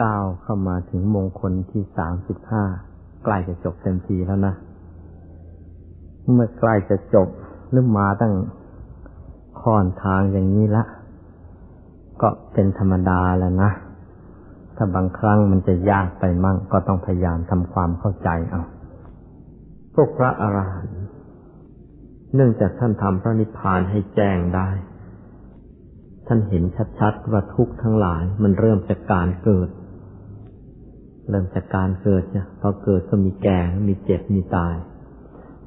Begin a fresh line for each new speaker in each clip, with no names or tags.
ก้าวเข้ามาถึงมงคลที่สามสิบห้าใกล้จะจบเต็มทีแล้วนะ เมื่อใกล้จะจบหรือมาตั้งค่อนทางอย่างนี้ละ ก็เป็นธรรมดาแล้วนะ ถ้าบางครั้งมันจะยากไปมั่ง ก็ต้องพยายามทำความเข้าใจเอาพวกพระอรหันต์เนื่องจากท่านทำพระนิพพานให้แจ้งได้ ท่านเห็นชัดๆว่าทุกข์ทั้งหลายมันเริ่มจากการเกิด เริ่มจากการเกิดเนี่ยพอเกิดก็มีแก่ มีเจ็บ มีตาย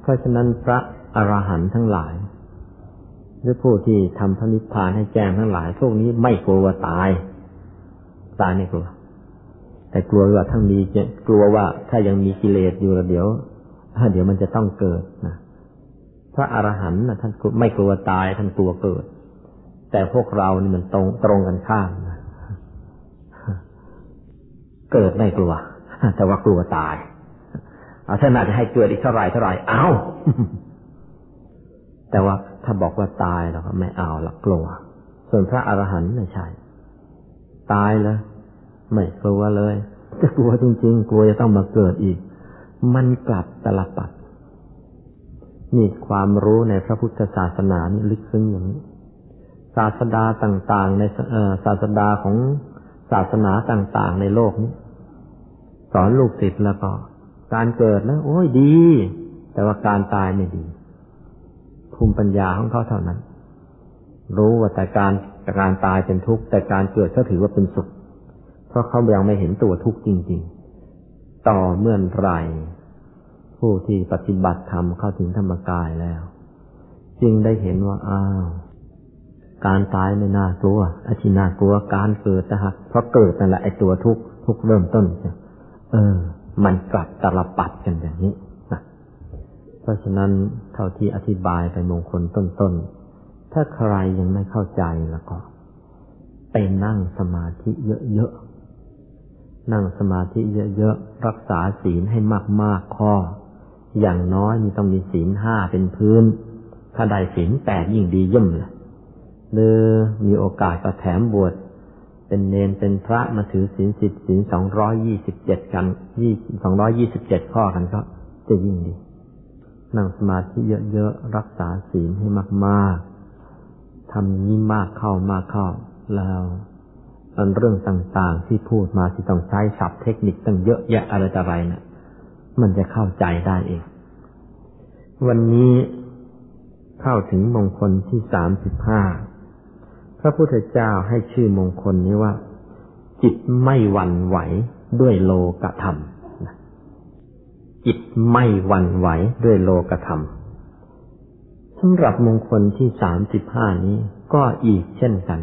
เพราะฉะนั้นพระอรหันต์ทั้งหลาย หรือผู้ที่ทำพระนิพพานให้แจ้งทั้งหลาย พวกนี้ไม่กลัวตาย ตายไม่กลัว แต่กลัวว่าทั้งมีกลัวว่าถ้ายังมีกิเลสอยู่เดี๋ยวเดี๋ยวมันจะต้องเกิดนะพระอรหันต์นะท่านไม่กลัวตายท่านกลัวเกิด แต่พวกเรานี่มันตรงตรงกันข้ามนะ เกิดไม่กลัว แต่ว่ากลัวตาย เอาท่านอาจจะให้เกิดอีกเท่าไรเท่าไรเอาแต่ว่าถ้าบอกว่าตายเราก็ไม่เอาละกลัว ส่วนพระอรหันต์ไม่ใช่ ตายเลยไม่กลัวเลยจะกลัวจริง ๆ กลัวจะต้องมาเกิดอีก มันกลับตลปัดนี่ความรู้ในพระพุทธศาสนานี่ลึกซึ้งอย่างนี้ ศาสดาต่างๆ ในศาสดาของศาสนาต่างๆ ในโลกนี้ สอนลูกศิษย์แล้วก็ การเกิดแล้ว โอ้ยดี แต่ว่าการตายไม่ดีภูมิปัญญาของเขาเท่านั้น รู้ว่าแต่การการตายเป็นทุกข์แต่การเกิดเขาถือว่าเป็นสุข เพราะเขายังไม่เห็นตัวทุกข์จริง ๆ ต่อเมื่อไรผู้ที่ปฏิบัติธรรมเข้าถึงธรรมกายแล้ว จึงได้เห็นว่าอ้าวการตายไม่น่ากลัวอธิน่ากลัวการเกิดนะฮะเพราะเกิดนั่นแหละไอ้ตัวทุกข์ทุกเริ่มต้นจะ เออ มันกลับตลปัดกันอย่างนี้นะเพราะฉะนั้นเท่าที่อธิบายไปมงคลต้นๆ ถ้าใครยังไม่เข้าใจแล้วก็ไปนั่งสมาธิเยอะๆ นั่งสมาธิเยอะๆ รักษาศีลให้มากๆข้อ อย่างน้อยมีต้องมีศีลห้าเป็นพื้น ถ้าได้ศีลแปดยิ่งดีเย่มเลยหรือมีโอกาสก็แถมบวช เป็นเนนเป็นพระมาถือศีลสิบศีลสองร้อยยี่สิบเจ็ดกันยี่สองร้อยยี่สิบเจ็ดข้อกันก็จะยิ่งดี นั่งสมาธิเยอะๆ รักษาศีลให้มากๆทำนี้มากเข้ามากเข้าแล้วอันเรื่องต่างๆที่พูดมาที่ต้องใช้ศัพท์เทคนิคตั้งเยอะแยะอะไรต่ออะไรนะ่ะ มันจะเข้าใจได้เอง วันนี้เข้าถึงมงคลที่สามสิบห้า ระพุทธเจ้าให้ชื่อมงคลนี้ว่า จิตไม่หวั่นไหวด้วยโลกธรรมจิตไม่หวั่นไหวด้วยโลกธรรมสำหรับมงคลที่สามสิบห้านี้ก็อีกเช่นกัน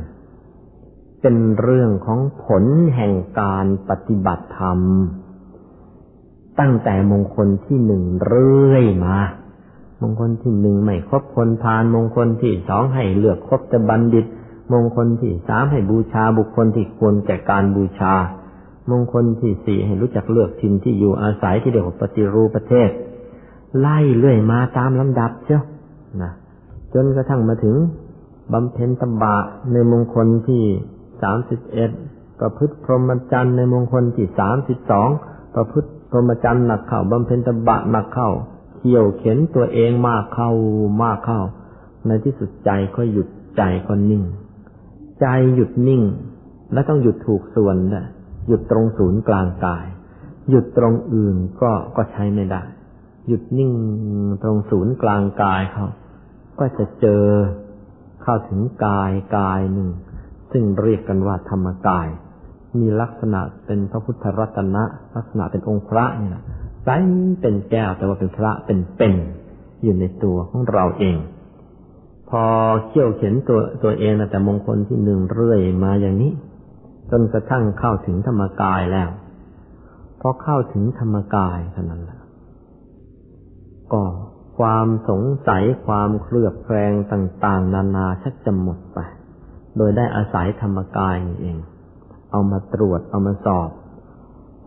เป็นเรื่องของผลแห่งการปฏิบัติธรรม ตั้งแต่มงคลที่หนึ่งเรื่อยมามงคลที่หนึ่งไม่ครบคนพานมงคลที่สองให้เลือกครบจะบัณฑิต มงคลที่สามให้บูชาบุคคลที่ควรแก่การบูชา มงคลที่สี่ให้รู้จักเลือกทินที่อยู่อาศัยที่เรียกว่าปฏิรูปประเทศ ไล่เรื่อยมาตามลำดับเจ้านะจนกระทั่งมาถึงบำเพ็ญตบะในมงคลที่สามสิบเอ็ดประพฤติพรหมจรรย์ในมงคลที่สามสิบสองประพฤติพรหมจรรย์หนักเข้าบำเพ็ญตบะหนักเข้าเขี่ยวเข็นตัวเองมากเข้ามากเข้า ในที่สุดใจก็หยุดใจก็นิ่ง ใจหยุดนิ่ง และต้องหยุดถูกส่วนนะหยุดตรงศูนย์กลางกาย หยุดตรงอื่นก็ก็ใช้ไม่ได้ หยุดนิ่งตรงศูนย์กลางกายเขาก็จะเจอเข้าถึงกายกายหนึ่ง ซึ่งเรียกกันว่าธรรมกาย มีลักษณะเป็นพระพุทธรัตนะลักษณะเป็นองค์พระนี่แหละใสเป็นแก้วแต่ว่าเป็นพระเป็นเป็นอยู่ในตัวของเราเอง พอเขี่ยวเข็นตัวตัวเองนะแต่มงคลที่หนึ่งเรื่อยมาอย่างนี้ จนกระทั่งเข้าถึงธรรมกายแล้วพอเข้าถึงธรรมกายเท่านั้นแหละก็ความสงสัยความเคลือบแคลงต่างๆ นานาชักจะหมดไป โดยได้อาศัยธรรมกายนี่เอง เอามาตรวจเอามาสอบ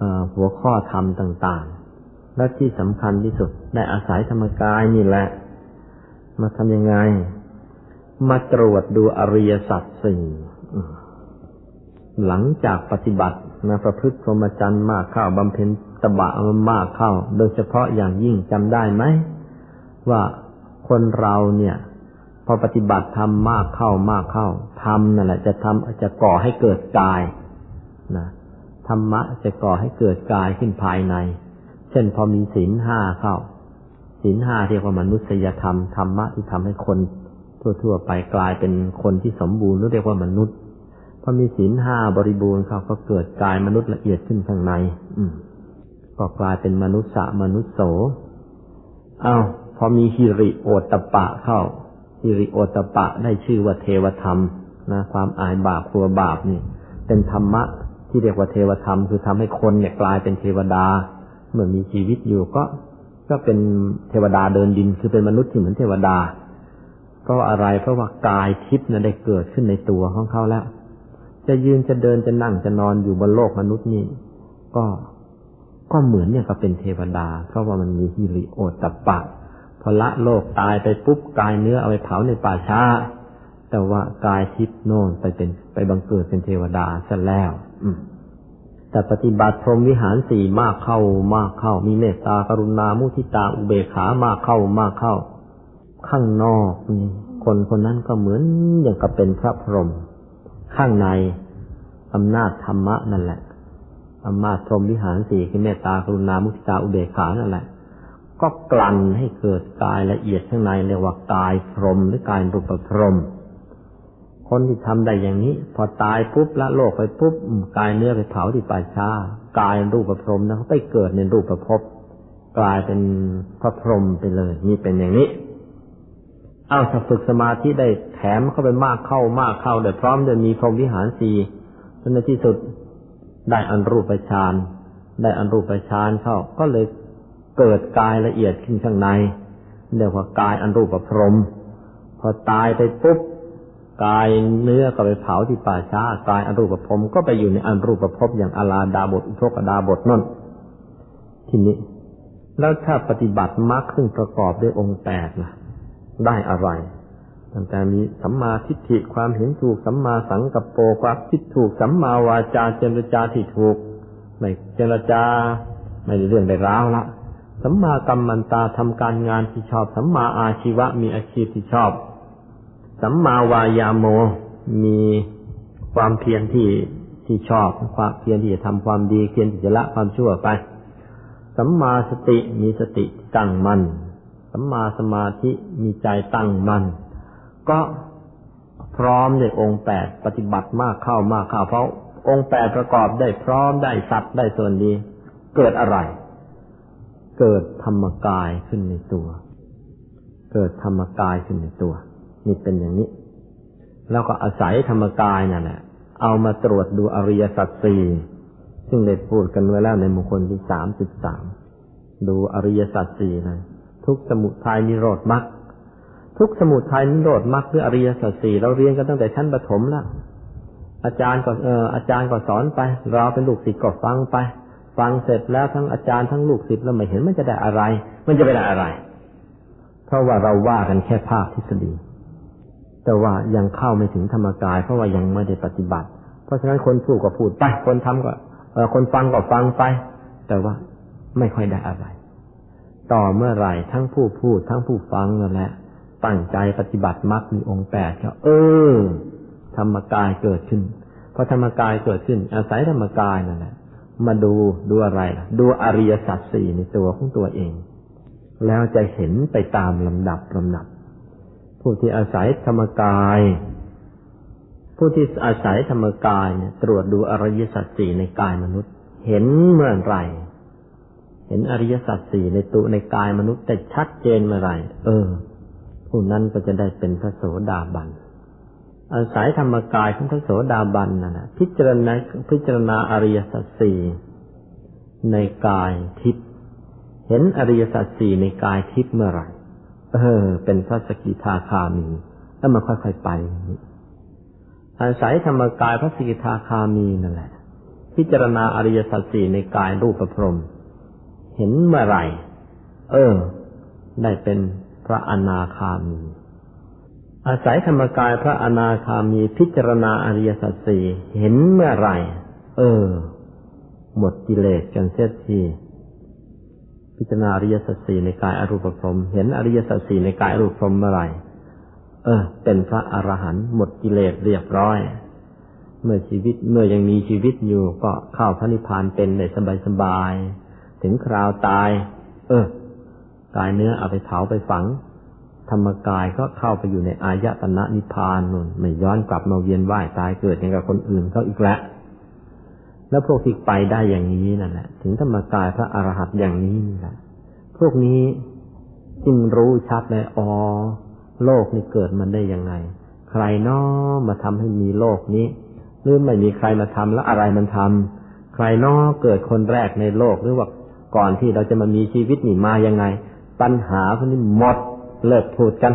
อหัวข้อธรรมต่างๆ และที่สำคัญที่สุดได้อาศัยธรรมกายนี่แหละ มาทำยังไง มาตรวจดูอริยสัจสี่หลังจากปฏิบัตินะประพฤติพรหมจรรย์มากเข้าบำเพ็ญตบะมากเข้า โดยเฉพาะอย่างยิ่งจำได้ไหม ว่าคนเราเนี่ย พอปฏิบัติทำมากเข้ามากเข้าทำนั่นแหละจะทำจะก่อให้เกิดกายนะธรรมะจะก่อให้เกิดกายขึ้นภายใน เช่นพอมีศีลห้าเข้าศีลห้าเรียกว่า มนุษยธรรมธรรมะที่ทำให้คน ทั่วๆไปกลายเป็นคนที่สมบูรณ์เรียกว่ามนุษย์พอมีศีลห้าบริบูรณ์เขาก็เกิดกายมนุษย์ละเอียดขึ้นข้างใน อืมก็กลายเป็นมนุษย์สมนุษย์โสอา้าวพอมีฮิริโอตปะเข้าฮิริโอตปะได้ชื่อว่าเทวธรรมนะความอายบาปครัวบาปนี่ เป็นธรรมะที่เรียกว่าเทวธรรม คือทำให้คนเนี่ยกลายเป็นเทวดา เมื่อมีชีวิตอยู่ก็ ก็เป็นเทวดาเดินดิน คือเป็นมนุษย์ที่เหมือนเทวดา เพราะอะไรเพราะว่ากายทิพย์นั้นได้เกิดขึ้นในตัวของเขาแล้ว จะยืนจะเดินจะนั่งจะนอนอยู่บนโลกมนุษย์นี่ก็ก็เหมือนเนี่ยก็เป็นเทวดา เพราะว่ามันมีฮิริโอตปะพอละโลกตายไปปุ๊บกายเนื้อเอาไปเผาในป่าช้า แต่ว่ากายทิพย์โน่นไปเป็นไปบังเกิดเป็นเทวดาซะแล้ว อืมแต่ปฏิบัติพรหมวิหารสี่มากเข้ามากเข้า มีเมตตากรุณามุทิตาอุเบกขามากเข้ามากเข้า ข้างนอกนี่คนคนนั้นก็เหมือนอย่างกับเป็นพระพรหมข้างในอำนาจธรรมะนั่นแหละอำนาจพรหมวิหารสี่คือเมตตากรุณามุทิตาอุเบกขานั่นแหละ ก็กลั่นให้เกิดกายละเอียดข้างในเรียกว่ากายพรหมหรือกายรูปพรหมคนที่ทำได้อย่างนี้ พอตายปุ๊บละโลกไปปุ๊บกายเนื้อไปเผาที่ป่าช้ากายรูปพรหมนะเขาไปเกิดในรูปภพกลายเป็นพระพรหมไปเลย นี่เป็นอย่างนี้ เอาถ้าฝึกสมาธิได้แถมเข้าไปมากเข้ามากเข้าเดี๋ยวพร้อมจะมีพรหมวิหารสี่ในที่สุดได้อันรูปฌานได้อันรูปฌานเข้า ก็เลยเกิดกายละเอียดขึ้นข้างในเรียกว่ากายอันรูปพรหมพอตายไปปุ๊บกายเนื้อก็ไปเผาที่ป่าช้ากายอันรูปพรหมก็ไปอยู่ในอันรูปภพอย่างอาลาดาบทอุทกดาบทนั่นทีนี้ แล้วถ้าปฏิบัติมรรคซึ่งประกอบด้วยองค์แปดล่ะ ได้อะไร ตั้งแต่มีสัมมาทิฏฐิความเห็นถูกสัมมาสังกัปโปความคิดถูกสัมมาวาจาเจรจาที่ถูกไม่เจรจา ไม่ได้เรื่องได้ร้าวละสัมมากรรมันตาทำการงานที่ชอบสัมมาอาชีวะมีอาชีพที่ชอบ สัมมาวายาโมมีความเพียรที่ที่ชอบความเพียรที่จะทำความดีเพียรที่จะละความชั่วไป สัมมาสติมีสติตั้งมัน่น สัมมาสมาธิมีใจตั้งมัน่นก็พร้อมในองค์แปดปฏิบัติมากเข้ามากเข้าเพราะองค์แปดประกอบได้พร้อมได้สัตว์ได้ส่วนดี เกิดอะไร เกิดธรรมกายขึ้นในตัว เกิดธรรมกายขึ้นในตัว นี่เป็นอย่างนี้ แล้วก็อาศัยธรรมกายนั่นแหละเอามาตรวจดูอริยสัจสี่ซึ่งได้พูดกันไว้แล้วในมงคลที่สามสิบสามดูอริยสัจสี่นะ ทุกสมุทัยนิโรธมรรคทุกสมุทัยนิโรธมรรคคืออริยสัจสี่เราเรียนกันตั้งแต่ชั้นประถมแล้วอาจารย์ก็เอออาจารย์ก็สอนไป เราเป็นลูกศิษย์ก็ฟังไป ฟังเสร็จแล้วทั้งอาจารย์ทั้งลูกศิษย์แล้วไม่เห็นมันจะได้อะไร มันจะไปได้อะไร เพราะว่าเราว่ากันแค่ภาคทฤษฎี แต่ว่ายังเข้าไม่ถึงธรรมกาย เพราะว่ายังไม่ได้ปฏิบัติ เพราะฉะนั้นคนพูดก็พูดไป คนทำก็เออคนฟังก็ฟังไป แต่ว่าไม่ค่อยได้อะไร ต่อเมื่อไหร่ทั้งผู้พูดทั้งผู้ฟังนั่นแหละตั้งใจปฏิบัติมรรคมีองค์แปดก็เออ ธรรมกายเกิดขึ้นพอธรรมกายเกิดขึ้น อาศัยธรรมกายนั่นแหละมาดูดูอะไรดูอริยสัจสี่ในตัวของตัวเอง แล้วจะเห็นไปตามลำดับลำดับ ผู้ที่อาศัยธรรมกาย ผู้ที่อาศัยธรรมกายเนี่ยตรวจดูอริยสัจสี่ในกายมนุษย์ เห็นเมื่อไรเห็นอริยสัจสี่ในตัวในกายมนุษย์แต่ชัดเจนเมื่อไรเออ ผู้นั้นก็จะได้เป็นพระโสดาบันอาศัยธรรมกายของพระโสดาบันนั่นแหะพิจารณาพิจารณาอริยสัจสี่ในกายทิพย์เห็นอริยสัจสี่ในกายทิพย์เมื่อไรเออ เป็นพระสกิทาคามีแล้วมาค่อยๆไปอาศัยธรรมกายพระสกิทาคามีนั่นแหละ พิจารณาอริยสัจสี่ในกายรูปประพรม เห็นเมื่อไหร่ เออ ได้เป็นพระอนาคามี อาศัยธรรมกายพระอนาคามีพิจารณาอริยสัจสี่เห็นเมื่อไหร่ เออ หมดกิเลสกันเสียทีพิจารณาอริยสัจสี่ในกายอรูปพรมเห็นอริยสัจสี่ในกายอรูปพรมเมื่อไหร่ เออ เป็นพระอรหันต์หมดกิเลสเรียบร้อย เมื่อชีวิตเมื่อยังมีชีวิตอยู่ก็เข้าพระนิพพานเป็นในสบายสบาย ถึงคราวตาย เออ กายเนื้อเอาไปเผาไปฝัง ธรรมกายก็เข้าไปอยู่ในอายตนะนิพพานนู่นไม่ย้อนกลับมาเวียนว่ายตายเกิดอย่างกับคนอื่นเขาอีกแล้วแล้วพวกที่ไปได้อย่างนี้นั่นแหละถึงธรรมกายพระอรหันต์อย่างนี้แหละพวกนี้จึงรู้ชัดเลยอ๋อโลกนี้เกิดมันได้ยังไง ใครน้อมาทำให้มีโลกนี้หรือไม่มีใครมาทำแล้วอะไรมันทำใครน้อเกิดคนแรกในโลกหรือว่า ก่อนที่เราจะมามีชีวิตนี่มายังไง ปัญหาพวกนี้หมดเลิกพูดกัน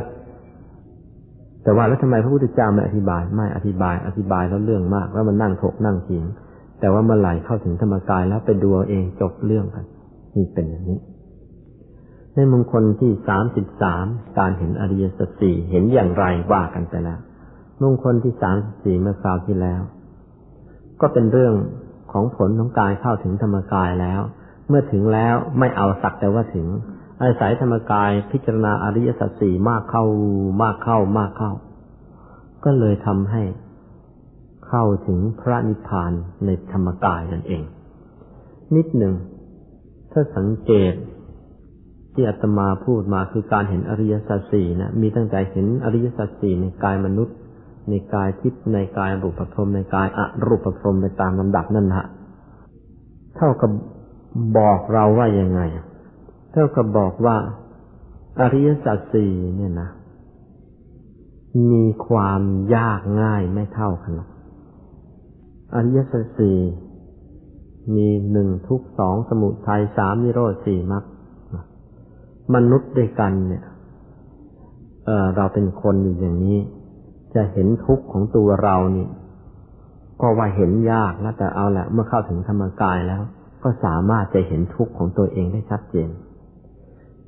แต่ว่าแล้วทำไมพระพุทธเจ้าไม่อธิบายไม่อธิบาย อธิบายแล้วเรื่องมาก แล้วมันนั่งถกนั่งเถียงแต่ว่าเมื่อไหร่เข้าถึงธรรมกายแล้วไปดูเองจบเรื่องกันนี่เป็นอย่างนี้ ในมงคลที่สามสิบสามการเห็นอริยสัจสี่เห็นอย่างไรว่ากันไปแล้วมงคลที่สามสิบสี่เมื่อคราวที่แล้ว ก็เป็นเรื่องของผลของการเข้าถึงธรรมกายแล้ว เมื่อถึงแล้วไม่เอาสักแต่ว่าถึง อาศัยธรรมกายพิจารณาอริยสัจสี่มากเข้ามากเข้ามากเข้า ก็เลยทำให้เข้าถึงพระนิพพานในธรรมกายนั่นเอง นิดหนึ่ง ถ้าสังเกตที่อาตมาพูดมาคือการเห็นอริยสัจสี่นะมีตั้งแต่เห็นอริยสัจสี่ในกายมนุษย์ ในกายทิพย์ในกายรูปพรมในกายอรูปพรมไปตามลำดับนั่นฮะเท่ากับ บอกเราว่ายังไงเท่ากับบอกว่า อริยสัจสี่เนี่ยนะ มีความยากง่ายไม่เท่ากันหรอกอริยสัจสี่มีหนึ่งทุกสองสมุทัยสามนิโรธสี่มรรคมนุษย์ด้วยกันเนี่ยเเราเป็นคนอยู่อย่างนี้ จะเห็นทุกข์ของตัวเรานี่ ก็ว่าเห็นยากแล้วแต่เอาแหละเมื่อเข้าถึงธรรมกายแล้ว ก็สามารถจะเห็นทุกข์ของตัวเองได้ชัดเจน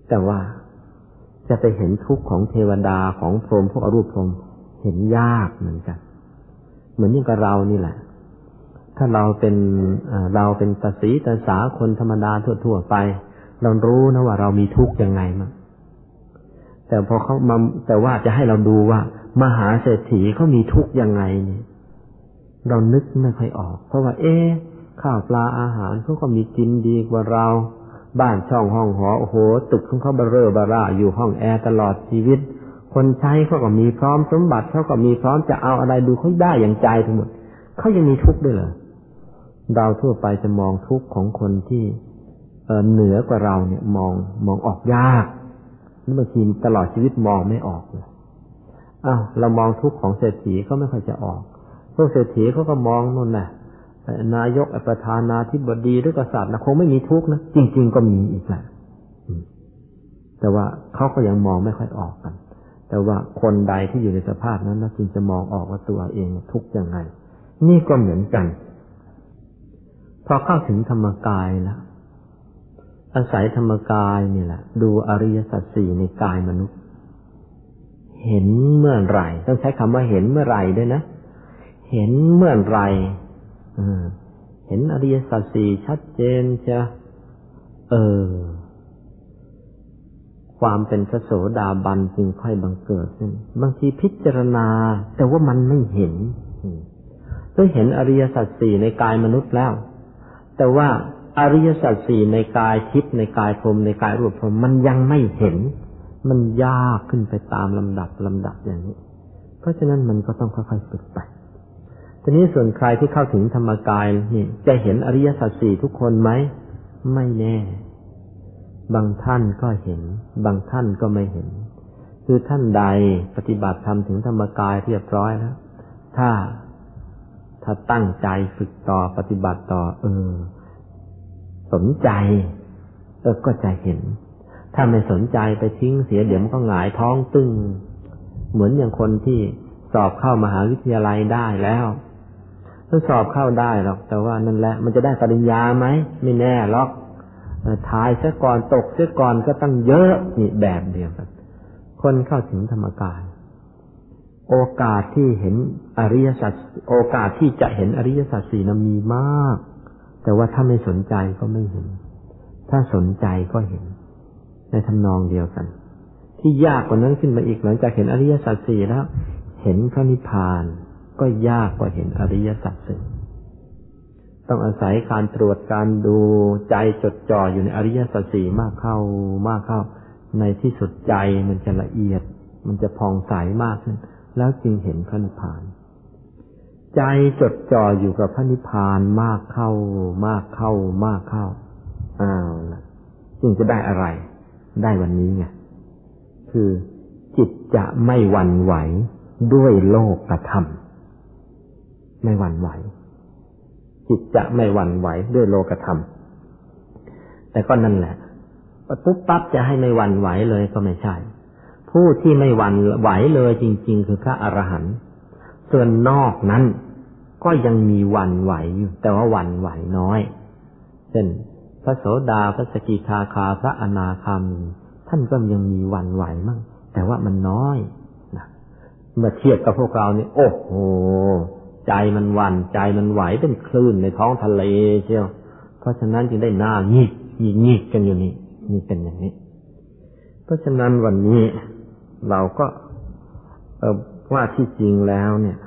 แต่ว่าจะไปเห็นทุกข์ของเทวดาของพรหมพวกอรูปพรหมเห็นยากเหมือนกัน เหมือนอย่างกับเรานี่แหละ ถ้าเราเป็นเราเป็นตาสีตาสาคนธรรมดาทั่วๆไป เรารู้นะว่าเรามีทุกข์ยังไงมั้งแต่พอเขามาแต่ว่าจะให้เราดูว่า มหาเศรษฐีเขามีทุกข์ยังไงเนี่ย เรานึกไม่ค่อยออก เพราะว่า เอ๊ ข้าวปลาอาหารเขาก็มีกินดีกว่าเรา บ้านช่องห้องหอโอ้โห ตึกของเขาบาเรอบาร่าอยู่ห้องแอร์ตลอดชีวิต คนใช้เขาก็มีพร้อมสมบัติเขาก็มีพร้อมจะเอาอะไรดูเขาได้อย่างใจทั้งหมดเขายังมีทุกข์ด้วยเหรอเราทั่วไปจะมองทุกข์ของคนที่เหนือกว่าเราเนี่ยมองมองออกยากบางทีตลอดชีวิตมองไม่ออกเลยอ้าวเรามองทุกข์ของเศรษฐีก็ไม่ค่อยจะออก พวกเศรษฐีเขาก็มองนั่นแหละ นายกประธานาธิบดีหรือกษัตริย์นะคงไม่มีทุกข์นะจริง ๆ ก็มีอีกแหละแต่ว่าเขาก็ยังมองไม่ค่อยออกกัน แต่ว่าคนใดที่อยู่ในสภาพนั้นนะจึงจะมองออกว่าตัวเองทุกข์ยังไง นี่ก็เหมือนกัน พอเข้าถึงธรรมกายแล้วอาศัยธรรมกายนี่แหละ ดูอริยสัจสี่ในกายมนุษย์ เห็นเมื่อไหร่ ต้องใช้คำว่าเห็นเมื่อไหร่ด้วยนะ เห็นเมื่อไหร่ เห็นอริยสัจสี่ชัดเจนจะ เออ ความเป็นพระโสดาบันจึงค่อยบังเกิดขึ้นบางทีพิจารณา แต่ว่ามันไม่เห็นก็เห็นอริยสัจสี่ในกายมนุษย์แล้ว แต่ว่าอริยสัจสี่ในกายทิพย์ในกายพรมในกายรูปพรมมันยังไม่เห็น มันยากขึ้นไปตามลำดับลำดับอย่างนี้ เพราะฉะนั้นมันก็ต้องค่อยๆฝึกไป ทีนี้ส่วนใครที่เข้าถึงธรรมกายนี่จะเห็นอริยสัจสี่ทุกคนไหม ไม่แน่ บางท่านก็เห็น บางท่านก็ไม่เห็น คือท่านใดปฏิบัติธรรมถึงธรรมกายเรียบร้อยแล้ว ถ้า ถ้าตั้งใจฝึกต่อปฏิบัติต่อ เออ สนใจ เออก็จะเห็น ถ้าไม่สนใจไปทิ้งเสียเดี๋ยวมันก็หงายท้องตึง เหมือนอย่างคนที่สอบเข้ามหาวิทยาลัยได้แล้ว ถ้าสอบเข้าได้หรอก แต่ว่านั่นแหละ มันจะได้ปริญญาไหมไม่แน่หรอกทายเสียก่อนตกเสียก่อนก็ตั้งเยอะนี่แบบเดียวกัน คนเข้าถึงธรรมกาย โอกาสที่เห็นอริยสัจโอกาสที่จะเห็นอริยสัจสี่นั้นมีมาก แต่ว่าถ้าไม่สนใจก็ไม่เห็น ถ้าสนใจก็เห็น ในทำนองเดียวกัน ที่ยากกว่านั้นขึ้นมาอีกหลังจากเห็นอริยสัจสี่แล้ว เห็นพระนิพพาน ก็ยากกว่าเห็นอริยสัจสี่ต้องอาศัยการตรวจการดูใจจดจ่ออยู่ในอริยสัจสี่มากเข้ามากเข้า ในที่สุดใจมันจะละเอียด มันจะพองใสมากขึ้น แล้วจึงเห็นพระนิพพาน ใจจดจ่ออยู่กับพระนิพพานมากเข้ามากเข้ามากเข้าอ้าวละจึงจะได้อะไร ได้วันนี้ไงคือจิตจะไม่หวั่นไหวด้วยโลกกระทำ ไม่หวั่นไหว จิตจะไม่หวั่นไหวด้วยโลกธรรม แต่ก็นั่นแหละปุ๊บปั๊บจะให้ไม่หวั่นไหวเลยก็ไม่ใช่ ผู้ที่ไม่หวั่นไหวเลยจริง ๆ คือพระอรหันต์ส่วนนอกนั้นก็ยังมีหวั่นไหวอยู่ แต่ว่าหวั่นไหวน้อย เช่น พระโสดา พระสกิทาคา พระอนาคามี ท่านก็ยังมีหวั่นไหวมั่ง แต่ว่ามันน้อยนะเมื่อเทียบกับพวกเราเนี่ยโอ้โห ใจมันวันใจมันไหวเป็นคลื่นในท้องทะเลเชียว เพราะฉะนั้นจึงได้หน้าหงีกงีกงีกกันอยู่นี่นี่เป็นอย่างนี้ เพราะฉะนั้นวันนี้เราก็เออว่าที่จริงแล้วเนี่ย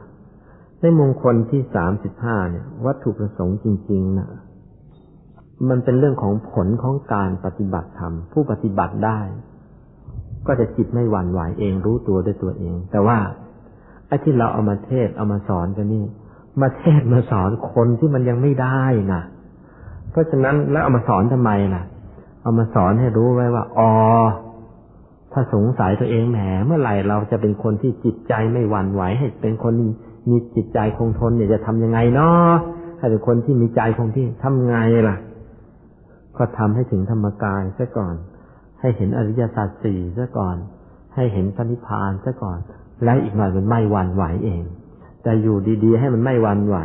ในมงคลที่สามสิบห้าเนี่ย วัตถุประสงค์จริงๆนะมันเป็นเรื่องของผลของการปฏิบัติธรรม ผู้ปฏิบัติได้ ก็จะจิตไม่หวั่นไหวเองรู้ตัวด้วยตัวเอง แต่ว่า อ้ที่เราเอามาเทศเอามาสอนกันนี่ มาเทศมาสอนคนที่มันยังไม่ได้นะเพราะฉะนั้นแล้วเอามาสอนทำไมล่ะ เอามาสอนให้รู้ไว้ว่าอ๋อถ้าสงสัยตัวเองแหมเมื่อไหร่เราจะเป็นคนที่จิตใจไม่หวั่นไหวให้เป็นคนมีจิตใจคงทนเนี่ยจะทำยังไงเนาะให้เป็นคนที่มีใจคงที่ทำไงล่ะ ก็ทำให้ถึงธรรมกายซะก่อน ให้เห็นอริยสัจสี่ซะก่อน ให้เห็นพระนิพพานซะก่อน แล้วอีกหน่อยมันไม่วันไหวเอง แต่อยู่ดีๆ ให้มันไม่วันไหว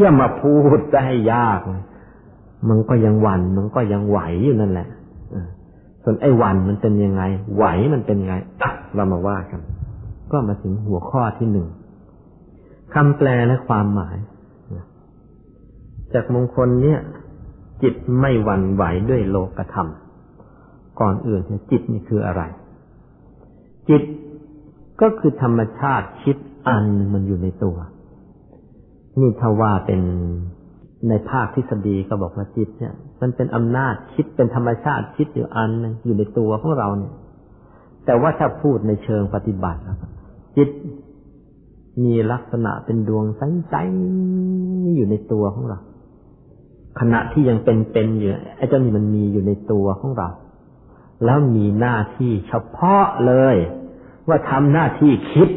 อย่ามาพูดจะให้ยาก มันก็ยังวันมันก็ยังไหวอยู่นั่นแหละส่วนไอ้วันมันเป็นยังไง ไหวมันเป็นไงเรามาว่ากัน ก็มาถึงหัวข้อที่หนึ่งคำแปลและความหมาย จากมงคลเนี่ย จิตไม่หวั่นไหวด้วยโลกธรรม ก่อนอื่นจิตนี่คืออะไร จิต ก็คือธรรมชาติคิดอันมันอยู่ในตัว นี่ถ้าว่าเป็นในภาคทฤษฎีก็บอกว่าจิตเนี่ย มันเป็นอำนาจคิดเป็นธรรมชาติคิดอยู่อันนึงอยู่ในตัวของเราเนี่ย แต่ว่าถ้าพูดในเชิงปฏิบัติจิตมีลักษณะเป็นดวงใสๆอยู่ในตัวของเรา ขณะที่ยังเป็นๆอยู่ไอ้เจ้านี่มันมีอยู่ในตัวของเรา แล้วมีหน้าที่เฉพาะเลย ว่าทำหน้าที่คิด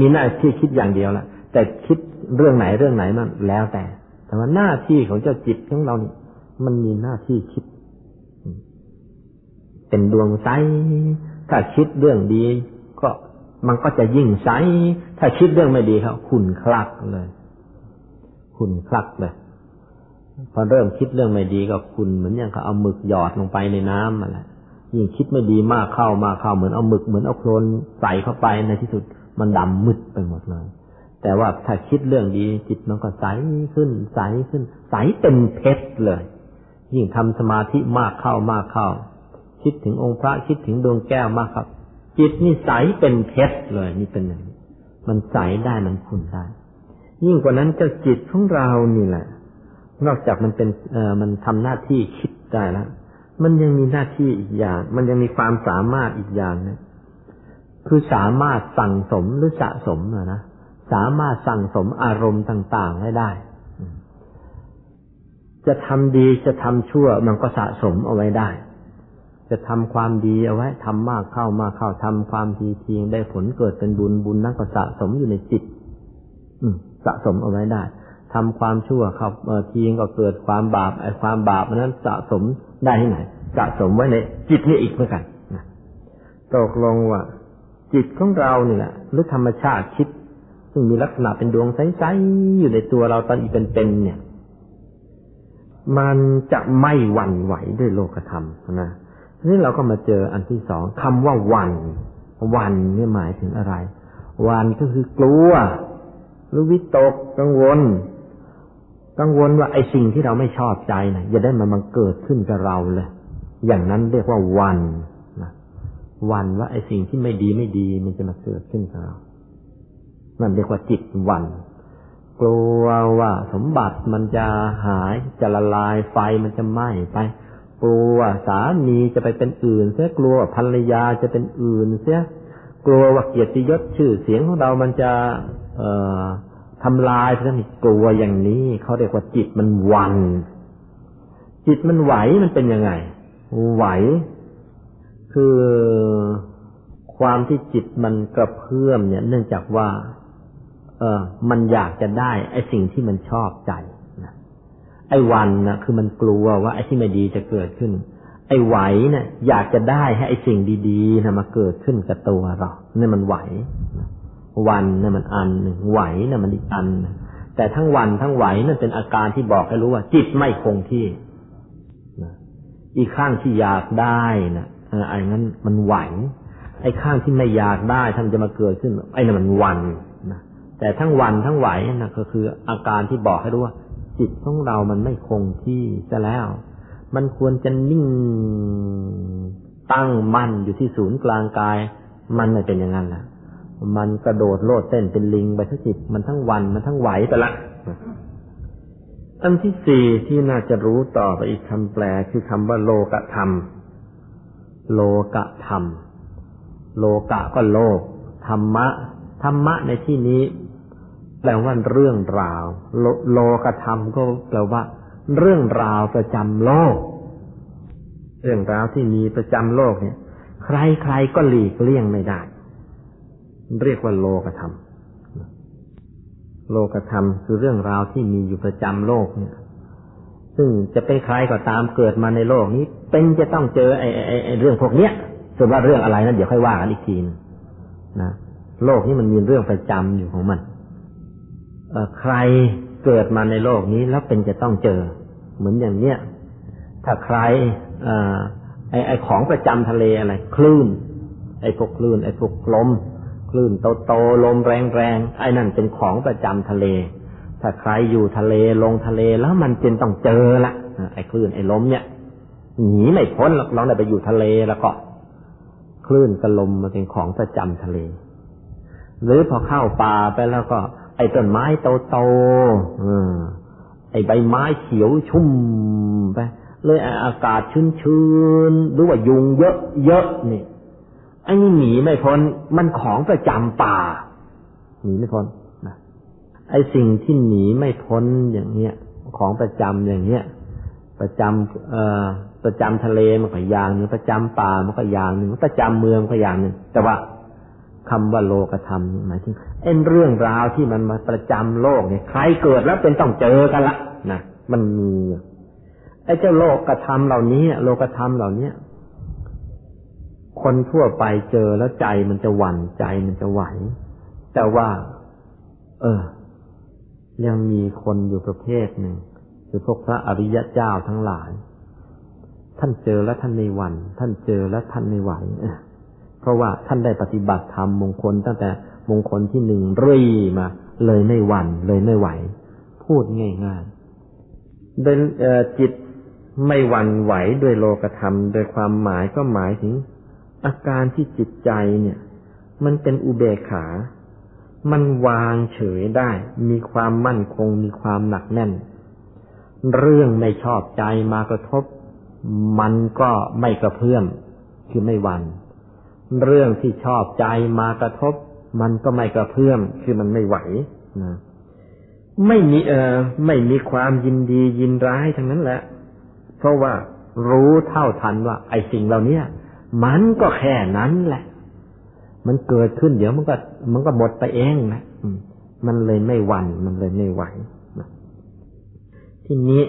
มีหน้าที่คิดอย่างเดียวละแต่คิดเรื่องไหนเรื่องไหนนั่นแล้วแต่ แต่ว่าหน้าที่ของเจ้าจิตของเรานี่มันมีหน้าที่คิด เป็นดวงใสถ้าคิดเรื่องดี ก็มันก็จะยิ่งใสถ้าคิดเรื่องไม่ดีเขาขุนคลักเลยขุนคลักเลยพอเริ่มคิดเรื่องไม่ดีก็ขุนเหมือนอย่างเขาเอาหมึกหยอดลงไปในน้ำมาแหละ ยิ่งคิดไม่ดีมากเข้ามากเข้าเหมือนเอาหมึกเหมือนเอาโคลนใส่เข้าไปในที่สุดมันดำมืดไปหมดเลย แต่ว่าถ้าคิดเรื่องดีจิตมันก็ใสขึ้น ใสขึ้น ใสเป็นเพชรเลย ยิ่งทำสมาธิมากเข้ามากเข้า คิดถึงองค์พระคิดถึงดวงแก้วมากครับ จิตนี่ใสเป็นเพชรเลยนี่เป็นอย่างนี้มันใสได้มันคุณได้ ยิ่งกว่านั้นเจ้าจิตของเรานี่แหละนอกจากมันเป็นเอ่อมันทำหน้าที่คิดได้แล้ว มันยังมีหน้าที่อีกอย่าง มันยังมีความสามารถอีกอย่างนะคือสามารถสั่งสมหรือสะสมนะนะสามารถสั่งสมอารมณ์ต่างๆให้ได้ จะทำดีจะทำชั่วมันก็สะสมเอาไว้ได้ จะทำความดีเอาไว้ทำมากเข้ามากเข้าทำความดีทีได้ผลเกิดเป็นบุญบุญนั่นก็สะสมอยู่ในจิตอืสะสมเอาไว้ได้ทำความชั่วเข้าทีก็เกิดความบาปไอ้ความบาปนั้นสะสม ได้ที่ไหนสะสมไว้ในจิตนี่อีกเหมือนกันนะตกลงว่า จิตของเราเนี่ยแหละหรือธรรมชาติคิด ซึ่งมีลักษณะเป็นดวงใสๆอยู่ในตัวเราตอนอีเป็นๆเนี่ย มันจะไม่หวั่นไหวด้วยโลกธรรมนะนี่เราก็มาเจออันที่สองคำว่าวัน วันนี่หมายถึงอะไร วันก็คือกลัวหรือวิตกกังวล กังวลว่าไอ้สิ่งที่เราไม่ชอบใจนะอย่าได้มามันเกิดขึ้นกับเราเลย อย่างนั้นเรียกว่าวันนะวันว่าไอ้สิ่งที่ไม่ดีไม่ดี มันจะมาเกิดขึ้นกับเรานั่นเรียกว่าจิตวันกลัวว่าสมบัติมันจะหายจะละลายไฟมันจะไหม้ไป กลัวสามีจะไปเป็นอื่น เสียกลัวภรรยาจะเป็นอื่น เสียกลัวว่าเกียรติยศชื่อเสียงของเรามันจะ เอ่อ ทำลายเพราะนี่กลัวอย่างนี้เขาเรียกว่าจิตมันวัน จิตมันไหวมันเป็นยังไง ไหว คือความที่จิตมันกระเพื่อมเนี่ย เนื่องจากว่า เออ มันอยากจะได้ ไอ้สิ่งที่มันชอบใจนะไอ้วันนะคือมันกลัวว่าไอ้ที่ไม่ดีจะเกิดขึ้น ไอ้ไหวเนะี่ยอยากจะได้ให้ไอ้สิ่งดีๆนะมาเกิดขึ้นกับตัวเราเนี่ยมันไหวนะ วันนะ่ะมันอันหนึ่งไหวนะ่ะมันอีกอันนะแต่ทั้งวันทั้งไหวนั่นเป็นอาการที่บอกให้รู้ว่า จิตไม่คงที่นะอีกข้างที่อยากได้นะไอ้นั้นมันไหว ไอ้ข้างที่ไม่อยากได้ท่านจะมาเกิดขึ้น ไอ้นั่นมันวันนะแต่ทั้งวันทั้งไหวนะก็คือ อาการที่บอกให้รู้ว่า จิตของเรามันไม่คงที่ซะแล้ว มันควรจะนิ่งตั้งมั่นอยู่ที่ศูนย์กลางกาย มันไม่เป็นอย่างนั้นแหละ มันกระโดดโลดเต้นเป็นลิงไปทั้งจิตมันทั้งวันมันทั้งไหวไปละอันที่สี่ที่น่าจะรู้ต่อไปอีกคำแปลคือคำว่าโลกธรรม โลกธรรม โลกะก็โลก ธรรมะ ธรรมะในที่นี้ แปลว่าเรื่องราว โลโลกธรรมก็แปลว่า เรื่องราวประจำโลก เรื่องราวที่มีประจำโลกเนี่ย ใครๆก็หลีกเลี่ยงไม่ได้ เรียกว่าโลกธรรม โลกธรรมคือเรื่องราวที่มีอยู่ประจำโลกเนี่ย ซึ่งจะเป็นใครก็ตามเกิดมาในโลกนี้ เป็นจะต้องเจอไอ้ไอ้ไอ้เรื่องพวกเนี้ยส่วนว่าเรื่องอะไรนั้นเดี๋ยวค่อยว่ากันอีกทีนะโลกนี้มันมีเรื่องประจำอยู่ของมันเอใครเกิดมาในโลกนี้แล้วเป็นจะต้องเจอ เหมือนอย่างเนี้ยถ้าใครอไอ้ไอ้ของประจำทะเลอะไร คลื่น ไอ้พวกคลื่น ไอ้พวกลม คลื่นโตๆลมแรงๆไอ้นั่นเป็นของประจำทะเล ถ้าใครอยู่ทะเลลงทะเลแล้วมันเป็นต้องเจอละไอ้คลื่นไอ้ลมเนี่ยหนีไม่พ้นหรอกเราได้ไปอยู่ทะเลแล้วก็ คลื่นกับลมมันเป็นของประจำทะเล หรือพอเข้าป่าไปแล้วก็ ไอ้ต้นไม้โตๆไอ้ใบไม้เขียวชุ่มไปเลยอากาศชื้นๆหรือว่ายุงเยอะๆนี่ ไอ้นี่หนีไม่พ้น มันของประจำป่า หนีไม่พ้นนะไอ้สิ่งที่หนีไม่พ้นอย่างเนี้ย ของประจำอย่างเนี้ย ประจำเอ่อประจำทะเลมันก็อย่างหนึ่งประจำป่ามันก็อย่างหนึ่งประจำเมืองก็อย่างหนึ่งแต่ว่าคำว่าโลกธรรมหมายถึงเอ็นเรื่องราวที่มันมาประจำโลกเนี่ยใครเกิดแล้วเป็นต้องเจอกันละนะมันมีไอ้เจ้าโลกธรรมเหล่านี้ โลกธรรมเหล่านี้ คนทั่วไปเจอแล้วใจมันจะหวั่นใจมันจะไหว แต่ว่า เออ ยังมีคนอยู่ประเภทหนึ่งคือพวกพระอริยะเจ้าทั้งหลาย ท่านเจอแล้วท่านไม่หวัน่นท่านเจอแล้วท่านไม่ไหวเพราะว่าท่านได้ปฏิบัติธรรมมงคลตั้งแต่มงคลที่หนึ่งรีมา เลยไม่หวัน่นเลยไม่ไหว พูดง่ายๆโดยจิตไม่หวั่นไหวด้วยโลกธรรม โดยความหมายก็หมายถึง อาการที่จิตใจเนี่ย มันเป็นอุเบกขา มันวางเฉยได้ มีความมั่นคง มีความหนักแน่น เรื่องไม่ชอบใจมากระทบ มันก็ไม่กระเพื่อมคือไม่วัน เรื่องที่ชอบใจมากระทบ มันก็ไม่กระเพื่อมคือมันไม่ไหวนะไม่มีเออไม่มีความยินดียินร้ายทั้งนั้นแหละ เพราะว่ารู้เท่าทันว่า ไอ้สิ่งเหล่านี้ มันก็แค่นั้นแหละ มันเกิดขึ้นเดี๋ยวมันก็ มันก็หมดไปเองนะมันเลยไม่หวัน่นมันเลยไม่ไหวทีนี้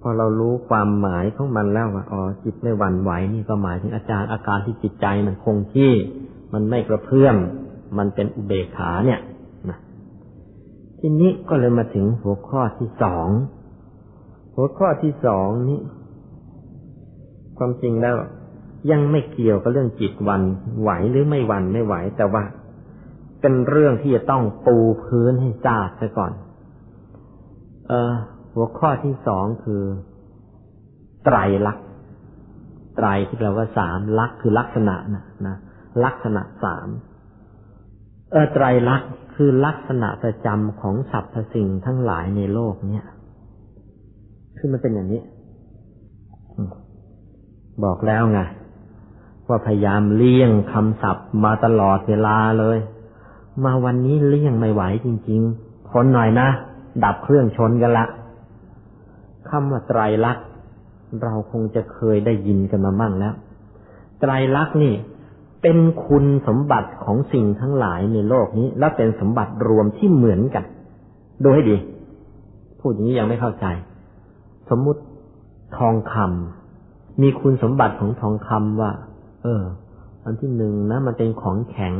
พอเรารู้ความหมายของมันแล้วว่าอ๋อจิตไม่หวั่นไหวนี่ก็หมายถึงอาจารย์อาการที่จิตใจมันคงที่ มันไม่กระเพื่อมมันเป็นอุเบกขาเนี่ยนะทีนี้ก็เลยมาถึงหัวข้อที่สองหัวข้อที่สองนี้ ความจริงแล้ว ยังไม่เกี่ยวกับเรื่องจิตวันไหวหรือไม่วันไม่ไหว แต่ว่า เป็นเรื่องที่จะต้องปูพื้นให้ทราบไปก่อน เออ หัวข้อที่สองคือ ไตรลักษณ์ไตรที่แปลว่าสามลักษณ์คือลักษณะนะนะลักษณะสามเออไตรลักษณ์คือลักษณะประจำของสรรพสิ่งทั้งหลายในโลกเนี่ยคือมันเป็นอย่างนี้ บอกแล้วไง ว่าพยายามเลี่ยงคำศัพท์มาตลอดเวลาเลย มาวันนี้เลี่ยงไม่ไหวจริงๆทนหน่อยนะ ดับเครื่องชนกันละคำว่าไตรลักษณ์เราคงจะเคยได้ยินกันมามั่งแล้ว ไตรลักษณ์นี่ เป็นคุณสมบัติของสิ่งทั้งหลายในโลกนี้ และเป็นสมบัติรวมที่เหมือนกัน ดูให้ดี พูดอย่างนี้ยังไม่เข้าใจ สมมุติทองคำมีคุณสมบัติของทองคำว่า เออ อันที่หนึ่งนะ มันเป็นของแข็ง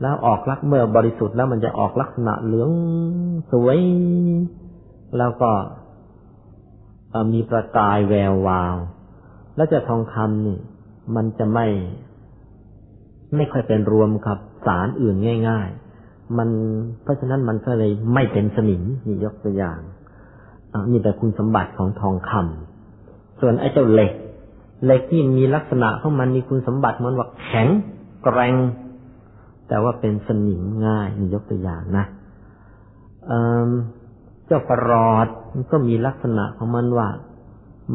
แล้วออกลักเมื่อบริสุทธิ์แล้วมันจะออกลักษณะเหลืองสวย แล้วก็มีประกายแวววาว แล้วจะทองคำนี่มันจะไม่ ไม่ค่อยเป็นรวมกับสารอื่นง่าย ๆ มันเพราะฉะนั้นมันก็เลยไม่เป็นสนิมนี่ยกตัวอย่างนี่แต่คุณสมบัติของทองคำส่วนไอ้เจ้าเหล็ก เหล็กที่มีลักษณะของมันมีคุณสมบัติเหมันว่าแข็งแกร่งแต่ว่าเป็นสนิมง่ายนี่ยกตัวอย่างนะเจ้าประหลอดมันก็มีลักษณะของมันว่า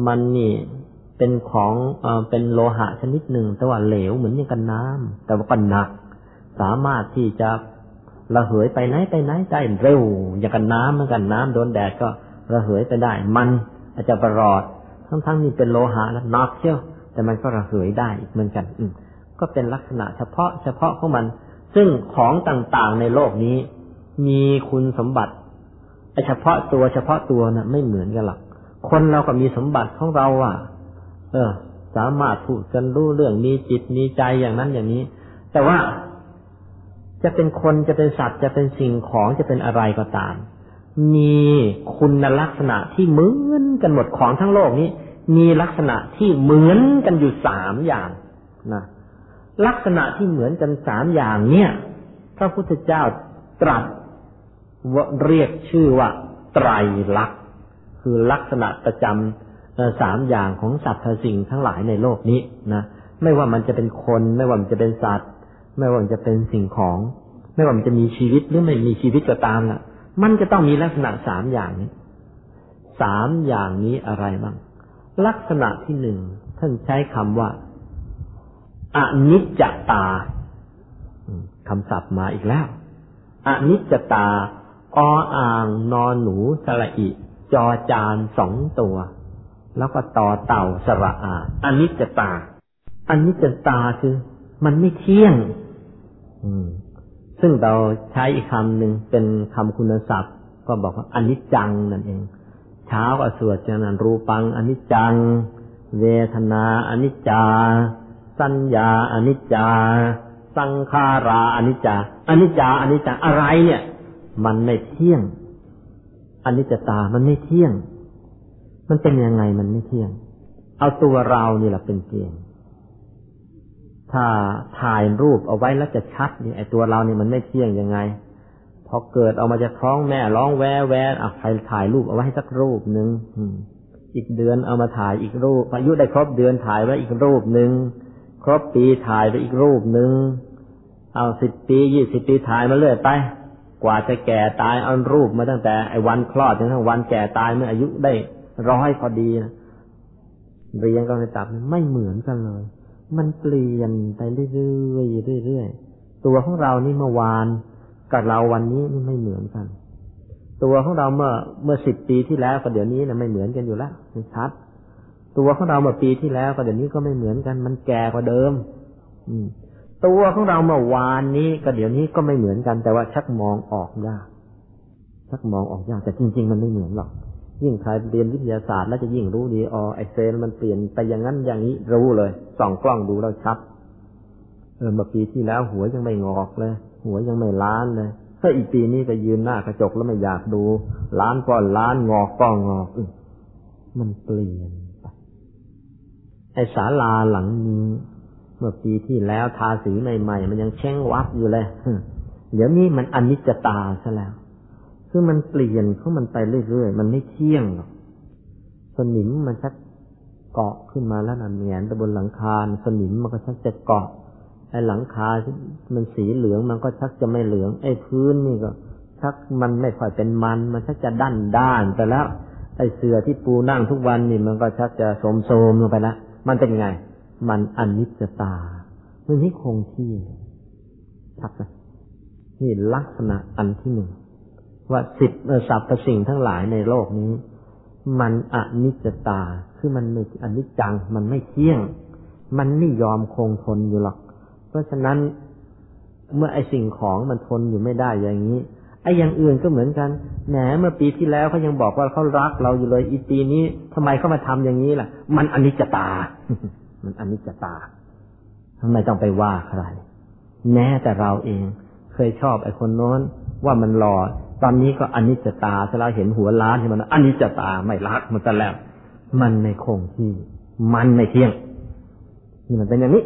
มันนี่เป็นของเอเป็นโลหะชนิดหนึ่ง แต่ว่าเหลวเหมือนอย่างกันน้ำแต่ว่าก็หนัก สามารถที่จะระเหยไปไหนไปไหนได้เร็ว อย่างกันน้ำเหมือนกันน้ำโดนแดดก็ระเหยไปได้ มันอาจจะประหลอด ทั้งๆนี่เป็นโลหะแล้วนักเชียวแต่มันก็ระเหยได้อีกเหมือนกัน อืก็เป็นลักษณะเฉพาะเฉพาะของมัน ซึ่งของต่างๆในโลกนี้ มีคุณสมบัติเฉพาะตัวเฉพาะตัวนะ่ะ ไม่เหมือนกันหรอกคนเราก็มีสมบัติของเราอะ เออ สามารถพูดกันรู้เรื่องมีจิตมีใจอย่างนั้นอย่างนี้ แต่ว่าจะเป็นคนจะเป็นสัตว์จะเป็นสิ่งของจะเป็นอะไรก็ตาม มีคุณลักษณะที่เหมือนกันหมดของทั้งโลกนี้ มีลักษณะที่เหมือนกันอยู่สามอย่างนะลักษณะที่เหมือนกันสามอย่างเนี่ยพระพุทธเจ้าตรัสเรียกชื่อว่า ไตรลักษณ์คือลักษณะประจำสามอย่างของสัตว์สิ่งทั้งหลายในโลกนี้นะไม่ว่ามันจะเป็นคน ไม่ว่ามันจะเป็นสัตว์ ไม่ว่ามันจะเป็นสิ่งของ ไม่ว่ามันจะมีชีวิตหรือไม่มีชีวิตก็ตามล่ะ มันจะต้องมีลักษณะสามอย่างนี้สามอย่างนี้อะไรบ้าง ลักษณะที่หนึ่งท่านใช้คำว่าอนิจจตาคำศัพท์มาอีกแล้วอนิจจตา ออ่างนอนหนูสระอิ จอจานสองตัว แล้วก็ต่อเต่าสระอาอนิจจตาอนิจจตาคือ มันไม่เที่ยง อืม ซึ่งเราใช้อีกคำหนึ่งเป็นคำคุณศัพท์ ก็บอกว่าอนิจจังนั่นเอง เช้าก็สวดจนันรูปังอนิจจัง เวทนาอนิจจา สัญญาอนิจจา สังขาราอนิจจาอนิจจาอนิจจาอะไรเนี่ย มันไม่เที่ยงอนิจจตามันไม่เที่ยง มันเป็นยังไงมันไม่เที่ยง เอาตัวเรานี่แหละเป็นเกณฑ์ ถ้าถ่ายรูปเอาไว้แล้วจะชัดนี่ไอตัวเรานี่มันไม่เที่ยงยังไง พอเกิดออกมาจากท้องแม่ร้องแวแวอะใครถ่ายรูปเอาไว้สักรูปหนึ่งอีกเดือนเอามาถ่ายอีกรูป อายุได้ครบเดือนถ่ายไว้อีกรูปหนึ่งครบปีถ่ายไปอีกรูปหนึ่งเอาสิบปียี่สิบปีถ่ายมาเรื่อยไป กว่าจะแก่ตายเอารูปมาตั้งแต่ไอ้วันคลอดจนถึงวันแก่ตายเมื่ออายุได้ร้อยพอดีนะเรียงก็ไปตับไม่เหมือนกันเลย มันเปลี่ยนไปเรื่อยๆเรื่อยๆตัวของเรานี่เมื่อวานกับเราวันนี้นี่ไม่เหมือนกัน ตัวของเราเมื่อเมื่อสิบปีที่แล้วกับเดี๋ยวนี้นะไม่เหมือนกันอยู่แล้วชัด ตัวของเราเมื่อปีที่แล้วกับเดี๋ยวนี้ก็ไม่เหมือนกัน มันแก่กว่าเดิม อืม ตัวของเราเมื่อวานนี้กับเดี๋ยวนี้ก็ไม่เหมือนกัน แต่ว่าชักมองออกยากชักมองออกยากแต่จริง ๆ มันไม่เหมือนหรอก ยิ่งใครเรียนวิทยาศาสตร์แล้วจะยิ่งรู้ดีอ๋อไอเซลมันเปลี่ยนไปอย่างนั้นอย่างนี้รู้เลยส่องกล้องดูแล้วชัดเออมาปีที่แล้วหัวยังไม่งอกเลย หัวยังไม่ล้านเลยถ้าอีกปีนี้ก็ยืนหน้ากระจกแล้วไม่อยากดู ล้านก็ล้านงอกก็งอกมันเปลี่ยนไปไอศาลาหลังนี้ เมื่อปีที่แล้วทาสีใหม่ ๆ มันยังเช้งวับอยู่เลยเดี๋ยวนี้มันอนิจจตาซะแล้ว คือมันเปลี่ยนของมันไปเรื่อยๆ มันไม่เที่ยงหรอก สนิมมันชักเกาะขึ้นมาแล้วนั่นแงนตะบนหลังคา สนิมมันก็ชักจะเกาะ ไอ้หลังคาที่มันสีเหลืองมันก็ชักจะไม่เหลือง ไอ้พื้นนี่ก็ ชักมันไม่ค่อยเป็นมัน มันชักจะด้านด้านไปแล้ว ไอ้เสือที่ปูนั่งทุกวันนี่มันก็ชักจะโสมโสมลงไปแล้วมันเป็นไง มันอนิจจตา มันไม่คงที่ชักไหมนี่ลักษณะอันที่หนึ่ง ว่าสิบสรรพสิ่งทั้งหลายในโลกนี้ มันอนิจจตา คือมันไม่อนิจจัง มันไม่เที่ยง มันไม่ยอมคงทนอยู่หรอก เพราะฉะนั้นเมื่อไอสิ่งของมันทนอยู่ไม่ได้อย่างนี้ไออย่างอื่นก็เหมือนกัน แหม เมื่อปีที่แล้วเขายังบอกว่าเขารักเราอยู่เลย อีปีนี้ทำไมเขามาทำอย่างนี้ล่ะ มันอนิจจตา มันอนิจจตาทำไมต้องไปว่าใคร แม้แต่เราเอง เคยชอบไอ้คนโน้นว่ามันหล่อ ตอนนี้ก็อนิจจตาถ้าเราเห็นหัวล้านที่มันอนิจจตาไม่รักมันจะแล้ว มันไม่คงที่ มันไม่เที่ยงนี่มันเป็นอย่างนี้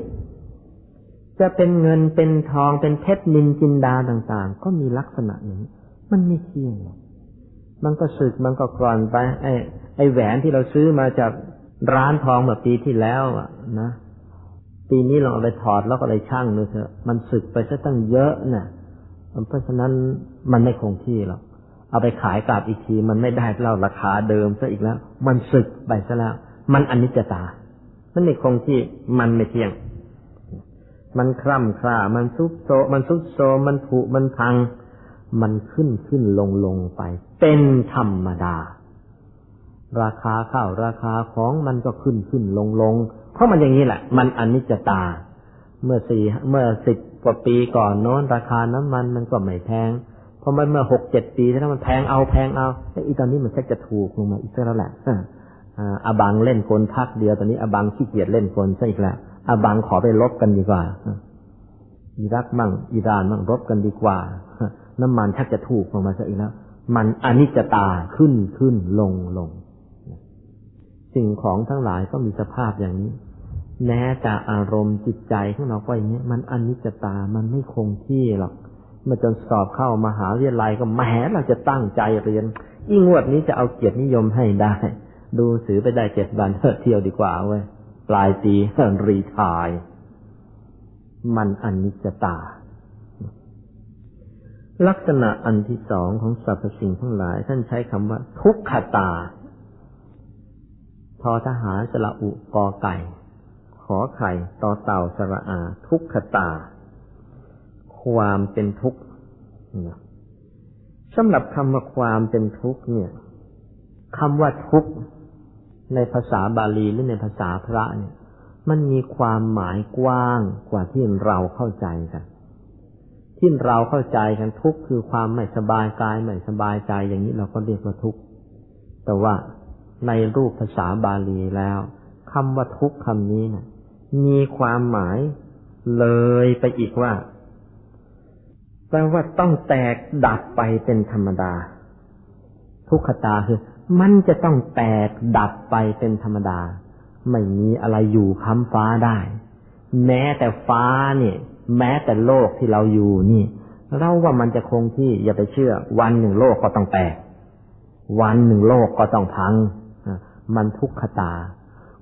จะเป็นเงินเป็นทองเป็นเพชรนินจินดาต่าง ๆ ก็มีลักษณะอย่างนี้ มันไม่เที่ยงมันก็สึกมันก็กร่อนไป ไอ้ไอ้แหวนที่เราซื้อมาจากร้านทองเมื่อปีที่แล้วอะนะปีนี้ลองเอาไปถอดแล้วก็เลยช่างดูเถอะมันสึกไปซะตั้งเยอะเนี่ยเพราะฉะนั้น มันไม่คงที่หรอกเอาไปขายกลับอีกที มันไม่ได้เล่าราคาเดิมซะอีกแล้ว มันสึกไปซะแล้ว มันอนิจจตา มันไม่คงที่มันไม่เที่ยง มันคร่ำคร่า มันซุบโซมันซุบโซมันผุมันพัง มันขึ้นขึ้นลงลงไป เป็นธรรมดา ราคาข้าวราคาของมันก็ขึ้นขึ้นลงลงเพราะมันอย่างนี้แหละ มันอนิจจตา เมื่อสี่เมื่อสิบกว่าปีก่อนโน้นราคาน้ำมันมันก็ไม่แพง พอมันเมื่อหกเจ็ดปีแล้วมันแพงเอาแพงเอาไอ้ตอนนี้มันแค่จะถูกลงมาอีกแล้วแหละอาบังเล่นกลพักเดียวตอนนี้อาบังขี้เกียจเล่นกลซะอีกแล้วอาบังขอไปลบกันดีกว่าอิรักมั่งอิรานมั่งรบกันดีกว่า น้ำมันชักจะถูกลงมาซะอีกแล้ว มันอนิจจตาขึ้นขึ้นลงลงสิ่งของทั้งหลายก็มีสภาพอย่างนี้ แม้แต่อารมณ์จิตใจของเราก็อย่างนี้มันอนิจจตา มันไม่คงที่หรอก มื่อจนสอบเข้ามาหาวิทยาลัยก็แหมเราจะตั้งใจเรียนอีงวดนี้จะเอาเกียรตินิยมให้ได้ ดูสือไปได้เจ็ดวันเที่ยวดีกว่าเว้ยปลายปีรีทาย มันอนิจจตา ลักษณะอันที่สองของสรรพสิ่งทั้งหลาย ท่านใช้คำว่า ทุกขตา ทอทหารสละอุกอไก่ ขอไข่ต่อเต่าสระอา ทุกขตา ความเป็นทุกข์สำหรับคำว่าความเป็นทุกข์เนี่ยคำว่าทุกข์ในภาษาบาลีหรือในภาษาพระเนี่ย มันมีความหมายกว้างกว่าที่เราเข้าใจกันที่เราเข้าใจกันทุกข์คือความไม่สบายกายไม่สบายใจอย่างนี้เราก็เรียกว่าทุกข์แต่ว่าในรูปภาษาบาลีแล้วคำว่าทุกข์คำนี้นี่ยมีความหมายเลยไปอีกว่า แปลว่าต้องแตกดับไปเป็นธรรมดา ทุกขตาคือ มันจะต้องแตกดับไปเป็นธรรมดา ไม่มีอะไรอยู่ค้ำฟ้าได้ แม้แต่ฟ้าเนี่ย แม้แต่โลกที่เราอยู่นี่ เราว่ามันจะคงที่อย่าไปเชื่อ วันหนึ่งโลกก็ต้องแตก วันหนึ่งโลกก็ต้องพังมันทุกขตา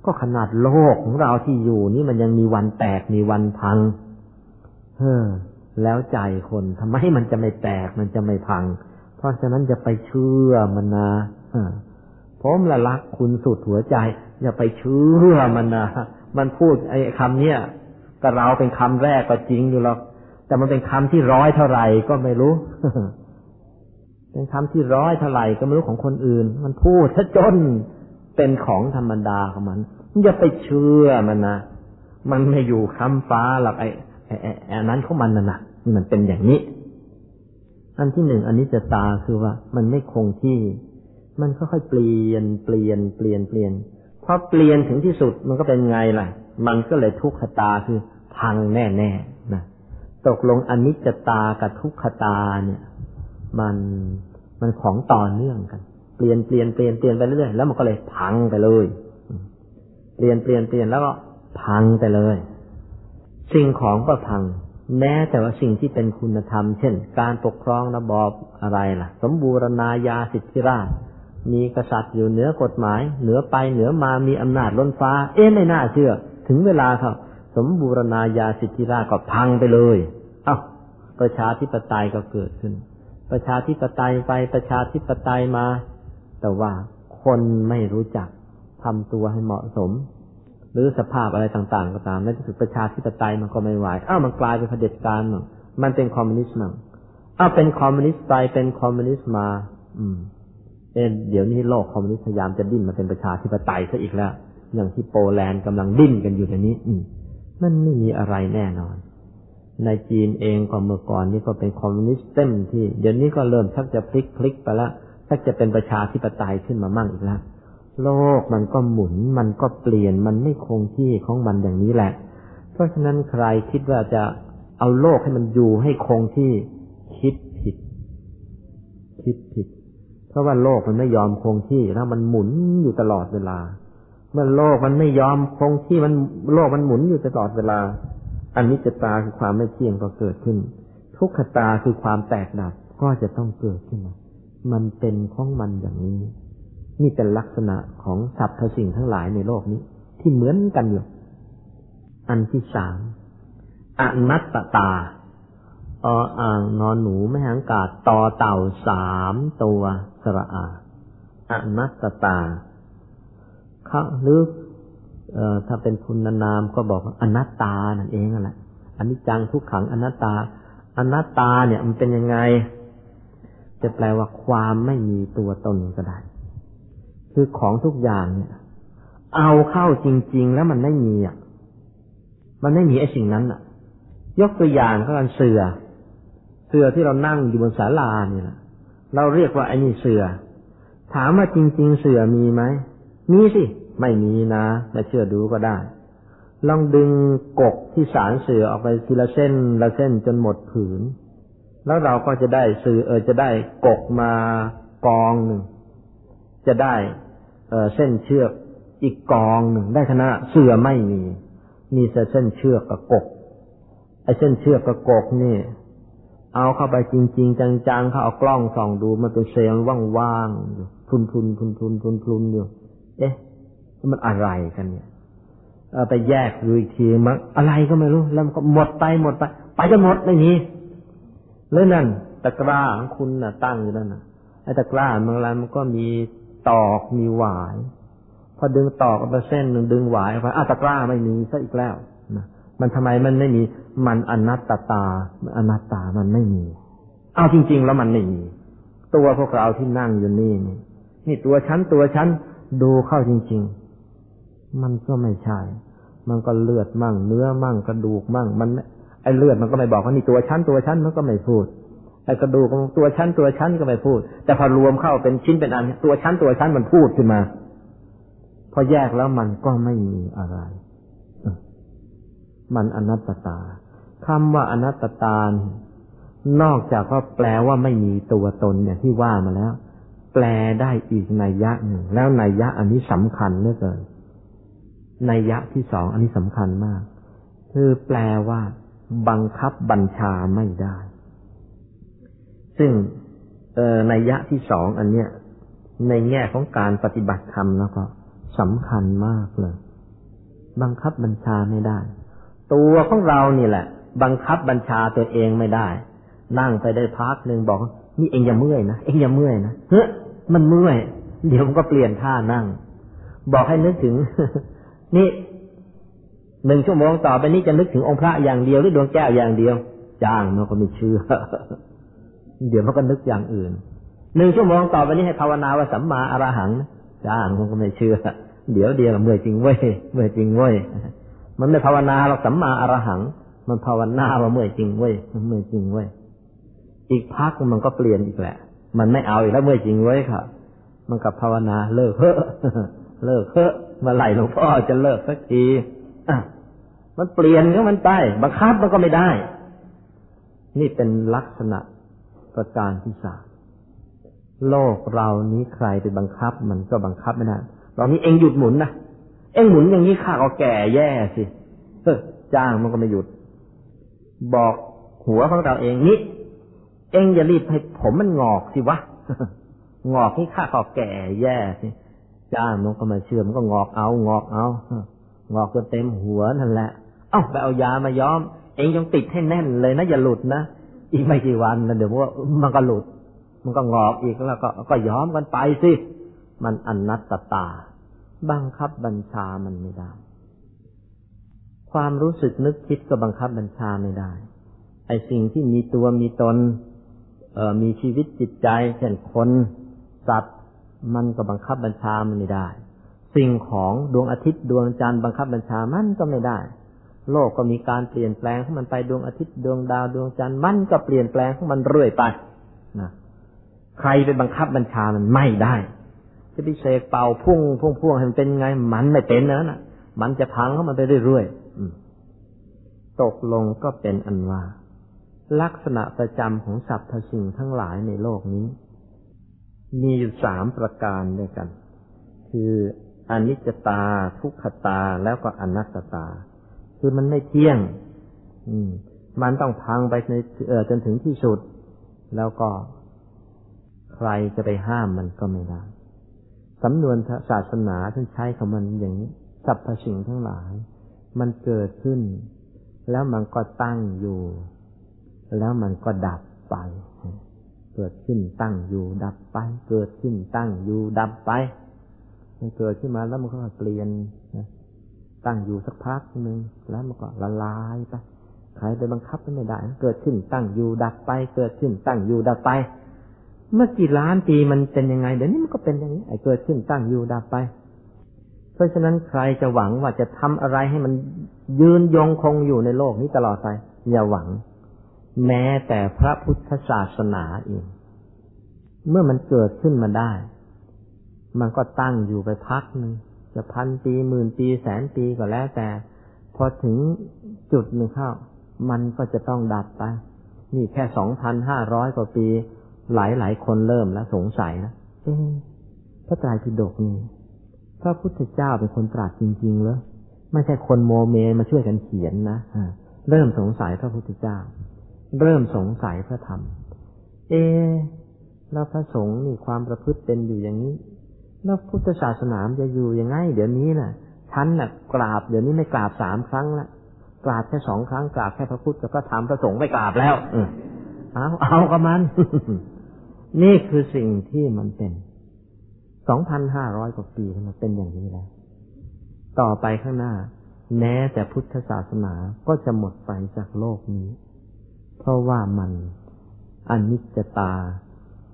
ก็ขนาดโลกของเราที่อยู่นี่มันยังมีวันแตกมีวันพังเฮ้อ แล้วใจคนทำไมมันจะไม่แตกมันจะไม่พัง เพราะฉะนั้นจะไปเชื่อมันนะผมละรักคุณสุดหัวใจ อย่าไปเชื่อมันนะมันพูดไอ้คำเนี้ยกับเราเป็นคำแรกก็จริงอยู่หรอกแต่มันเป็นคำที่ร้อยเท่าไหร่ก็ไม่รู้ เป็นคำที่ร้อยเท่าไหร่ก็ไม่รู้ของคนอื่น มันพูดซะจนเป็นของธรรมดาของมันอย่าไปเชื่อมันนะมันไม่อยู่ค้ำฟ้าหรอกไอ้ไอ้นั้นของมันน่ะนะ มันเป็นอย่างนี้ อันที่หนึ่งอันนี้จะตาคือว่า มันไม่คงที่ มันค่อยๆเปลี่ยนเปลี่ยนเปลี่ยนเปลี่ยนพอเปลี่ยนถึงที่สุดมันก็เป็นไงล่ะ มันก็เลยทุกขตาคือพังแน่ๆนะตกลงอนิจจตากับทุกขตาเนี่ย มันมันของต่อเนื่องกัน เปลี่ยนเปลี่ยนเปลี่ยนเปลี่ยนไปเรื่อยแล้วมันก็เลยพังไปเลยเปลี่ยนเปลี่ยนเปลี่ยนแล้วก็พังไปเลย สิ่งของก็พัง แม้แต่ว่าสิ่งที่เป็นคุณธรรม เช่น การปกครองระบอบอะไรล่ะ สมบูรณาญาสิทธิราชมีกษัตริย์อยู่เหนือกฎหมาย เหนือไปเหนือมามีอำนาจล้นฟ้า เอ๊ะไม่น่าเชื่อ ถึงเวลาครับสมบูรณาญาสิทธิราชก็พังไปเลยเอ้าประชาธิปไตยก็เกิดขึ้น ประชาธิปไตยไปประชาธิปไตยมา แต่ว่าคนไม่รู้จักทำตัวให้เหมาะสม หรือสภาพอะไรต่างๆ ก็ตามในที่สุดประชาธิปไตยมันก็ไม่ไหวอ้าวมันกลายเป็นเผด็จการมั่งมันเป็นคอมมิวนิสต์มั่งอ้าวเป็นคอมมิวนิสต์ไปเป็นคอมมิวนิสต์มา อืมเอ็นเดี๋ยวนี้โลกคอมมิวนิสต์พยายามจะดิ้นมาเป็นประชาธิปไตยซะอีกแล้ว อย่างที่โปแลนด์กำลังดิ้นกันอยู่ในนี้ อืมมันไม่มีอะไรแน่นอน ในจีนเองก็เมื่อก่อนนี่ก็เป็นคอมมิวนิสต์เต็มที่ เดี๋ยวนี้ก็เริ่มชักจะพลิกพลิกไปแล้วชักจะเป็นประชาธิปไตยขึ้นมามั่งอีกแล้ว โลกมันก็หมุน มันก็เปลี่ยนมันไม่คงที่ของมันอย่างนี้แหละ เพราะฉะนั้นใครคิดว่าจะเอาโลกให้มันอยู่ให้คงที่คิดผิด คิดผิด เพราะว่าโลกมันไม่ยอมคงที่แล้วมันหมุนอยู่ตลอดเวลา เมื่อโลกมันไม่ยอมคงที่มันโลกมันหมุนอยู่ตลอดเวลาอันนี้จะตาคือความไม่เที่ยงก็เกิดขึ้น ทุกขตาคือความแตกดับก็จะต้องเกิดขึ้นมามันเป็นของมันอย่างนี้ นี่เป็นลักษณะของสรรพสิ่งทั้งหลายในโลกนี้ ที่เหมือนกันอยู่ อันที่สามอนัตตตาออ่างนอนหนูไม่หังกาดต่อเต่าสามตัวสระอาอนัตตาเขาหรือถ้าเป็นคุณนามก็บอกอนัตตานั่นเองนั่นแหละอันนี้จังทุกขังอนัตตา อนัตตาเนี่ยมันเป็นยังไง จะแปลว่าความไม่มีตัวตนก็ได้ คือของทุกอย่างเนี่ย เอาเข้าจริง ๆ แล้วมันไม่มีอะ มันไม่มีไอ้สิ่งนั้นอะ ยกตัวอย่างก็กันเสือ เสือที่เรานั่งอยู่บนศาลาเนี่ยเราเรียกว่าไอ้นี่เสือ ถามว่าจริง ๆ เสือมีไหมมีสิ ไม่มีนะแต่เชื่อดูก็ได้ ลองดึงกกที่สารเสือออกไปทีละเส้นละเส้นจนหมดผืน แล้วเราก็จะได้เสือเออจะได้กกมากองหนึ่งจะได้ เส้นเชือกอีกกองหนึ่งได้คณะเสือไม่มี มีแต่เส้นเชือกกับกกไอ้เส้นเชือกกับกกนี่ เอาเข้าไปจริง ๆ จังๆเขาเอากล้องส่องดูมันเป็นเซลล์ว่างๆอยู่ทุนทุนทุนทุนทุนทุนอยู่เอ๊ะมันอะไรกันเนี่ยเอาไปแยกดูอีกทีมันอะไรก็ไม่รู้ แล้วมันก็หมดไปหมดไป ไปจะหมดไม่มีแล้วนั่นตะกร้าของคุณน่ะตั้งอยู่นั่นน่ะไอ้ตะกร้าบางร้านมันก็มี ตอกมีหวาย พอดึงตอกไปเส้นหนึ่งดึงหวายไปอ้าตะกร้าไม่มีซะอีกแล้วนะมันทำไมมันไม่มีมันอนัตตาตาอนัตตามันไม่มี เอาจริง ๆ แล้วมันไม่มี ตัวพวกเราที่นั่งอยู่นี่นี่นี่ตัวฉันตัวฉันดูเข้าจริง ๆ มันก็ไม่ใช่ มันก็เลือดมั่ง เนื้อมั่งกระดูกมั่ง มันไอเลือดมันก็ไม่บอกว่านี่ตัวฉันตัวฉันมันก็ไม่พูด ไอ้กระดูกของตัวชั้นตัวชั้นก็ไม่พูด แต่พอรวมเข้าเป็นชิ้นเป็นอัน ตัวชั้นตัวชั้นมันพูดขึ้นมา พอแยกแล้วมันก็ไม่มีอะไร มันอนัตตาคำว่าอนัตตา นอกจากว่าแปลว่าไม่มีตัวตนเนี่ยที่ว่ามาแล้ว แปลได้อีกนัยยะหนึ่ง แล้วนัยยะอันนี้สำคัญเหลือเกินนัยยะที่สองอันนี้สำคัญมาก คือแปลว่า บังคับบัญชาไม่ได้ ซึ่งในยะที่สองอันเนี้ย ในแง่ของการปฏิบัติธรรมแล้วก็สำคัญมากเลย บังคับบัญชาไม่ได้ ตัวของเรานี่แหละ บังคับบัญชาตัวเองไม่ได้ นั่งไปได้พักหนึ่งบอกนี่เองอย่าเมื่อยนะเองอย่าเมื่อยนะเฮ้ยมันเมื่อย เดี๋ยวมันก็เปลี่ยนท่านั่ง บอกให้นึกถึง นี่หนึ่งชั่วโมงต่อไปนี้จะนึกถึงองค์พระอย่างเดียวหรือดวงแก้วอย่างเดียว จ้างมันก็ไม่เชื่อ เดี๋ยวมันก็นึกอย่างอื่นหนึ่งชั่วโมงต่อไปนี้ให้ภาวนาว่าสัมมาอรหังจ้างมันก็ไม่เชื่อ เดี๋ยวเดียวเมื่อจริงเว้ยเมื่อจริงเว้ยมันไม่ภาวนาเราสัมมาอรหัง มันภาวนาว่าเมื่อจริงเว้ยเมื่อจริงเว้ยอีกพักมันก็เปลี่ยนอีกแหละ มันไม่เอาอีกแล้วเมื่อจริงเว้ยค่ะ มันกับภาวนาเลิกเฮ้อเลิกเฮ้อมาไหลหลวงพ่อจะเลิกสักทีมันเปลี่ยนก็มันไปบังคับมันก็ไม่ได้ นี่เป็นลักษณะ ประการที่สามโลกเรานี้ใครไปบังคับ มันก็บังคับไม่ได้ตอนนี้เองหยุดหมุนนะเองหมุนอย่างนี้ข้าก็แก่แย่สิเฮ้จ้างมันก็ไม่หยุด บอกหัวของเราเองนี่เองอย่ารีบให้ผมมันงอกสิวะงอกที่ข้าขอแก่แย่สิจ้ามันก็มาเชื่อมันก็งอกเอางอกเอางอกจนเต็มหัวนั่นแหละ เอ้าไปเอายามาย้อม เองจงติดให้แน่นเลยนะอย่าหลุดนะ อีกไม่กี่วันนเดี๋ยวว่ามันก็หลุด มันก็งอกอีกแล้วก็ก็ยอมกันไปสิ มันอนัตตา บังคับบัญชามันไม่ได้ ความรู้สึกนึกคิดก็บังคับบัญชาไม่ได้ ไอสิ่งที่มีตัวมีตนมีชีวิตจิตใจเช่นคนสัตว์ มันก็บังคับบัญชามันไม่ได้ สิ่งของดวงอาทิตย์ดวงจันทร์บังคับบัญชามันก็ไม่ได้ โลกก็มีการเปลี่ยนแปลงของมันไปดวงอาทิตย์ดวงดาวดวงจันทร์มันก็เปลี่ยนแปลงของมันเรื่อยไปนะใครไปบังคับบัญชามันไม่ได้ จะไปเสกเป่าพุ่งพุ่งพุ่งให้มันเป็นไง มันไม่เป็นนะนะมันจะพังเข้ามันไปเรื่อยๆตกลงก็เป็นอันว่า ลักษณะประจำของสรรพสิ่งทั้งหลายในโลกนี้ มีอยู่สามประการด้วยกัน คืออนิจจตา ทุกขตาแล้วก็อนัตตา คือมันไม่เที่ยง อืม มันต้องพังไปในเออจนถึงที่สุด แล้วก็ใครจะไปห้ามมันก็ไม่ได้สำนวนศาสนาท่านใช้คำมันอย่างนี้สรรพสิ่งทั้งหลาย มันเกิดขึ้น แล้วมันก็ตั้งอยู่ แล้วมันก็ดับไป เกิดขึ้นตั้งอยู่ ดับไป เกิดขึ้นตั้งอยู่ดับไป มันเกิดขึ้นมาแล้วมันก็เปลี่ยน ตั้งอยู่สักพักหนึ่งแล้วมันก็ละลายไปใครไปบังคับไม่ได้เกิดขึ้นตั้งอยู่ดับไป เกิดขึ้นตั้งอยู่ดับไป เมื่อกี่ล้านปีมันเป็นยังไงเดี๋ยวนี้มันก็เป็นอย่างนี้ไอ้เกิดขึ้นตั้งอยู่ดับไป เพราะฉะนั้นใครจะหวังว่าจะทำอะไรให้มันยืนยงคงอยู่ในโลกนี้ตลอดไปอย่าหวัง แม้แต่พระพุทธศาสนาเองเมื่อมันเกิดขึ้นมาได้ มันก็ตั้งอยู่ไปพักหนึ่ง จะพันปีหมื่นปีแสนปีก็แล้วแต่ พอถึงจุดหนึ่งเข้า มันก็จะต้องดับไป นี่แค่สองพันห้าร้อยกว่าปี หลายหลายคนเริ่มแล้วสงสัยนะเอ๊พระไตรปิฎกนี่พระพุทธเจ้าเป็นคนตรัสจริงๆเหรอไม่ใช่คนโมเมมาช่วยกันเขียนนะเริ่มสงสัยพระพุทธเจ้า เริ่มสงสัยพระธรรม เอแล้วพระสงฆ์นี่ความประพฤติเป็นอยู่อย่างนี้ แล้วพุทธศาสนาจะอยู่ยังไง เดี๋ยวนี้น่ะฉันน่ะกราบเดี๋ยวนี้ไม่กราบสามครั้งละกราบแค่สองครั้งกราบแค่พระพุทธกับพระธรรมพระสงฆ์ไม่กราบแล้วเอาเอากับมัน นี่คือสิ่งที่มันเป็นสองพันห้าร้อยกว่าปีมันเป็นอย่างนี้แล้ว ต่อไปข้างหน้า แม้แต่พุทธศาสนาก็จะหมดไปจากโลกนี้ เพราะว่ามันอนิจจตา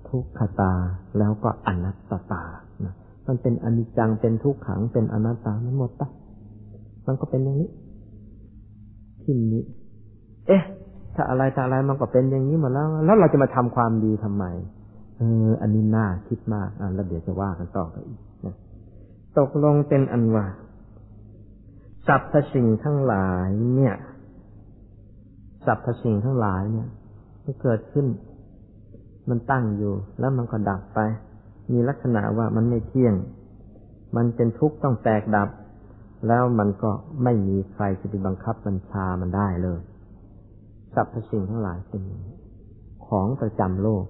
ทุกขตาแล้วก็อนัตตา มันเป็นอนิจจังเป็นทุกขังเป็นอนัตตามันหมดปะมันก็เป็นอย่างนี้ที่นี้ เอ๊ะ ถ้าอะไรถ้าอะไรมันก็เป็นอย่างนี้หมดแล้ว แล้วเราจะมาทำความดีทำไม เออ อันนี้น่าคิดมากอะแล้วเดี๋ยวจะว่ากันต่อไปอีกนะตกลงเป็นอันว่าสรรพสิ่งทั้งหลายเนี่ยสรรพสิ่งทั้งหลายเนี่ยมันเกิดขึ้น มันตั้งอยู่ แล้วมันก็ดับไป มีลักษณะว่ามันไม่เที่ยง มันเป็นทุกข์ต้องแตกดับ แล้วมันก็ไม่มีใครจะไปบังคับบัญชามันได้เลยสรรพสิ่งทั้งหลายเป็นของประจำโลก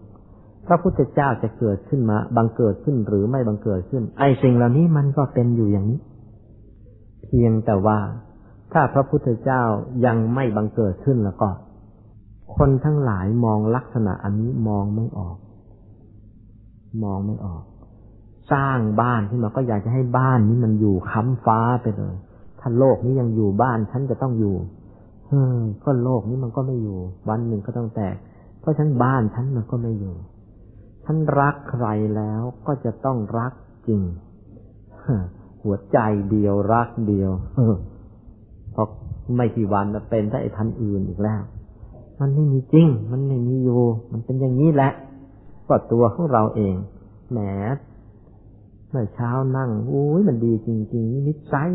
พระพุทธเจ้าจะเกิดขึ้นมา บังเกิดขึ้นหรือไม่บังเกิดขึ้น ไอ้สิ่งเหล่านี้มันก็เป็นอยู่อย่างนี้ เพียงแต่ว่าถ้าพระพุทธเจ้ายังไม่บังเกิดขึ้นแล้วก็ คนทั้งหลายมองลักษณะอันนี้มองไม่ออก มองไม่ออก สร้างบ้านขึ้นมาก็อยากจะให้บ้านนี้มันอยู่ค้ำฟ้าไปเลย ถ้าโลกนี้ยังอยู่บ้านฉันจะต้องอยู่เฮ้ยก็โลกนี้มันก็ไม่อยู่ วันหนึ่งก็ต้องแตก เพราะฉันบ้านฉันมันก็ไม่อยู่ ฉันรักใครแล้วก็จะต้องรักจริงหัวใจเดียวรักเดียวพอไม่กี่วันมันเป็นถ้าไอ้ทันอื่นอีกแล้ว มันไม่มีจริง มันไม่มีอยู่ มันเป็นอย่างนี้แหละ ก็ตัวของเราเอง แหมเมื่อเช้านั่งอุ้ยมันดีจริง ๆ นิสัย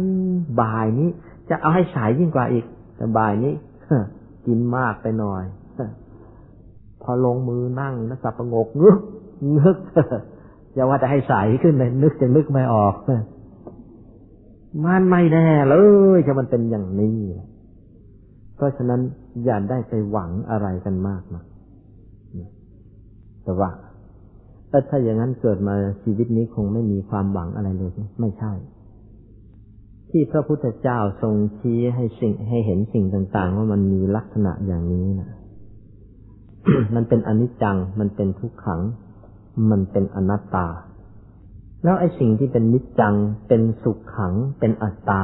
บ่ายนี้ จะเอาให้สายยิ่งกว่าอีก แต่บ่ายนี้กินมากไปหน่อยพอลงมือนั่งนะสับประงกงึกงึกจะว่าจะให้ใสขึ้นเลยนึกจะนึกไม่ออกมันไม่แน่เลยจะมันเป็นอย่างนี้ เพราะฉะนั้นอย่าได้ไปหวังอะไรกันมากนะ แต่ว่าถ้าอย่างนั้นเกิดมาชีวิตนี้คงไม่มีความหวังอะไรเลยไม่ใช่ ที่พระพุทธเจ้าทรงชี้ให้สิ่งให้เห็นสิ่งต่าง ๆ ว่ามันมีลักษณะอย่างนี้นะมันเป็นอนิจจัง มันเป็นทุกขัง มันเป็นอนัตตา แล้วไอ้สิ่งที่เป็นนิจจัง เป็นสุขขัง เป็นอัตตา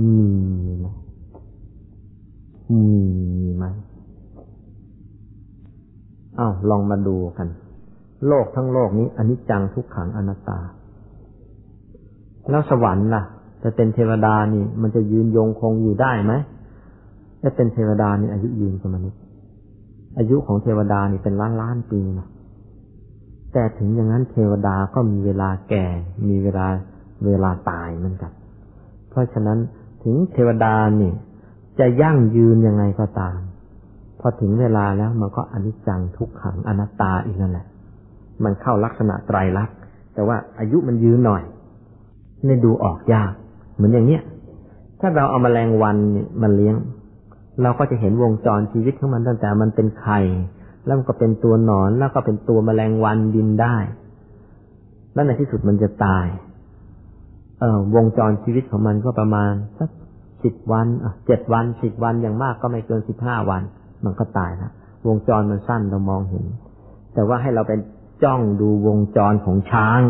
มีไหมมีไหม อ้าวลองมาดูกัน โลกทั้งโลกนี้อนิจจังทุกขังอนัตตา แล้วสวรรค์ล่ะจะเป็นเทวดานี่ มันจะยืนยงคงอยู่ได้ไหมถ้าเป็นเทวดานี่อายุยืนกว่ามนุษย์อายุของเทวดานี่เป็นล้านล้านปีนะแต่ถึงอย่างนั้นเทวดาก็มีเวลาแก่ มีเวลาเวลาตายเหมือนกัน เพราะฉะนั้นถึงเทวดานี่จะยั่งยืนยังไงก็ตาม อถึงเวลาแล้วมันก็อนิจจังทุกขังอนัตตาอีกนั่นแหละ มันเข้าลักษณะไตรลักษณ์แต่ว่าอายุมันยืนหน่อยนี่ดูออกยาก เหมือนอย่างเนี้ย ถ้าเราเอามาแมลงวันมันเลี้ยง เราก็จะเห็นวงจรชีวิตของมันตั้งแต่มันเป็นไข่ แล้วมันก็เป็นตัวหนอน แล้วก็เป็นตัวแมลงวันบินได้ แล้วในที่สุดมันจะตาย เออวงจรชีวิตของมันก็ประมาณสักสิบวันเจ็ดวันสิบวันอย่างมากก็ไม่เกินสิบห้าวัน มันก็ตายแล้ววงจรมันสั้นเรามองเห็น แต่ว่าให้เราเป็นจ้องดูวงจรของช้าง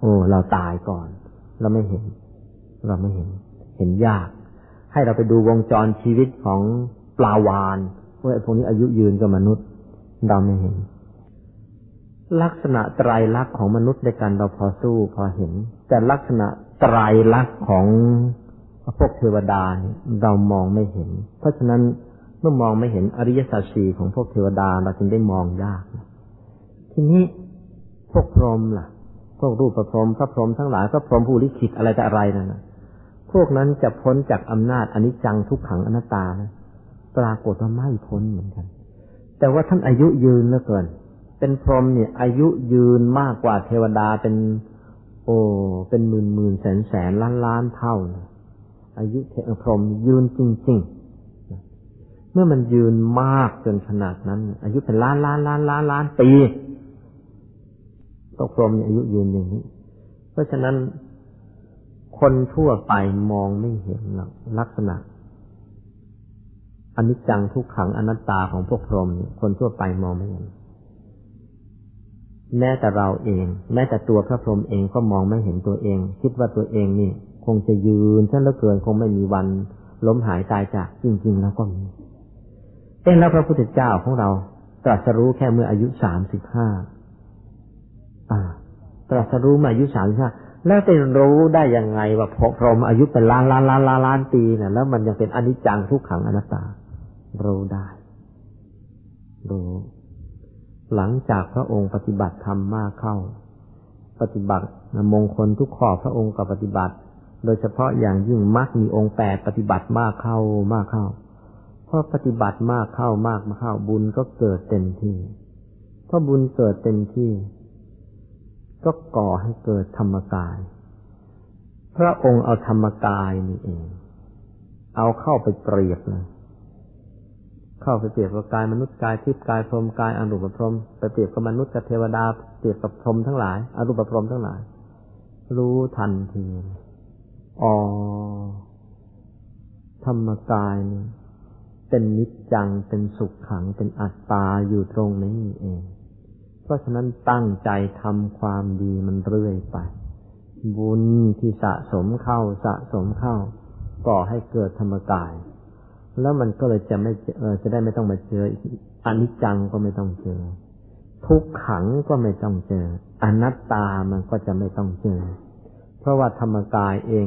โอ้เราตายก่อน เราไม่เห็น เราไม่เห็น เห็นยาก ให้เราไปดูวงจรชีวิตของปลาวานว่าพวกนี้อายุยืนกับมนุษย์ เราไม่เห็น ลักษณะไตรลักษณ์ของมนุษย์ในการเราพอสู้พอเห็น แต่ลักษณะไตรลักษณ์ของพวกเทวดาเรามองไม่เห็น เพราะฉะนั้น เมื่อมองไม่เห็นอริยสัจสี่ของพวกเทวดาเราจึงได้มองยาก ทีนี้พวกพรหมล่ะ พวกรูปประพรหมพระพรหมทั้งหลายพระพรหมผู้ลิขิตอะไรแต่อะไรนั่นนะพวกนั้นจะพ้นจากอำนาจอนิจจังทุกขังอนัตตานะปรากฏว่าไม่พ้นเหมือนกัน แต่ว่าท่านอายุยืนเหลือเกิน เป็นพรหมเนี่ย อายุยืนมากกว่าเทวดาเป็น โอ้เป็นหมื่นหมื่นแสนแสนล้านล้านเท่านะอายุเทพรหมยืนจริง ๆ เมื่อมันยืนมากจนขนาดนั้น อายุเป็นล้านล้านล้านล้านล้านปีก็พรหมอายุยืนอย่างนี้ เพราะฉะนั้นคนทั่วไปมองไม่เห็นหรอกลักษณะอนิจจังทุกขังอนัตตาของพวกพรหมคนทั่วไปมองไม่เห็น แม้แต่เราเอง แม้แต่ตัวพระพรหมเองก็มองไม่เห็นตัวเอง คิดว่าตัวเองนี่ คงจะยืนท่านละเกินคงไม่มีวันล้มหายตายจากจริง ๆ แล้วก็มี เอ็นแล้วพระพุทธเจ้าของเรา ตรัสรู้แค่เมื่ออายุสามสิบห้าตรัสรู้เมื่ออายุสามสิบห้าแล้วจะรู้ได้ยังไงว่าพรหมอายุเป็นล้านล้านล้านล้านล้านปีเนี่ยแล้วมันยังเป็นอนิจจังทุกขังอนัตตา รู้ได้ รู้ หลังจากพระองค์ปฏิบัติธรรมมากเข้า ปฏิบัติมงคลทุกข้อพระองค์ก็ปฏิบัติ โดยเฉพาะอย่างยิ่งมักมีองค์แปดปฏิบัติมากเข้ามากเข้า พอปฏิบัติมากเข้ามากมาเข้าบุญก็เกิดเต็มที่พอบุญเกิดเต็มที่ ก็ก่อให้เกิดธรรมกาย พระองค์เอาธรรมกายนี่เอง เอาเข้าไปเปรียบเลยเข้าไปเปรียบกับกายมนุษย์กายทิพย์กายพรหมกายอรูปพรหมไปเปรียบกับมนุษย์กับเทวดาเปรียบกับพรหมทั้งหลายอรูปพรหมทั้งหลาย รู้ทันทีอ๋อธรรมกายนี่ เป็นนิจจังเป็นสุขขังเป็นอัตตาอยู่ตรงนี้เอง เพราะฉะนั้นตั้งใจทำความดีมันเรื่อยไป บุญที่สะสมเข้าสะสมเข้าก่อให้เกิดธรรมกาย แล้วมันก็เลยจะไม่เออจะได้ไม่ต้องมาเจออนิจจังก็ไม่ต้องเจอ ทุกขังก็ไม่ต้องเจอ อนัตตามันก็จะไม่ต้องเจอ เพราะว่าธรรมกายเอง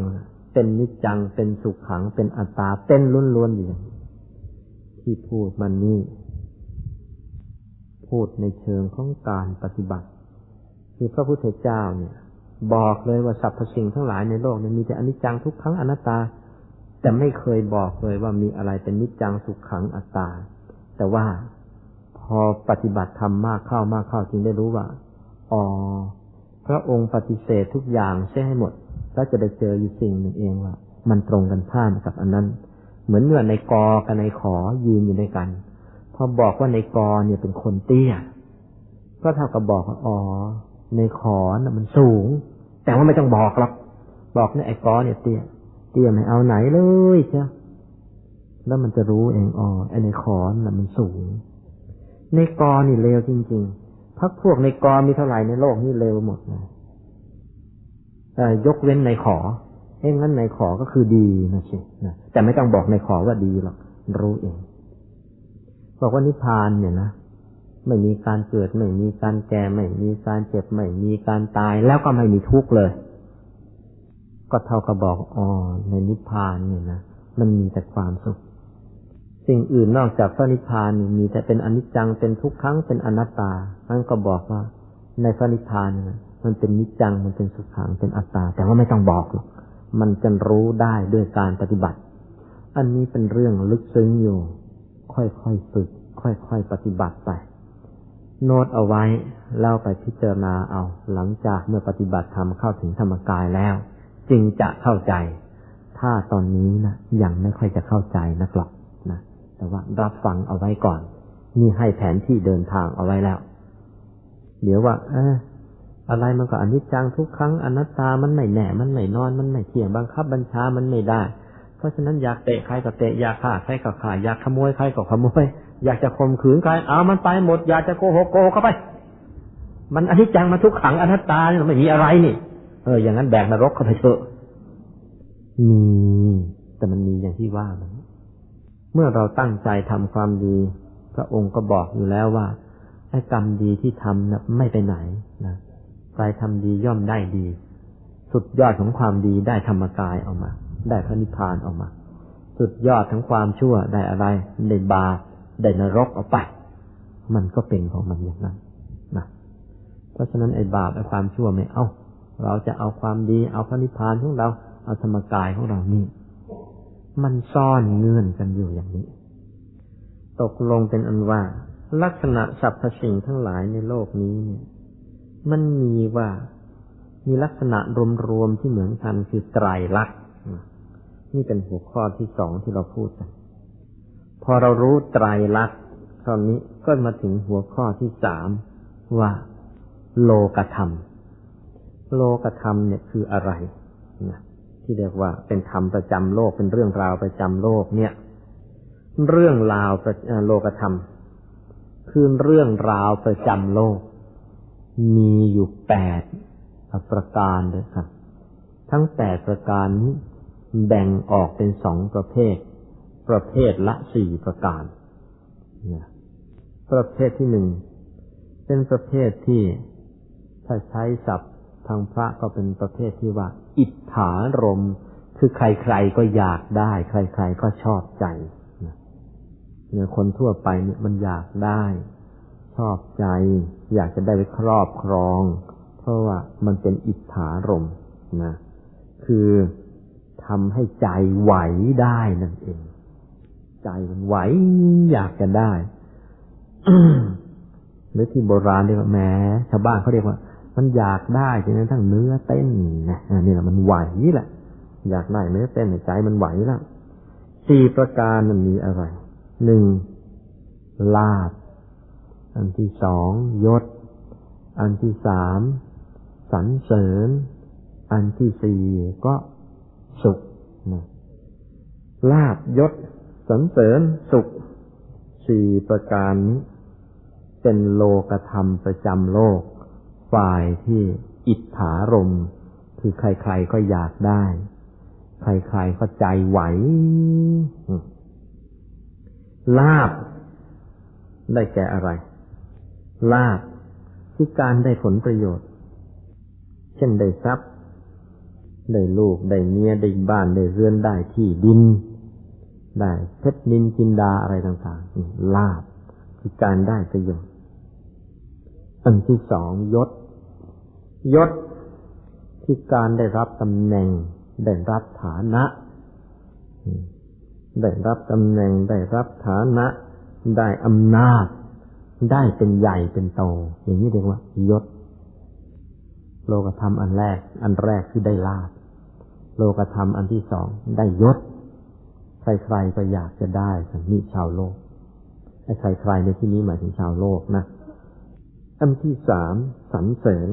เป็นนิจจังเป็นสุขขังเป็นอัตตาเป็นล้วนๆอยู่ ที่พูดมันนี้ พูดในเชิงของการปฏิบัติ คือพระพุทธเจ้าเนี่ย บอกเลยว่าสรรพสิ่งทั้งหลายในโลกนี้มีแต่อนิจจังทุกขังอนัตตา แต่ไม่เคยบอกเลยว่ามีอะไรเป็นนิจจังสุขขังอัตตา แต่ว่าพอปฏิบัติทำมากเข้ามากเข้าจึงได้รู้ว่าอ๋อพระองค์ปฏิเสธทุกอย่างใช่ให้หมด แล้วจะได้เจออยู่สิ่งหนึ่งเองว่า มันตรงกันข้ามกับอันนั้น เหมือนเมื่อในกอกับในขอยืนอยู่ด้วยกัน พอบอกว่าในกอเนี่ยเป็นคนเตี้ย ก็เท่ากับบอกว่าอ๋อในขอน่ะมันสูง แต่ว่าไม่ต้องบอกหรอกบอกเนี่ยไอ้กอเนี่ยเตี้ย เตี้ยไม่เอาไหนเลยเชียวแล้วมันจะรู้เองอ๋อไอ้ในขอน่ะมันสูง ในกอนี่เลวจริง ๆพักพวกในกอมีเท่าไหร่ในโลกนี่เลวหมดเลยยกเว้นในขอ เอ้งั้นในขอก็คือดีนะสินะแต่ไม่ต้องบอกในขอว่าดีหรอกรู้เอง บอกว่านิพพานเนี่ยนะไม่มีการเกิด ไม่มีการแก่ไม่มีการเจ็บไม่มีการตาย แล้วก็ไม่มีทุกข์เลย ก็เท่ากับบอกอ๋อในนิพพานเนี่ยนะมันมีแต่ความสุข สิ่งอื่นนอกจากพระนิพพานมีแต่เป็นอนิจจังเป็นทุกขังเป็นอนัตตานั่นก็บอกว่า ในพระนิพพานมันเป็นนิจจังมันเป็นสุขขังเป็นอัตตา แต่ว่าไม่ต้องบอกหรอก มันจะรู้ได้ด้วยการปฏิบัติ อันนี้เป็นเรื่องลึกซึ้งอยู่ ค่อยๆฝึก ค่อยๆปฏิบัติไป โน้ตเอาไว้แล้วไปพิจารณาเอา หลังจากเมื่อปฏิบัติธรรมเข้าถึงธรรมกายแล้ว จึงจะเข้าใจ ถ้าตอนนี้นะยังไม่ค่อยจะเข้าใจนักหรอกนะแต่ว่ารับฟังเอาไว้ก่อน นี่ให้แผนที่เดินทางเอาไว้แล้ว เดี๋ยวว่า เออ อะไรมันก็อนิจจังทุกครั้งอนัตตามันไม่แน่ มันไม่นอน มันไม่เที่ยงบังคับบัญชามันไม่ได้ เพราะฉะนั้นอยากเตะใครก็เตะอยากฆ่าใครก็ฆ่าอยากขโมยใครก็ขโมยอยากจะข่มขืนใครเอามันไปหมด อยากจะโกหกโกเข้าไป มันอนิจจังมาทุกขังอนัตตาเนี่ยไม่มีอะไรนี่เอออย่างนั้นแบกนรกเข้าไปเถอะมีแต่มันมีอย่างที่ว่ามันเมื่อเราตั้งใจทำความดี พระองค์ก็บอกอยู่แล้วว่าไอ้กรรมดีที่ทำนะไม่ไปไหนนะ กายทำดีย่อมได้ดี สุดยอดของความดีได้ธรรมกายออกมา ได้พระนิพพานออกมา สุดยอดทั้งความชั่วได้อะไรได้บาปได้นรกออกไป มันก็เป็นของมันอย่างนั้นนะเพราะฉะนั้นไอ้บาปไอ้ความชั่วไม่เอาเราจะเอาความดีเอาพระนิพพานของเราเอาธรรมกายของเรานี่มันซ่อนเงื่อนกันอยู่อย่างนี้ ตกลงเป็นอันว่า ลักษณะสรรพสิ่งทั้งหลายในโลกนี้เนี่ย มันมีว่ามีลักษณะรวมๆที่เหมือนกันคือไตรลักษณ์นี่เป็นหัวข้อที่สองที่เราพูดกันพอเรารู้ไตรลักษณ์ตอนนี้ก็มาถึงหัวข้อที่สามว่า โลกธรรม โลกธรรมเนี่ยคืออะไรนะที่เรียกว่าเป็นธรรมประจำโลกเป็นเรื่องราวประจำโลกเนี่ย เรื่องราวโลกธรรม คือเรื่องราวประจำโลก มีอยู่แปดประการเลยครับ ทั้งแปดประการนี้แบ่งออกเป็นสองประเภท ประเภทละสี่ประการประเภทที่หนึ่งเป็นประเภทที่ถ้าใช้ศัพท์ทางพระก็เป็นประเภทที่ว่า อิทธารม คือใครๆก็อยากได้ ใครๆก็ชอบใจเนี่ยคนทั่วไปเนี่ยมันอยากได้ ชอบใจ อยากจะได้ไปครอบครอง เพราะว่ามันเป็นอิทธารมนะ คือทำให้ใจไหวได้นั่นเอง ใจมันไหวอยากจะได้หรือที่โบราณเรียกว่าแม้ชาวบ้านเขาเรียกว่า มันอยากได้จนกระทั่งเนื้อเต้นนะนี่แหละมันไหวแหละอยากได้เนื้อเต้นใจมันไหวล้วสี่ประการมันมีอะไรหนึ่งลาบ อันที่สองยศ อันที่สามสรรเสริญ อันที่สี่ก็สุขนะลาบยศสรรเสริญสุขสี่ประการนี้ เป็นโลกธรรมประจำโลก ฝ่ายที่อิทธารม คือใครๆก็อยากได้ ใครๆก็ใจไหวลาบได้แก่อะไร ลาบคือการได้ผลประโยชน์ เช่นได้ทรัพย์ ได้ลูก ได้เมีย ได้บ้าน ได้เรือน ได้ที่ดิน ได้เพชรนินจินดาอะไรต่างๆลาบคือการได้ประโยชน์ อันที่สองยศ ยศคือการได้รับตำแหน่ง ได้รับฐานะ ได้รับตำแหน่ง ได้รับฐานะ ได้อำนาจ ได้เป็นใหญ่เป็นโต อย่างนี้เรียกว่ายศ โลกธรรมอันแรก อันแรกคือได้ลาบโลกธรรมอันที่สองได้ยศ ใครๆก็อยากจะได้สันนี่ชาวโลกไอ้ใครๆในที่นี้หมายถึงชาวโลกนะอันที่สามสรรเสริญ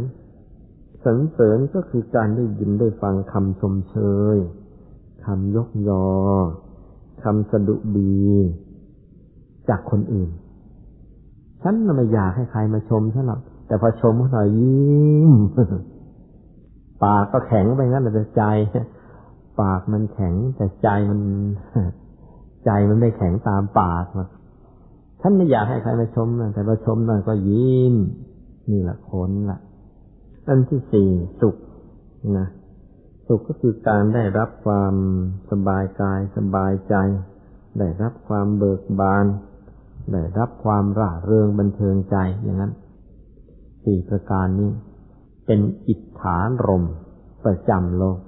สรรเสริญก็คือการได้ยินได้ฟังคำชมเชยคำยกยอคำสะดุดี จากคนอื่น ฉันไม่อยากให้ใครมาชมฉันหรอกแต่พอชมเขาหน่อยยิ้มปากก็แข็งไปงั้นแต่ใจ ปากมันแข็งแต่ใจมันใจมันไม่แข็งตามปากท่านไม่อยากให้ใครมาชมนะแต่พอชมหน่อยก็ยิ้มนี่แหละผลละอันที่สี่สุขนะสุขก็คือการได้รับความสบายกายสบายใจ ได้รับความเบิกบาน ได้รับความร่าเริงบันเทิงใจอย่างนั้นสี่ประการนี้เป็นอิทธานรมประจำโลก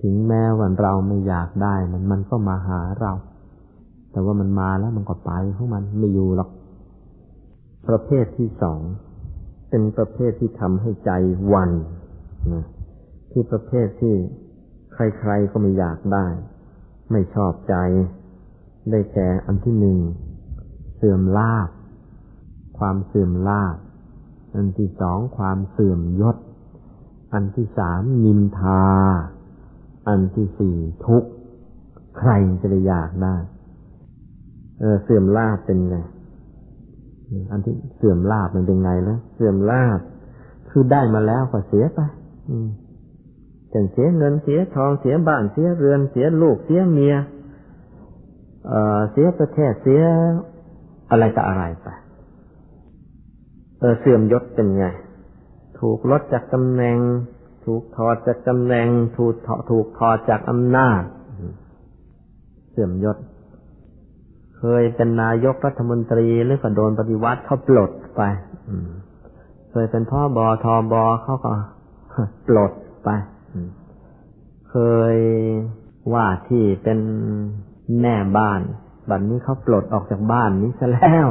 ถึงแม้วันเราไม่อยากได้มันมันก็มาหาเรา แต่ว่ามันมาแล้วมันก็ไปของมันไม่อยู่หรอก ประเภทที่สองเป็นประเภทที่ทำให้ใจวันนะที่ประเภทที่ใครๆก็ไม่อยากได้ ไม่ชอบใจ ได้แก่อันที่หนึ่ง เสื่อมลาบ ความเสื่อมลาบ อันที่สองความเสื่อมยศ อันที่สามนินทา อันที่สี่ทุกข์ ใครจะได้อยากได้เออเสื่อมลาบเป็นไง อันที่เสื่อมลาบมันเป็นไงแล้วเสื่อมลาบ คือได้มาแล้วก็เสียไป อืมจะเสียเงินเสียทองเสียบ้านเสียเรือนเสียลูกเสียเมียเอ่อเสียประเทศเสีย อะไรต่ออะไรไป เออเสื่อมยศเป็นไง ถูกลดจากตำแหน่ง ถูกถอดจากตำแหน่ง ถูกถูกถอดจากอำนาจ เสื่อมยศ เคยเป็นนายกรัฐมนตรีหรือก็โดนปฏิวัติเขาปลดไปเคยเป็นพ่อบอทอบอเขาก็ปลดไปเคยว่าที่เป็นแม่บ้าน บัดนนี้เขาปลดออกจากบ้านนี้ซะแล้ว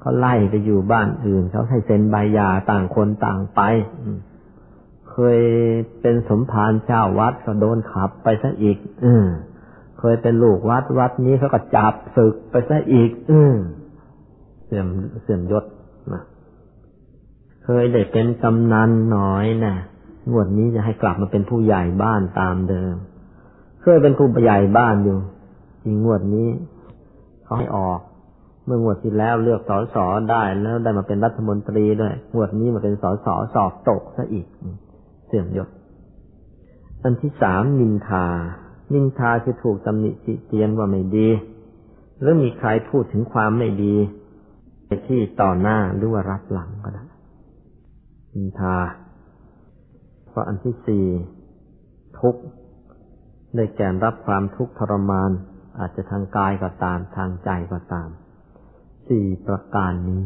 เขาไล่ไปอยู่บ้านอื่นเขาให้เซ็นใบหย่าต่างคนต่างไปเคยเป็นสมภารเจ้าวัดก็โดนขับไปซะอีกอืเคยเป็นลูกวัดวัดนี้เขาก็จับศึกไปซะอีกอืเสื่อมเสื่อมยศนะเคยได้เป็นกำนันน้อยนะงวดนี้จะให้กลับมาเป็นผู้ใหญ่บ้านตามเดิม เคยเป็นผู้ใหญ่บ้านอยู่อีงวดนี้ เขาให้ออก เมื่องวดที่แล้วเลือกสอสอได้แล้วได้มาเป็นรัฐมนตรีด้วยงวดนี้มาเป็นสอสอสอบตกซะอีก เสื่อมยศ อันที่สามนินทา นินทาคือถูกตำหนิติเตียนว่าไม่ดี หรือมีใครพูดถึงความไม่ดีที่ต่อหน้าหรือว่ารับหลังก็ได้นินทาเพราะอันที่สี่ทุกข์ได้แก่รับความทุกข์ทรมาน อาจจะทางกายก็ตาม ทางใจก็ตาม สี่ประการนี้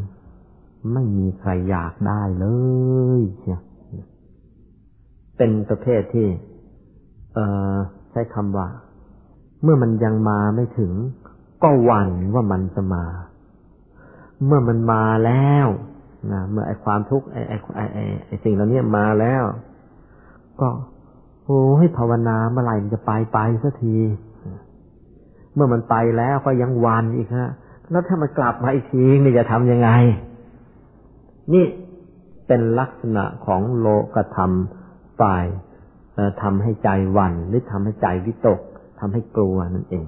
ไม่มีใครอยากได้เลยเนี่ยเป็นประเภทที่ เออใช้คำว่า เมื่อมันยังมาไม่ถึง ก็หวั่นว่ามันจะมา เมื่อมันมาแล้วนะเมื่อไอความทุกข์ไอไอไอไอสิ่งเหล่านี้มาแล้ว ก็โอ้ให้ภาวนาเมื่อไหร่มันจะไปไปสักที เมื่อมันไปแล้วก็ยังวันอีกฮะ แล้วถ้ามันกลับมาอีกทีนี่จะทำยังไง นี่เป็นลักษณะของโลกธรรมฝ่ายทำให้ใจวันหรือทำให้ใจวิตกทำให้กลัวนั่นเอง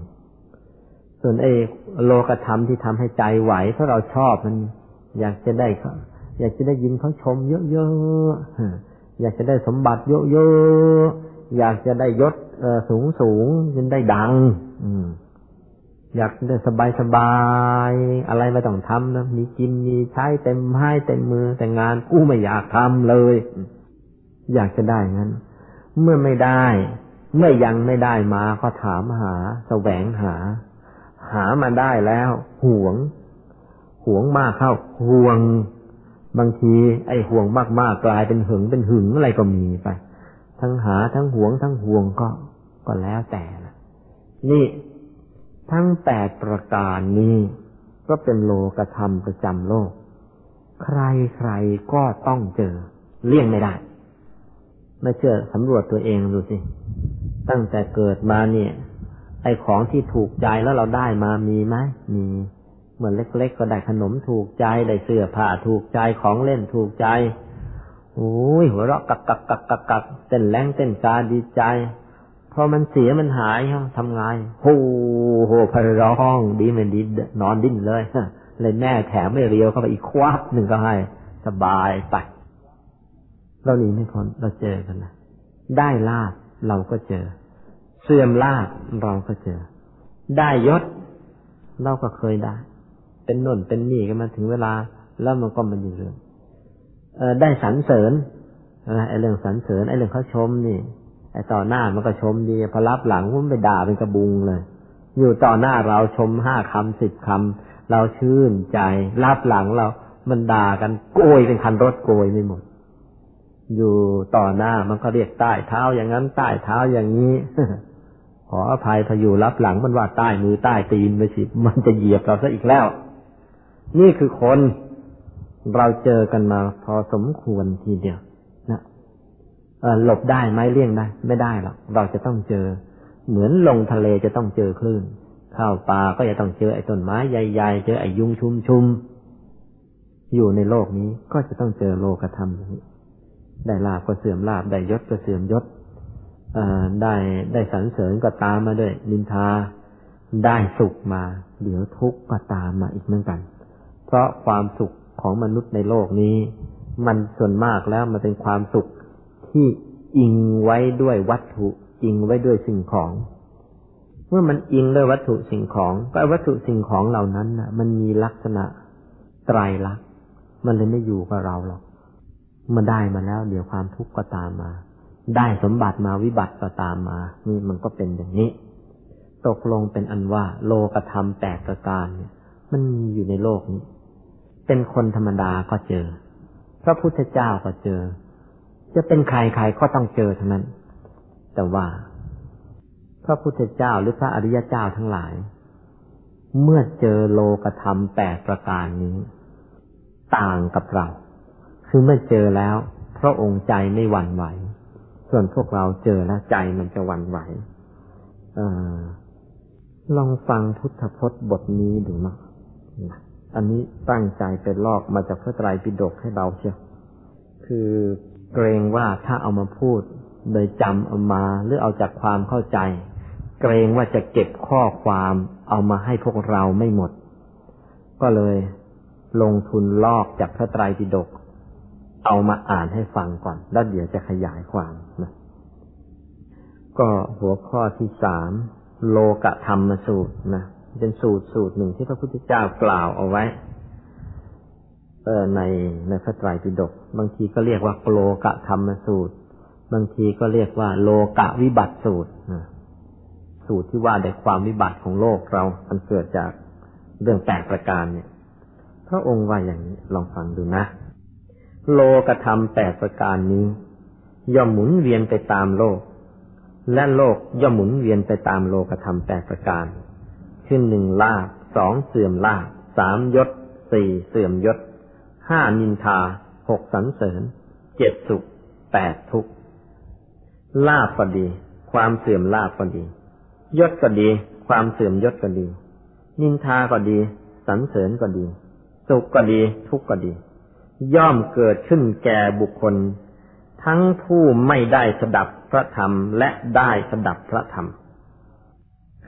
ส่วนเอโลกธรรมที่ทำให้ใจไหวเพราะเราชอบมัน อยากจะได้อยากจะได้ยินเขาชมเยอะๆอยากจะได้สมบัติเยอะๆอยากจะได้ยศสูงสูงจนได้ดัง อืม อยากได้สบายสบาย อะไรไม่ต้องทำนะมีกินมีใช้เต็มให้เต็มมือ แต่งานกู้ไม่อยากทำเลย อยากจะได้งั้น เมื่อไม่ได้ เมื่อยังไม่ได้มาก็ถามหา แสวงหา หามาได้แล้วห่วงห่วงมากเข้าห่วง บางที ไอ้ห่วงมากๆกลายเป็นหึงเป็นหึงอะไรก็มีไป ทั้งหาทั้งห่วงทั้งห่วงก็ก็แล้วแต่ละนี่ ทั้งแปดประการนี้ก็เป็นโลกธรรมประจำโลก ใครใครก็ต้องเจอ เลี่ยงไม่ได้ ไม่เชื่อสำรวจตัวเองดูสิ ตั้งแต่เกิดมาเนี่ย ไอของที่ถูกใจแล้วเราได้มามีไหมมีเหมือนเล็ก ๆ ก็ได้ขนมถูกใจได้เสื้อผ้าถูกใจของเล่นถูกใจโอ้ยหัวเราะกักกักกักกักกักเต้นแรงเต้นกาดีใจ พอมันเสียมันหายทำไงโหโหพร้องดีไม่ดีนอนดิ้นเลยเลยแม่แถมไม่เรียวเข้าไปอีกควับหนึ่งก็ให้ สบายไปเราหนีไม่พ้นเราเจอกันนะได้ลาบเราก็เจอ เสื่อมลาบเราก็เจอ ได้ยศ เราก็เคยได้ เป็นน่นเป็นนี่กันมาถึงเวลา แล้วมันก็มันอยู่เรื่องได้สรรเสริญไอ้เรื่องสรรเสริญไอ้เรื่องเขาชมนี่ ไอ้ต่อหน้ามันก็ชมดีพอรับหลังมันไปด่าเป็นกระบุงเลย อยู่ต่อหน้าเราชมห้าคำสิบคำเราชื่นใจ รับหลังเรา มันด่ากันโกยเป็นคันรถโกยไม่หมด อยู่ต่อหน้ามันก็เรียกใต้เท้าอย่างนั้นใต้เท้าอย่างนี้ขออภัยพออยู่รับหลังมันว่าใต้มือใต้ตีนไปสิมันจะเหยียบเราซะอีกแล้ว นี่คือคนเราเจอกันมาพอสมควรทีเดียว หลบได้ไหมเลี่ยงได้ ไม่ได้หรอกเราจะต้องเจอ เหมือนลงทะเลจะต้องเจอคลื่น เข้าป่าก็จะต้องเจอไอ้ต้นไม้ใหญ่ๆเจอไอ้ยุงชุมชุมอยู่ในโลกนี้ก็จะต้องเจอโลกธรรมนี้ได้ลาบก็เสื่อมลาบได้ยศก็เสื่อมยศได้ได้สรรเสริญก็ตามมาด้วยนินทาได้สุขมา เดี๋ยวทุกข์ก็ตามมาอีกเหมือนกัน เพราะความสุขของมนุษย์ในโลกนี้ มันส่วนมากแล้วมันเป็นความสุข ที่อิงไว้ด้วยวัตถุอิงไว้ด้วยสิ่งของ เมื่อมันอิงด้วยวัตถุสิ่งของ ก็วัตถุสิ่งของเหล่านั้นน่ะ มันมีลักษณะไตรลักษณ์มันเลยไม่อยู่กับเราหรอกเมื่อได้มาแล้ว เดี๋ยวความทุกข์ก็ตามมา ได้สมบัติมาวิบัติก็ตามมา นี่มันก็เป็นอย่างนี้ ตกลงเป็นอันว่า โลกธรรมแปดประการเนี่ย มันมีอยู่ในโลกนี้ เป็นคนธรรมดาก็เจอ พระพุทธเจ้าก็เจอ จะเป็นใครใครก็ต้องเจอทั้งนั้น แต่ว่าพระพุทธเจ้าหรือพระอริยเจ้าทั้งหลาย เมื่อเจอโลกธรรมแปดประการนี้ ต่างกับเรา คือเมื่อเจอแล้ว พระองค์ใจไม่หวั่นไหว ส่วนพวกเราเจอแล้วใจมันจะหวั่นไหวอลองฟังพุทธพจน์บทนี้ดูนะอันนี้ตั้งใจเป็นลอกมาจากพระไตรปิฎกให้เราเชียวคือ เกรงว่าถ้าเอามาพูด โดยจำเอามาหรือเอาจากความเข้าใจ เกรงว่าจะเก็บข้อความเอามาให้พวกเราไม่หมด ก็เลยลงทุนลอกจากพระไตรปิฎกเอามาอ่านให้ฟังก่อน แล้วเดี๋ยวจะขยายความนะก็หัวข้อที่สามโลกธรรมสูตรนะเป็นสูตรสูตรหนึ่งที่พระพุทธเจ้ากล่าวเอาไว้ในในพระไตรปิฎก บางทีก็เรียกว่าโลกะธรรมสูตร บางทีก็เรียกว่า โลกะวิบัติสูตรสูตรที่ว่าในความวิบัติของโลกเรามันเกิดจากเรื่องแปดประการเนี่ย พระองค์ว่าอย่างนี้ลองฟังดูนะ โลกธรรมแปดประการนี้ ย่อมหมุนเวียนไปตามโลก และโลกย่อมหมุนเวียนไปตามโลกธรรมแปดประการขึ้นหนึ่งลาบสองเสื่อมลาบสามยศสี่เสื่อมยศห้านินทา หกสรรเสริญเจ็ดสุขแปดทุกลาบก็ดี ความเสื่อมลาบก็ดี ยศก็ดี ความเสื่อมยศก็ดี นินทาก็ดีสรรเสริญก็ดี สุขก็ดี ทุกข์ก็ดี ย่อมเกิดขึ้นแก่บุคคล ทั้งผู้ไม่ได้สดับพระธรรม และได้สดับพระธรรม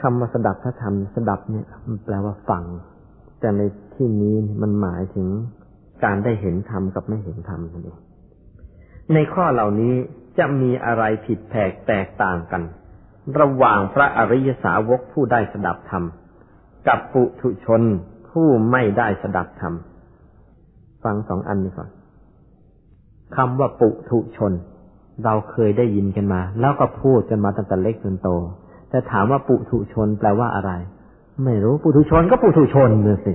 คำว่าสดับพระธรรมสดับเนี่ยมันแปลว่าฟัง แต่ในที่นี้มันหมายถึง การได้เห็นธรรมกับไม่เห็นธรรมนั่นเองในข้อเหล่านี้จะมีอะไรผิดแผกแตกต่างกัน ระหว่างพระอริยสาวกผู้ได้สดับธรรม กับปุถุชนผู้ไม่ได้สดับธรรม ฟังสองอันนี้ก่อนคำว่าปุถุชน เราเคยได้ยินกันมา แล้วก็พูดกันมาตั้งแต่เล็กจนโต แต่ถามว่าปุถุชนแปลว่าอะไร ไม่รู้ปุถุชนก็ปุถุชนเลยสิ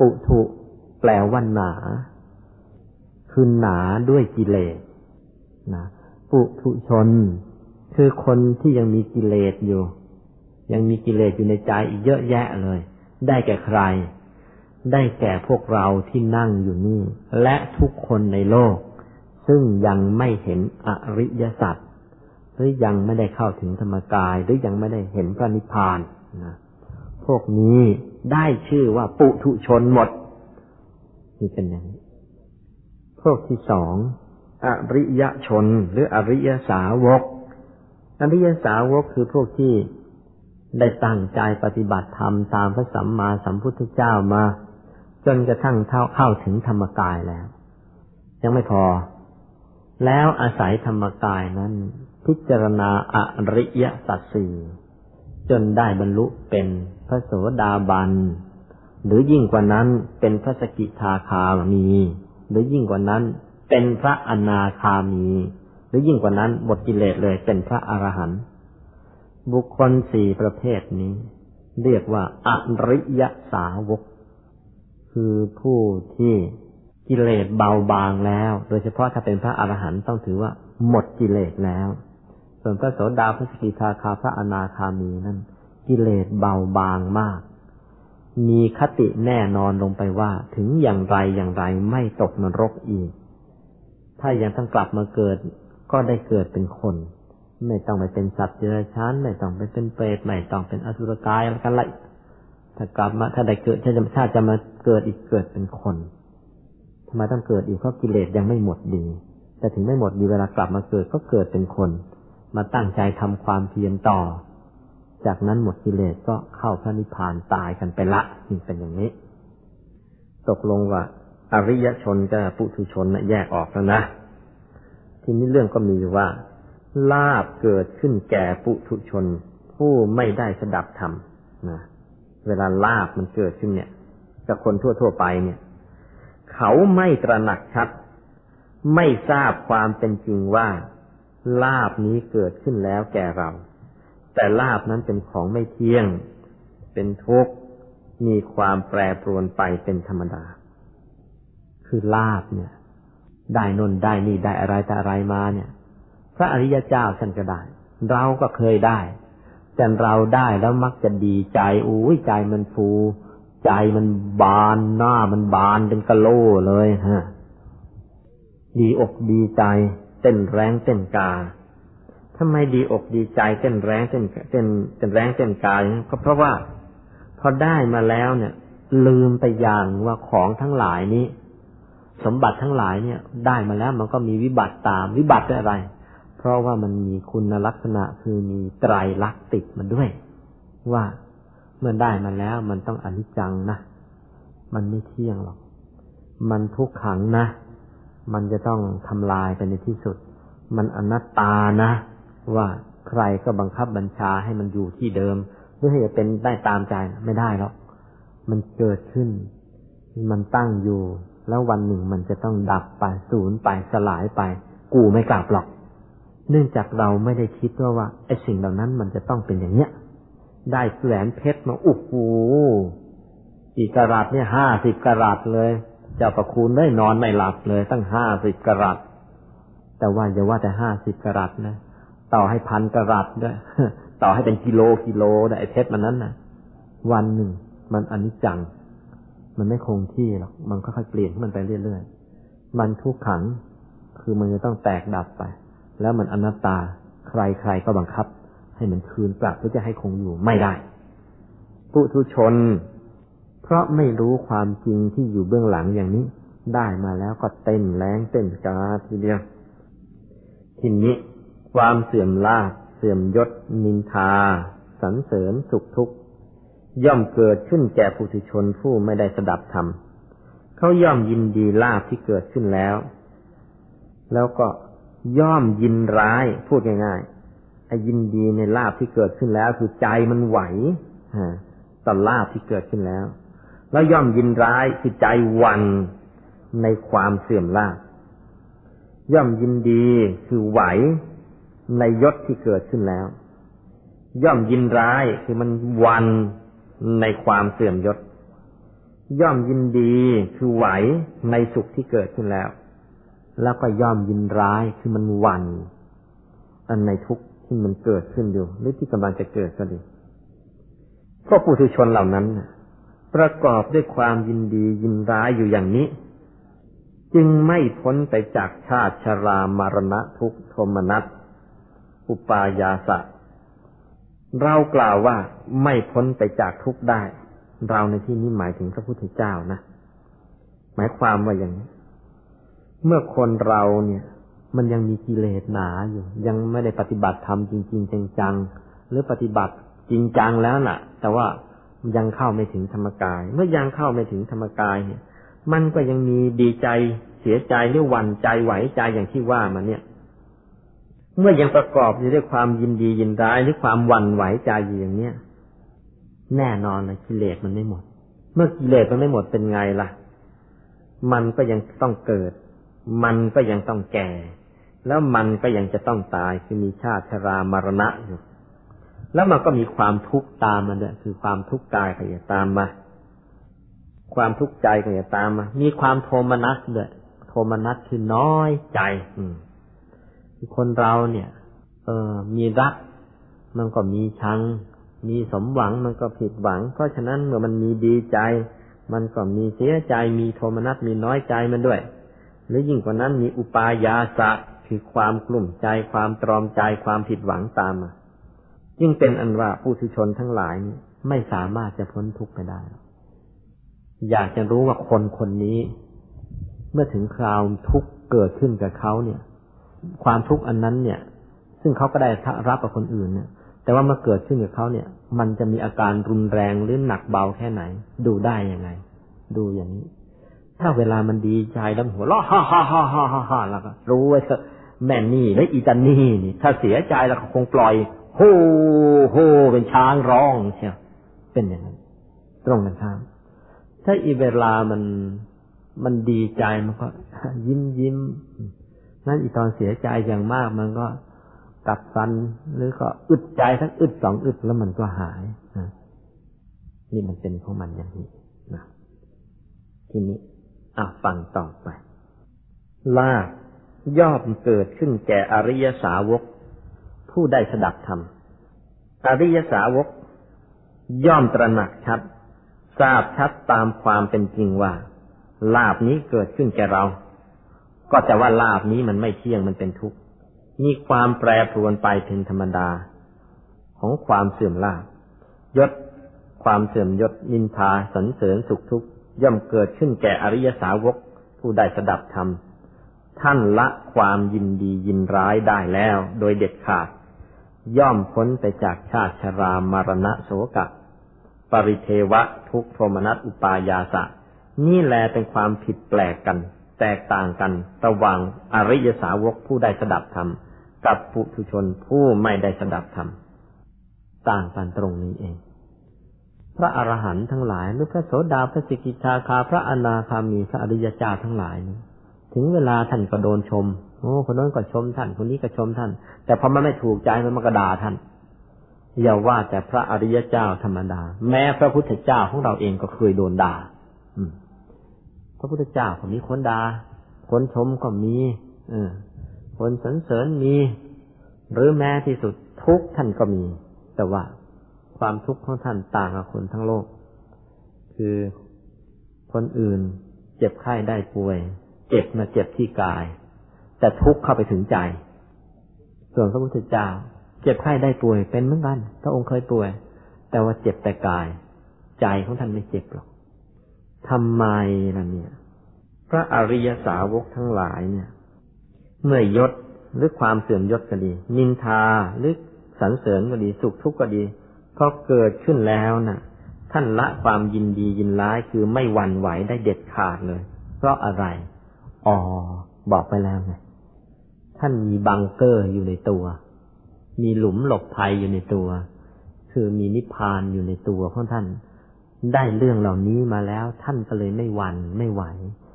ปุถุ แปลว่าหนา คือหนาด้วยกิเลสนะปุถุชน คือคนที่ยังมีกิเลสอยู่ ยังมีกิเลสอยู่ในใจอีกเยอะแยะเลย ได้แก่ใคร ได้แก่พวกเราที่นั่งอยู่นี่ และทุกคนในโลก ซึ่งยังไม่เห็นอริยสัจหรือยังไม่ได้เข้าถึงธรรมกาย หรือยังไม่ได้เห็นพระนิพพานนะพวกนี้ได้ชื่อว่าปุถุชนหมด นี่เป็นอย่างนี้พวกที่สองอริยชน หรืออริยสาวก อริยสาวกคือพวกที่ได้ตั้งใจปฏิบัติธรรมตามพระสัมมาสัมพุทธเจ้ามา จนกระทั่งเท่าเข้าถึงธรรมกายแล้ว ยังไม่พอ แล้วอาศัยธรรมกายนั้น พิจารณาอริยสัจสี่จนได้บรรลุเป็นพระโสดาบัน หรือยิ่งกว่านั้นเป็นพระสกิทาคามี หรือยิ่งกว่านั้นเป็นพระอนาคามี หรือยิ่งกว่านั้นหมดกิเลสเลยเป็นพระอรหันต์บุคคลสี่ประเภทนี้ เรียกว่าอริยสาวก คือผู้ที่กิเลสเบาบางแล้ว โดยเฉพาะถ้าเป็นพระอรหันต์ต้องถือว่าหมดกิเลสแล้ว ส่วนพระโสดาพระสกิทาคาพระอนาคามีนั้นกิเลสเบาบางมาก มีคติแน่นอนลงไปว่า ถึงอย่างไรอย่างไรไม่ตกนรกอีก ถ้ายังต้องกลับมาเกิด ก็ได้เกิดเป็นคน ไม่ต้องไปเป็นสัตว์เดรัจฉานไม่ต้องไปเป็นเปรตไม่ต้องเป็นอสุรกายอะไรกันไรถ้ากลับมาถ้าได้เกิดถ้าจะถ้าจะมาเกิดอีกเกิดเป็นคนทำไมต้องเกิดอีกเพราะกิเลสยังไม่หมดดี แต่ถึงไม่หมดดีเวลากลับมาเกิดก็เกิดเป็นคน มาตั้งใจทำความเพียรต่อ จากนั้นหมดกิเลสก็เข้าพระนิพพานตายกันไปละนี่เป็นอย่างนี้ ตกลงว่า อริยชนกับปุถุชนนะแยกออกแล้วนะ ทีนี้เรื่องก็มีว่า ลาบเกิดขึ้นแก่ปุถุชน ผู้ไม่ได้สดับธรรมนะเวลาลาบมันเกิดขึ้นเนี่ยกับคนทั่วๆไปเนี่ย เขาไม่ตระหนักชัด ไม่ทราบความเป็นจริงว่าลาบนี้เกิดขึ้นแล้วแก่เรา แต่ลาบนั้นเป็นของไม่เที่ยง เป็นทุกข์ มีความแปรปรวนไปเป็นธรรมดา คือลาบเนี่ย ได้นนได้นี่ได้อะไรแต่อะไรมาเนี่ย พระอริยเจ้าท่านก็ได้ เราก็เคยได้ แต่เราได้แล้วมักจะดีใจอุ้ยใจมันฟู ใจมันบานหน้ามันบานเป็นกะโลเลยฮะ ดีอกดีใจ เต้นแรงเต้นกา ทำไมดีอกดีใจเต้นแรงเต้นเต้นเต้นแรงเต้นกายก็เพราะว่าพอได้มาแล้วเนี่ย ลืมไปอย่างว่าของทั้งหลายนี้ สมบัติทั้งหลายเนี่ย ได้มาแล้วมันก็มีวิบัติตามวิบัติอะไร เพราะว่ามันมีคุณลักษณะคือมีไตรลักษณ์ติดมันด้วย ว่าเมื่อได้มาแล้วมันต้องอนิจจังนะมันไม่เที่ยงหรอก มันทุกขังนะ มันจะต้องทำลายไปในที่สุด มันอนัตตานะ ว่าใครก็บังคับบัญชาให้มันอยู่ที่เดิมเพื่อให้เป็นได้ตามใจไม่ได้หรอกมันเกิดขึ้น มันตั้งอยู่ แล้ววันหนึ่งมันจะต้องดับไปสูญไปสลายไป กูไม่กลับหรอก เนื่องจากเราไม่ได้คิดว่าว่าไอ้สิ่งเหล่านั้นมันจะต้องเป็นอย่างเนี้ย ได้แหวนเพชรมาอุกูกี่กรัตเนี่ยห้าสิบกรัตเลยเจ้าประคุณได้นอนไม่หลับเลย ตั้งห้าสิบกรัตแต่ว่าอย่าว่าแต่ห้าสิบกรัตนะ ต่อให้พันกรัตด้วยต่อให้เป็นกิโลกิโลได้ไอ้เพชรมันนั้นนะวันหนึ่งมันอนิจจัง มันไม่คงที่หรอกมันค่อยๆเปลี่ยนมันไปเรื่อยๆมันทุกขัง คือมันจะต้องแตกดับไป แล้วมันอนัตตาใครๆก็บังคับ ให้มันคืนกลับเพื่อจะให้คงอยู่ไม่ได้ปุถุชน เพราะไม่รู้ความจริงที่อยู่เบื้องหลังอย่างนี้ ได้มาแล้วก็เต้นแรงเต้นกาทีเดียวทีนี้ ความเสื่อมลาภเสื่อมยศ นินทา สรรเสริญสุขทุกข์ ย่อมเกิดขึ้นแก่ปุถุชนผู้ไม่ได้สดับธรรมเขาย่อมยินดีลาภที่เกิดขึ้นแล้ว แล้วก็ย่อมยินร้ายพูดง่ายๆไอ้ยินดีในลาบที่เกิดขึ้นแล้ว คือใจมันไหวต่อลาบที่เกิดขึ้นแล้ว แล้วย่อมยินร้ายคือใจวันในความเสื่อมลาบย่อมยินดีคือไหว ในยศที่เกิดขึ้นแล้ว ย่อมยินร้ายคือมันวันในความเสื่อมยศ ย่อมยินดีคือไหวในสุขที่เกิดขึ้นแล้ว แล้วก็ย่อมยินร้ายคือมันวันอันในทุกข์ที่มันเกิดขึ้นอยู่หรือที่กำลังจะเกิดก็ดีพวกปุถุชนเหล่านั้นประกอบด้วยความยินดียินร้ายอยู่อย่างนี้ จึงไม่พ้นไปจากชาติชรามารณะทุกโทมนัส อุปายาสะ เรากล่าวว่าไม่พ้นไปจากทุกข์ได้ เราในที่นี้หมายถึงพระพุทธเจ้านะ หมายความว่าอย่างนี้ เมื่อคนเราเนี่ย มันยังมีกิเลสหนาอยู่ ยังไม่ได้ปฏิบัติธรรมจริง ๆ จังๆ หรือปฏิบัติจริงจังแล้วน่ะ แต่ว่ายังเข้าไม่ถึงธรรมกาย เมื่อยังเข้าไม่ถึงธรรมกายเนี่ย มันก็ยังมีดีใจเสียใจหรือหวั่นใจไหวใจอย่างที่ว่ามาเนี่ย เมื่อยังประกอบอยู่ด้วยความยินดียินร้ายหรือความหวั่นไหวใจอยู่อย่างเนี้ยแน่นอนเลยกิเลสมันไม่หมด เมื่อกิเลสมันไม่หมดเป็นไงล่ะ มันก็ยังต้องเกิด มันก็ยังต้องแก่ แล้วมันก็ยังจะต้องตายคือมีชาติชรามรณะอยู่แล้วมันก็มีความทุกข์ตามมาด้วยคือความทุกข์กายก็จะตามมา ความทุกข์ใจก็จะตามมา มีความโทมนัสด้วยโทมนัสคือน้อยใจ อืม คนเราเนี่ย เออ มีรัก มันก็มีชัง มีสมหวังมันก็ผิดหวัง เพราะฉะนั้นเมื่อมันมีดีใจ มันก็มีเสียใจ มีโทมนัสมีน้อยใจมันด้วย หรือยิ่งกว่านั้นมีอุปายาสะคือความกลุ่มใจความตรอมใจความผิดหวังตามมายิ่งเป็นอันว่าผู้ทุชนทั้งหลายนี้ไม่สามารถจะพ้นทุกข์ไปได้ อยากจะรู้ว่าคนคนนี้ เมื่อถึงคราวทุกข์เกิดขึ้นกับเขาเนี่ย ความทุกข์อันนั้นเนี่ย ซึ่งเขาก็ได้รับกับคนอื่นเนี่ย แต่ว่ามื่อเกิดขึ้นกับเขาเนี่ย มันจะมีอาการรุนแรงหรือหนักเบาแค่ไหน ดูได้ยังไง ดูอย่างนี้ ถ้าเวลามันดีใจแล้วหัวเราะฮ่าฮ่าฮ่าฮ่าฮ่าแล้วก็รู้ว่าแม่นี่และอีตันนี่นี่ ถ้าเสียใจแล้วคงปล่อยโฮโฮเป็นช้างร้องเชียวเป็นอย่างนั้น ตรงกันข้ามถ้าอีเวลามันมันดีใจมันก็ยิ้มยิ้ม นั่นอีตอนเสียใจอย่างมากมันก็กัดฟัน หรือก็อึดใจทั้งอึดสองอึดแล้วมันก็หายนี่มันเป็นของมันอย่างนี้นะทีนี้อะฟังต่อไป ลาบย่อมเกิดขึ้นแก่อริยสาวก ผู้ได้สดับธรรมอริยสาวก ย่อมตระหนักชัด ทราบชัดตามความเป็นจริงว่า ลาบนี้เกิดขึ้นแก่เรา ก็จะว่าลาบนี้มันไม่เที่ยงมันเป็นทุกข์มีความแปรปรวนไปเป็นธรรมดา ของความเสื่อมลาบยศความเสื่อมยศนินทาสันเสริญสุขทุกข์ย่อมเกิดขึ้นแก่อริยสาวกผู้ได้สดับธรรมท่านละความยินดียินร้ายได้แล้ว โดยเด็ดขาด ย่อมพ้นไปจากชาติชรามารณะโสกะ ปริเทวะทุกโทมนัสอุปายาสะ นี่แลเป็นความผิดแปลกกัน แตกต่างกันระหว่างอริยสาวกผู้ได้สดับธรรมกับปุถุชนผู้ไม่ได้สดับธรรมต่างกันตรงนี้เอง พระอรหันต์ทั้งหลายหรือพระโสดาพระสิกิทาคาพระอนาคามีพระอริยเจ้าทั้งหลายนี้ถึงเวลาท่านก็โดนชมโอ้คนนั้นก็ชมท่าน คนนี้ก็ชมท่าน แต่พอมันไม่ถูกใจมันมากระดาท่านอย่าว่าแต่พระอริยเจ้าธรรมดา แม้พระพุทธเจ้าของเราเองก็เคยโดนด่า พระพุทธเจ้าก็มีคนด่าคนชมก็มีอคนสรรเสริญมี หรือแม้ที่สุดทุกท่านก็มี แต่ว่าความทุกข์ของท่านต่างกับคนทั้งโลก คือคนอื่นเจ็บไข้ได้ป่วย เจ็บมาเจ็บที่กาย แต่ทุกข์เข้าไปถึงใจ ส่วนพระพุทธเจ้า เจ็บไข้ได้ป่วยเป็นเหมือนกันพระองค์เคยป่วย แต่ว่าเจ็บแต่กาย ใจของท่านไม่เจ็บหรอก ทำไมล่ะเนี่ย พระอริยสาวกทั้งหลายเนี่ย เมื่อยศหรือความเสื่อมยศก็ดี นินทาหรือสรรเสริญก็ดี สุขทุกข์ก็ดีพอเกิดขึ้นแล้วนะ่ะ ท่านละความยินดียินร้ายคือไม่หวั่นไหวได้เด็ดขาดเลย เพราะอะไร อ๋อ บอกไปแล้วไงท่านมีบังเกอร์อยู่ในตัว มีหลุมหลบภัยอยู่ในตัว คือมีนิพพานอยู่ในตัวของท่าน ได้เรื่องเหล่านี้มาแล้วท่านก็เลยไม่วันไม่ไหว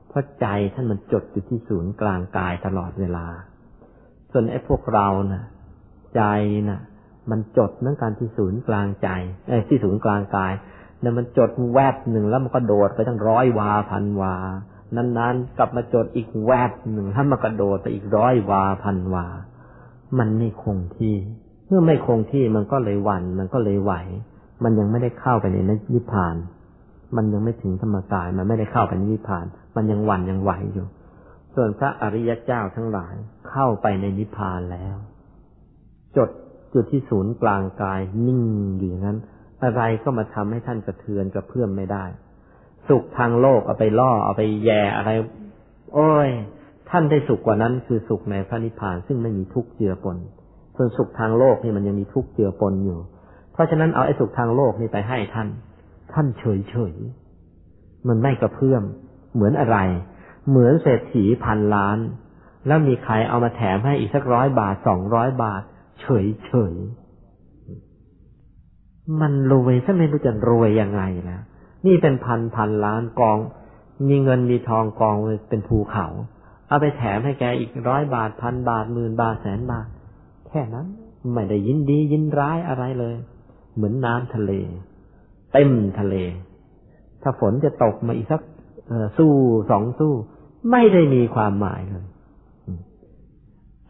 เพราะใจท่านมันจดอยู่ที่ศูนย์กลางกายตลอดเวลา ส่วนไอ้พวกเรานะ่ะ ใจนะ่ะ มันจดเมื่องการที่ศูนย์กลางใจไอ้ที่ศูนย์กลางกายเนี่ยมันจดแวบหนึ่งแล้วมันก็โดดไปตั้งร้อยวาพันวา นานๆกลับมาจดอีกแวบหนึ่งถ้ามากระโดดไปอีกร้อยวาพันวา มันไม่คงที่ เมื่อไม่คงที่มันก็เลยวันมันก็เลยไหว มันยังไม่ได้เข้าไปในนิพพาน มันยังไม่ถึงธรรมกาย มันไม่ได้เข้าไปในนิพพาน มันยังหวั่นยังไหวอยู่ ส่วนพระอริยเจ้าทั้งหลายเข้าไปในนิพพานแล้ว จดจุดที่ศูนย์กลางกายนิ่งอยู่อย่างนั้น อะไรก็มาทำให้ท่านกระเทือนกระเพื่อมไม่ได้ สุขทางโลกเอาไปล่อเอาไปแย่อะไร โอ้ย ท่านได้สุขกว่านั้นคือสุขในพระนิพพานซึ่งไม่มีทุกข์เจือปน ส่วนสุขทางโลกนี่มันยังมีทุกข์เจือปนอยู่ เพราะฉะนั้นเอาไอ้สุขทางโลกนี่ไปให้ท่าน ท่านเฉยเฉยมันไม่กระเพื่อม เหมือนอะไร เหมือนเศรษฐีพันล้าน แล้วมีใครเอามาแถมให้อีกสักร้อยบาทสองร้อยบาท เฉยเฉยมันรวยซะไม่รู้จะรวยยังไงแล้วนี่เป็นพันพันล้านกอง มีเงินมีทองกองเป็นภูเขา เอาไปแถมให้แกอีกร้อยบาทพันบาทหมื่นบาทแสนบาท แค่นั้น ไม่ได้ยินดียินร้ายอะไรเลย เหมือนน้ำทะเล เต็มทะเล ถ้าฝนจะตกมาอีกสักสู้สองสู้ ไม่ได้มีความหมายเลย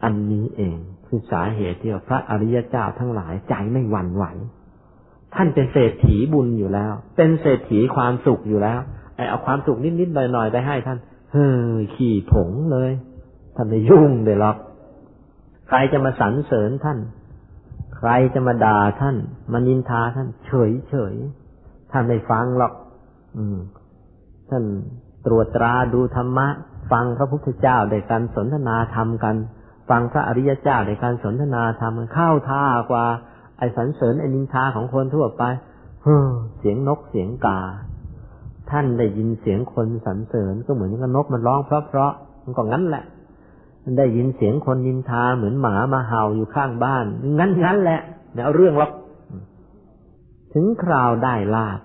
อันนี้เองคือสาเหตุที่พระอริยเจ้าทั้งหลายใจไม่หวั่นไหว ท่านเป็นเศรษฐีบุญอยู่แล้ว เป็นเศรษฐีความสุขอยู่แล้วไอเอาความสุขนิดๆหน่อยๆไปให้ท่านเฮ้ยขี่ผงเลย ท่านไม่ยุ่งเลยหรอกใครจะมาสรรเสริญท่าน ใครจะมาด่าท่านมานินทาท่านเฉยเฉยท่านไม่ฟังหรอก อืม ท่านตรวจตราดูธรรมะ ฟังพระพุทธเจ้าได้การสนทนาธรรมกัน ฟังพระอริยเจ้าในการสนทนาธรรมเข้าท่ากว่า ไอ้สรรเสริญไอ้นินทาของคนทั่วไปเฮ้อเสียงนกเสียงกา ท่านได้ยินเสียงคนสรรเสริญก็เหมือนกับนกมันร้องเพราะๆมันก็งั้นแหละ ได้ยินเสียงคนนินทาเหมือนหมามาเห่าอยู่ข้างบ้าน งั้นงั้นแหละเนี่ยเอาเรื่องหรอกถึงคราวได้ลาบ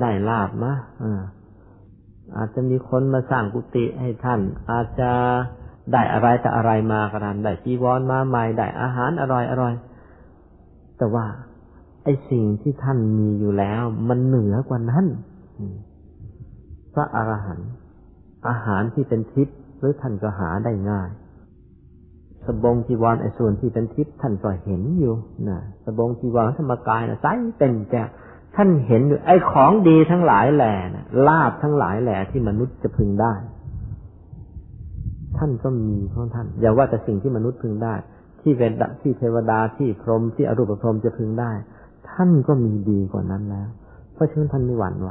ได้ลาบมะอาจจะมีคนมาสร้างกุฏิให้ท่าน อาจจะได้อะไรแต่อะไรมาก็ตามได้จีวรมาใหม่ได้อาหารอร่อยอร่อยแต่ว่าไอ้สิ่งที่ท่านมีอยู่แล้ว มันเหนือกว่านั้นพระอรหันต์อาหารที่เป็นทิพย์หรือท่านก็หาได้ง่าย สบงจีวรไอ้ส่วนที่เป็นทิพย์ท่านก็เห็นอยู่นะสบงจีวรธรรมกายนะใสเป็นแก้วท่านเห็นอยู่ไอ้ของดีทั้งหลายแหล่นะลาบทั้งหลายแหล่ที่มนุษย์จะพึงได้ ท่านก็มีของท่าน อย่าว่าแต่สิ่งที่มนุษย์พึงได้ ที่เป็นที่เทวดาที่พรหมที่อรูปพรหมจะพึงได้ ท่านก็มีดีกว่านั้นแล้ว เพราะฉะนั้นท่านไม่หวั่นไหว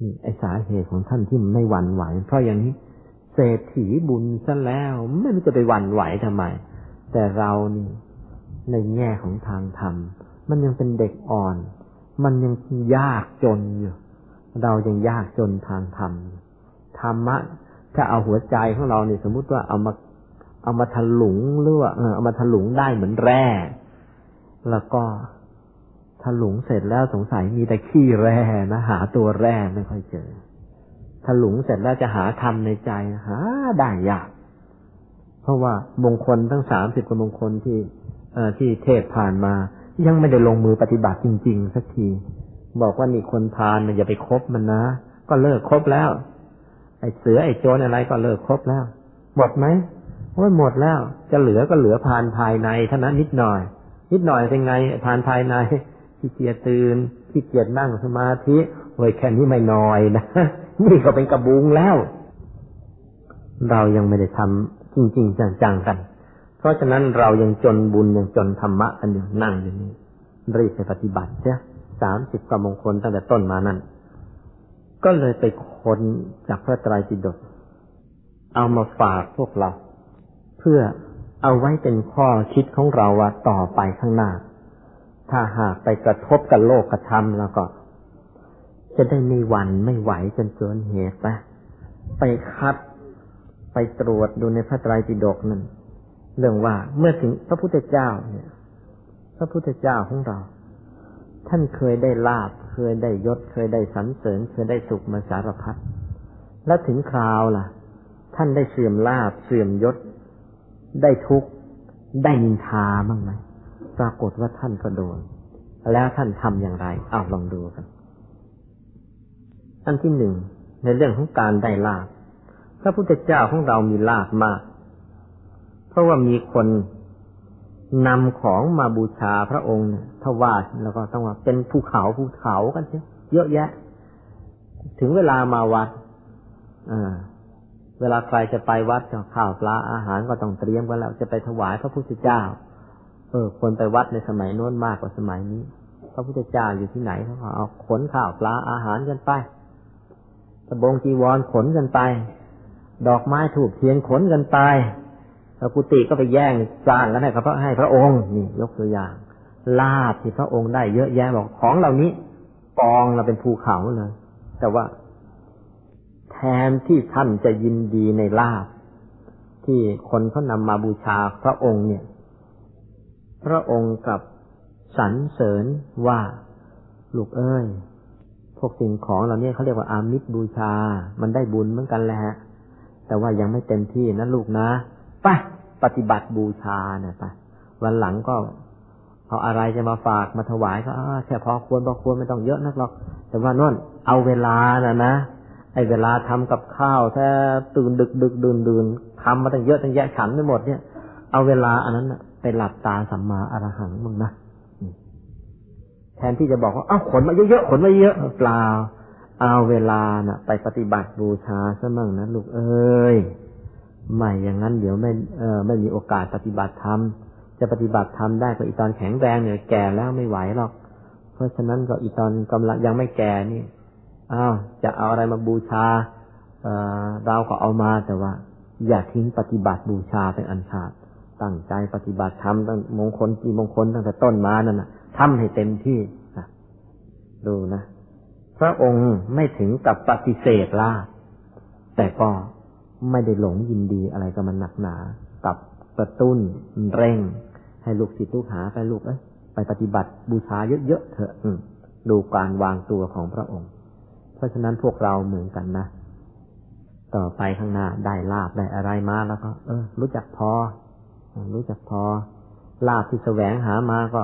นี่ไอสาเหตุของท่านที่ไม่หวั่นไหวเพราะอย่างนี้ เศรษฐีบุญซะแล้ว ไม่รู้จะไปหวั่นไหวทำไม แต่เรานี่ในแง่ของทางธรรม มันยังเป็นเด็กอ่อน มันยังยากจนอยู่ เรายังยากจนทางธรรมธรรมะถ้าเอาหัวใจของเราเนี่ยสมมุติว่าเอามาเอามาถลุงหรือว่าเอามาถลุงได้เหมือนแร่ แล้วก็ถลุงเสร็จแล้วสงสัยมีแต่ขี้แร่นะหาตัวแร่ไม่ค่อยเจอ ถลุงเสร็จแล้วจะหาธรรมในใจหาได้ยาก เพราะว่ามงคลทั้งสามสิบกว่ามงคลที่เอที่เทศผ่านมา ยังไม่ได้ลงมือปฏิบัติจริง ๆ สักที บอกว่านี่คนพาลอย่าไปคบมันนะ ก็เลิกคบแล้ว ไอ้เสือไอ้โจรอะไรก็เลิกครบแล้ว หมดไหมโอ้ยหมดแล้ว จะเหลือก็เหลือพานภายในเท่านั้นนิดหน่อย นิดหน่อยเป็นไงพานภายในขี้เกียจตื่นขี้เกียจนั่งสมาธิโอ้ยแค่นี้ไม่น้อยนะ นี่ก็เป็นกระบุงแล้ว เรายังไม่ได้ทำจริง ๆ จังๆกัน เพราะฉะนั้นเรายังจนบุญยังจนธรรมะกันอยู่นั่งอยู่นี่รีบไปปฏิบัติเสียสามสิบกว่ามงคลตั้งแต่ต้นมานั่นก็เลยไปค้นจากพระไตรปิฎกเอามาฝากพวกเรา เพื่อเอาไว้เป็นข้อคิดของเราว่าต่อไปข้างหน้า ถ้าหากไปกระทบกับโลกกระทำแล้วก็ จะได้ไม่หวั่นไม่ไหวจนเกินเหตุไปไปคัดไปตรวจดูในพระไตรปิฎกนั่นเรื่องว่าเมื่อถึงพระพุทธเจ้าเนี่ย พระพุทธเจ้าของเรา ท่านเคยได้ลาบเคยได้ยศ เคยได้สรรเสริญ เคยได้สุขมาสารพัดแล้วถึงคราวล่ะ ท่านได้เสื่อมลาบเสื่อมยศ ได้ทุกข์ได้นินทาบ้างไหมปรากฏว่าท่านก็โดนแล้วท่านทำอย่างไรเอาลองดูกัน อันที่หนึ่งในเรื่องของการได้ลาบพระพุทธเจ้าของเรามีลาบมาก เพราะว่ามีคนนำของมาบูชาพระองค์เนี่ยถ้าว่าแล้วก็ต้องว่าเป็นภูเขาภูเขากันเช่เยอะแยะ ถึงเวลามาวัดอ่าเวลาใครจะไปวัดข้าวปลาอาหารก็ต้องเตรียมกันแล้วจะไปถวายพระพุทธเจ้า เออคนไปวัดในสมัยโน้นมากกว่าสมัยนี้ พระพุทธเจ้าอยู่ที่ไหนเขาเอาขนข้าวปลาอาหารกันไป ตะบงจีวรขนกันไป ดอกไม้ถูกเทียนขนกันไปพระกุฏิก็ไปแย่งสร้างกันให้พระให้พระองค์นี่ยกตัวอย่าง ลาบที่พระองค์ได้เยอะแยะบอกของเหล่านี้กองเราเป็นภูเขาเลยแต่ว่า แทนที่ท่านจะยินดีในลาบที่คนเขานำมาบูชาพระองค์เนี่ย พระองค์กับสรรเสริญว่า ลูกเอ้ย พวกสิ่งของเหล่านี้เขาเรียกว่าอามิตรบูชา มันได้บุญเหมือนกันแหละแต่ว่ายังไม่เต็มที่นะลูกนะไปปฏิบัติบูชาเนี่ยไปวันหลังก็เอาอะไรจะมาฝากมาถวายก็แค่พอควรพอควรไม่ต้องเยอะนักหรอก แต่ว่านั่นเอาเวลานะนะไอ้เวลาทำกับข้าวแท้ตื่นดึกดึกดื่นดื่นทำมาตั้งเยอะตั้งแยะฉันไม่หมดเนี่ย เอาเวลาอันนั้นไปหลับตาสัมมาอรหังมึงนะ แทนที่จะบอกว่าเอ้าขนมาเยอะๆขนมาเยอะเปล่า เอาเวลานะ่ะ ไปปฏิบัติบูชาซะมั่งนะลูกเอ้ยไม่อย่างนั้นเดี๋ยวไม่เออไม่มีโอกาสปฏิบัติธรรมจะปฏิบัติธรรมได้ก็อีตอนแข็งแรงเนี่ยแก่แล้วไม่ไหวหรอก เพราะฉะนั้นก็อีตอนกำลังยังไม่แก่นี่อ้าวจะเอาอะไรมาบูชา เออเราก็เอามาแต่ว่า อย่าทิ้งปฏิบัติบูชาเป็นอันขาด ตั้งใจปฏิบัติธรรมตั้งมงคลกี่มงคลตั้งแต่ต้นมานั่นนะทำให้เต็มที่นะดูนะพระองค์ไม่ถึงกับปฏิเสธลาแต่ก็ไม่ได้หลงยินดีอะไรกับมันหนักหนากับกระตุ้นเร่ง ให้ลูกศิษย์ลูกหาไปลูกเอ้ยไปปฏิบัติบูชาเยอะๆเถอะดูการวางตัวของพระองค์ เพราะฉะนั้นพวกเราเหมือนกันนะต่อไปข้างหน้าได้ลาบได้อะไรมาแล้วก็ เออ รู้จักพอ รู้จักพอ ลาบที่แสวงหามาก็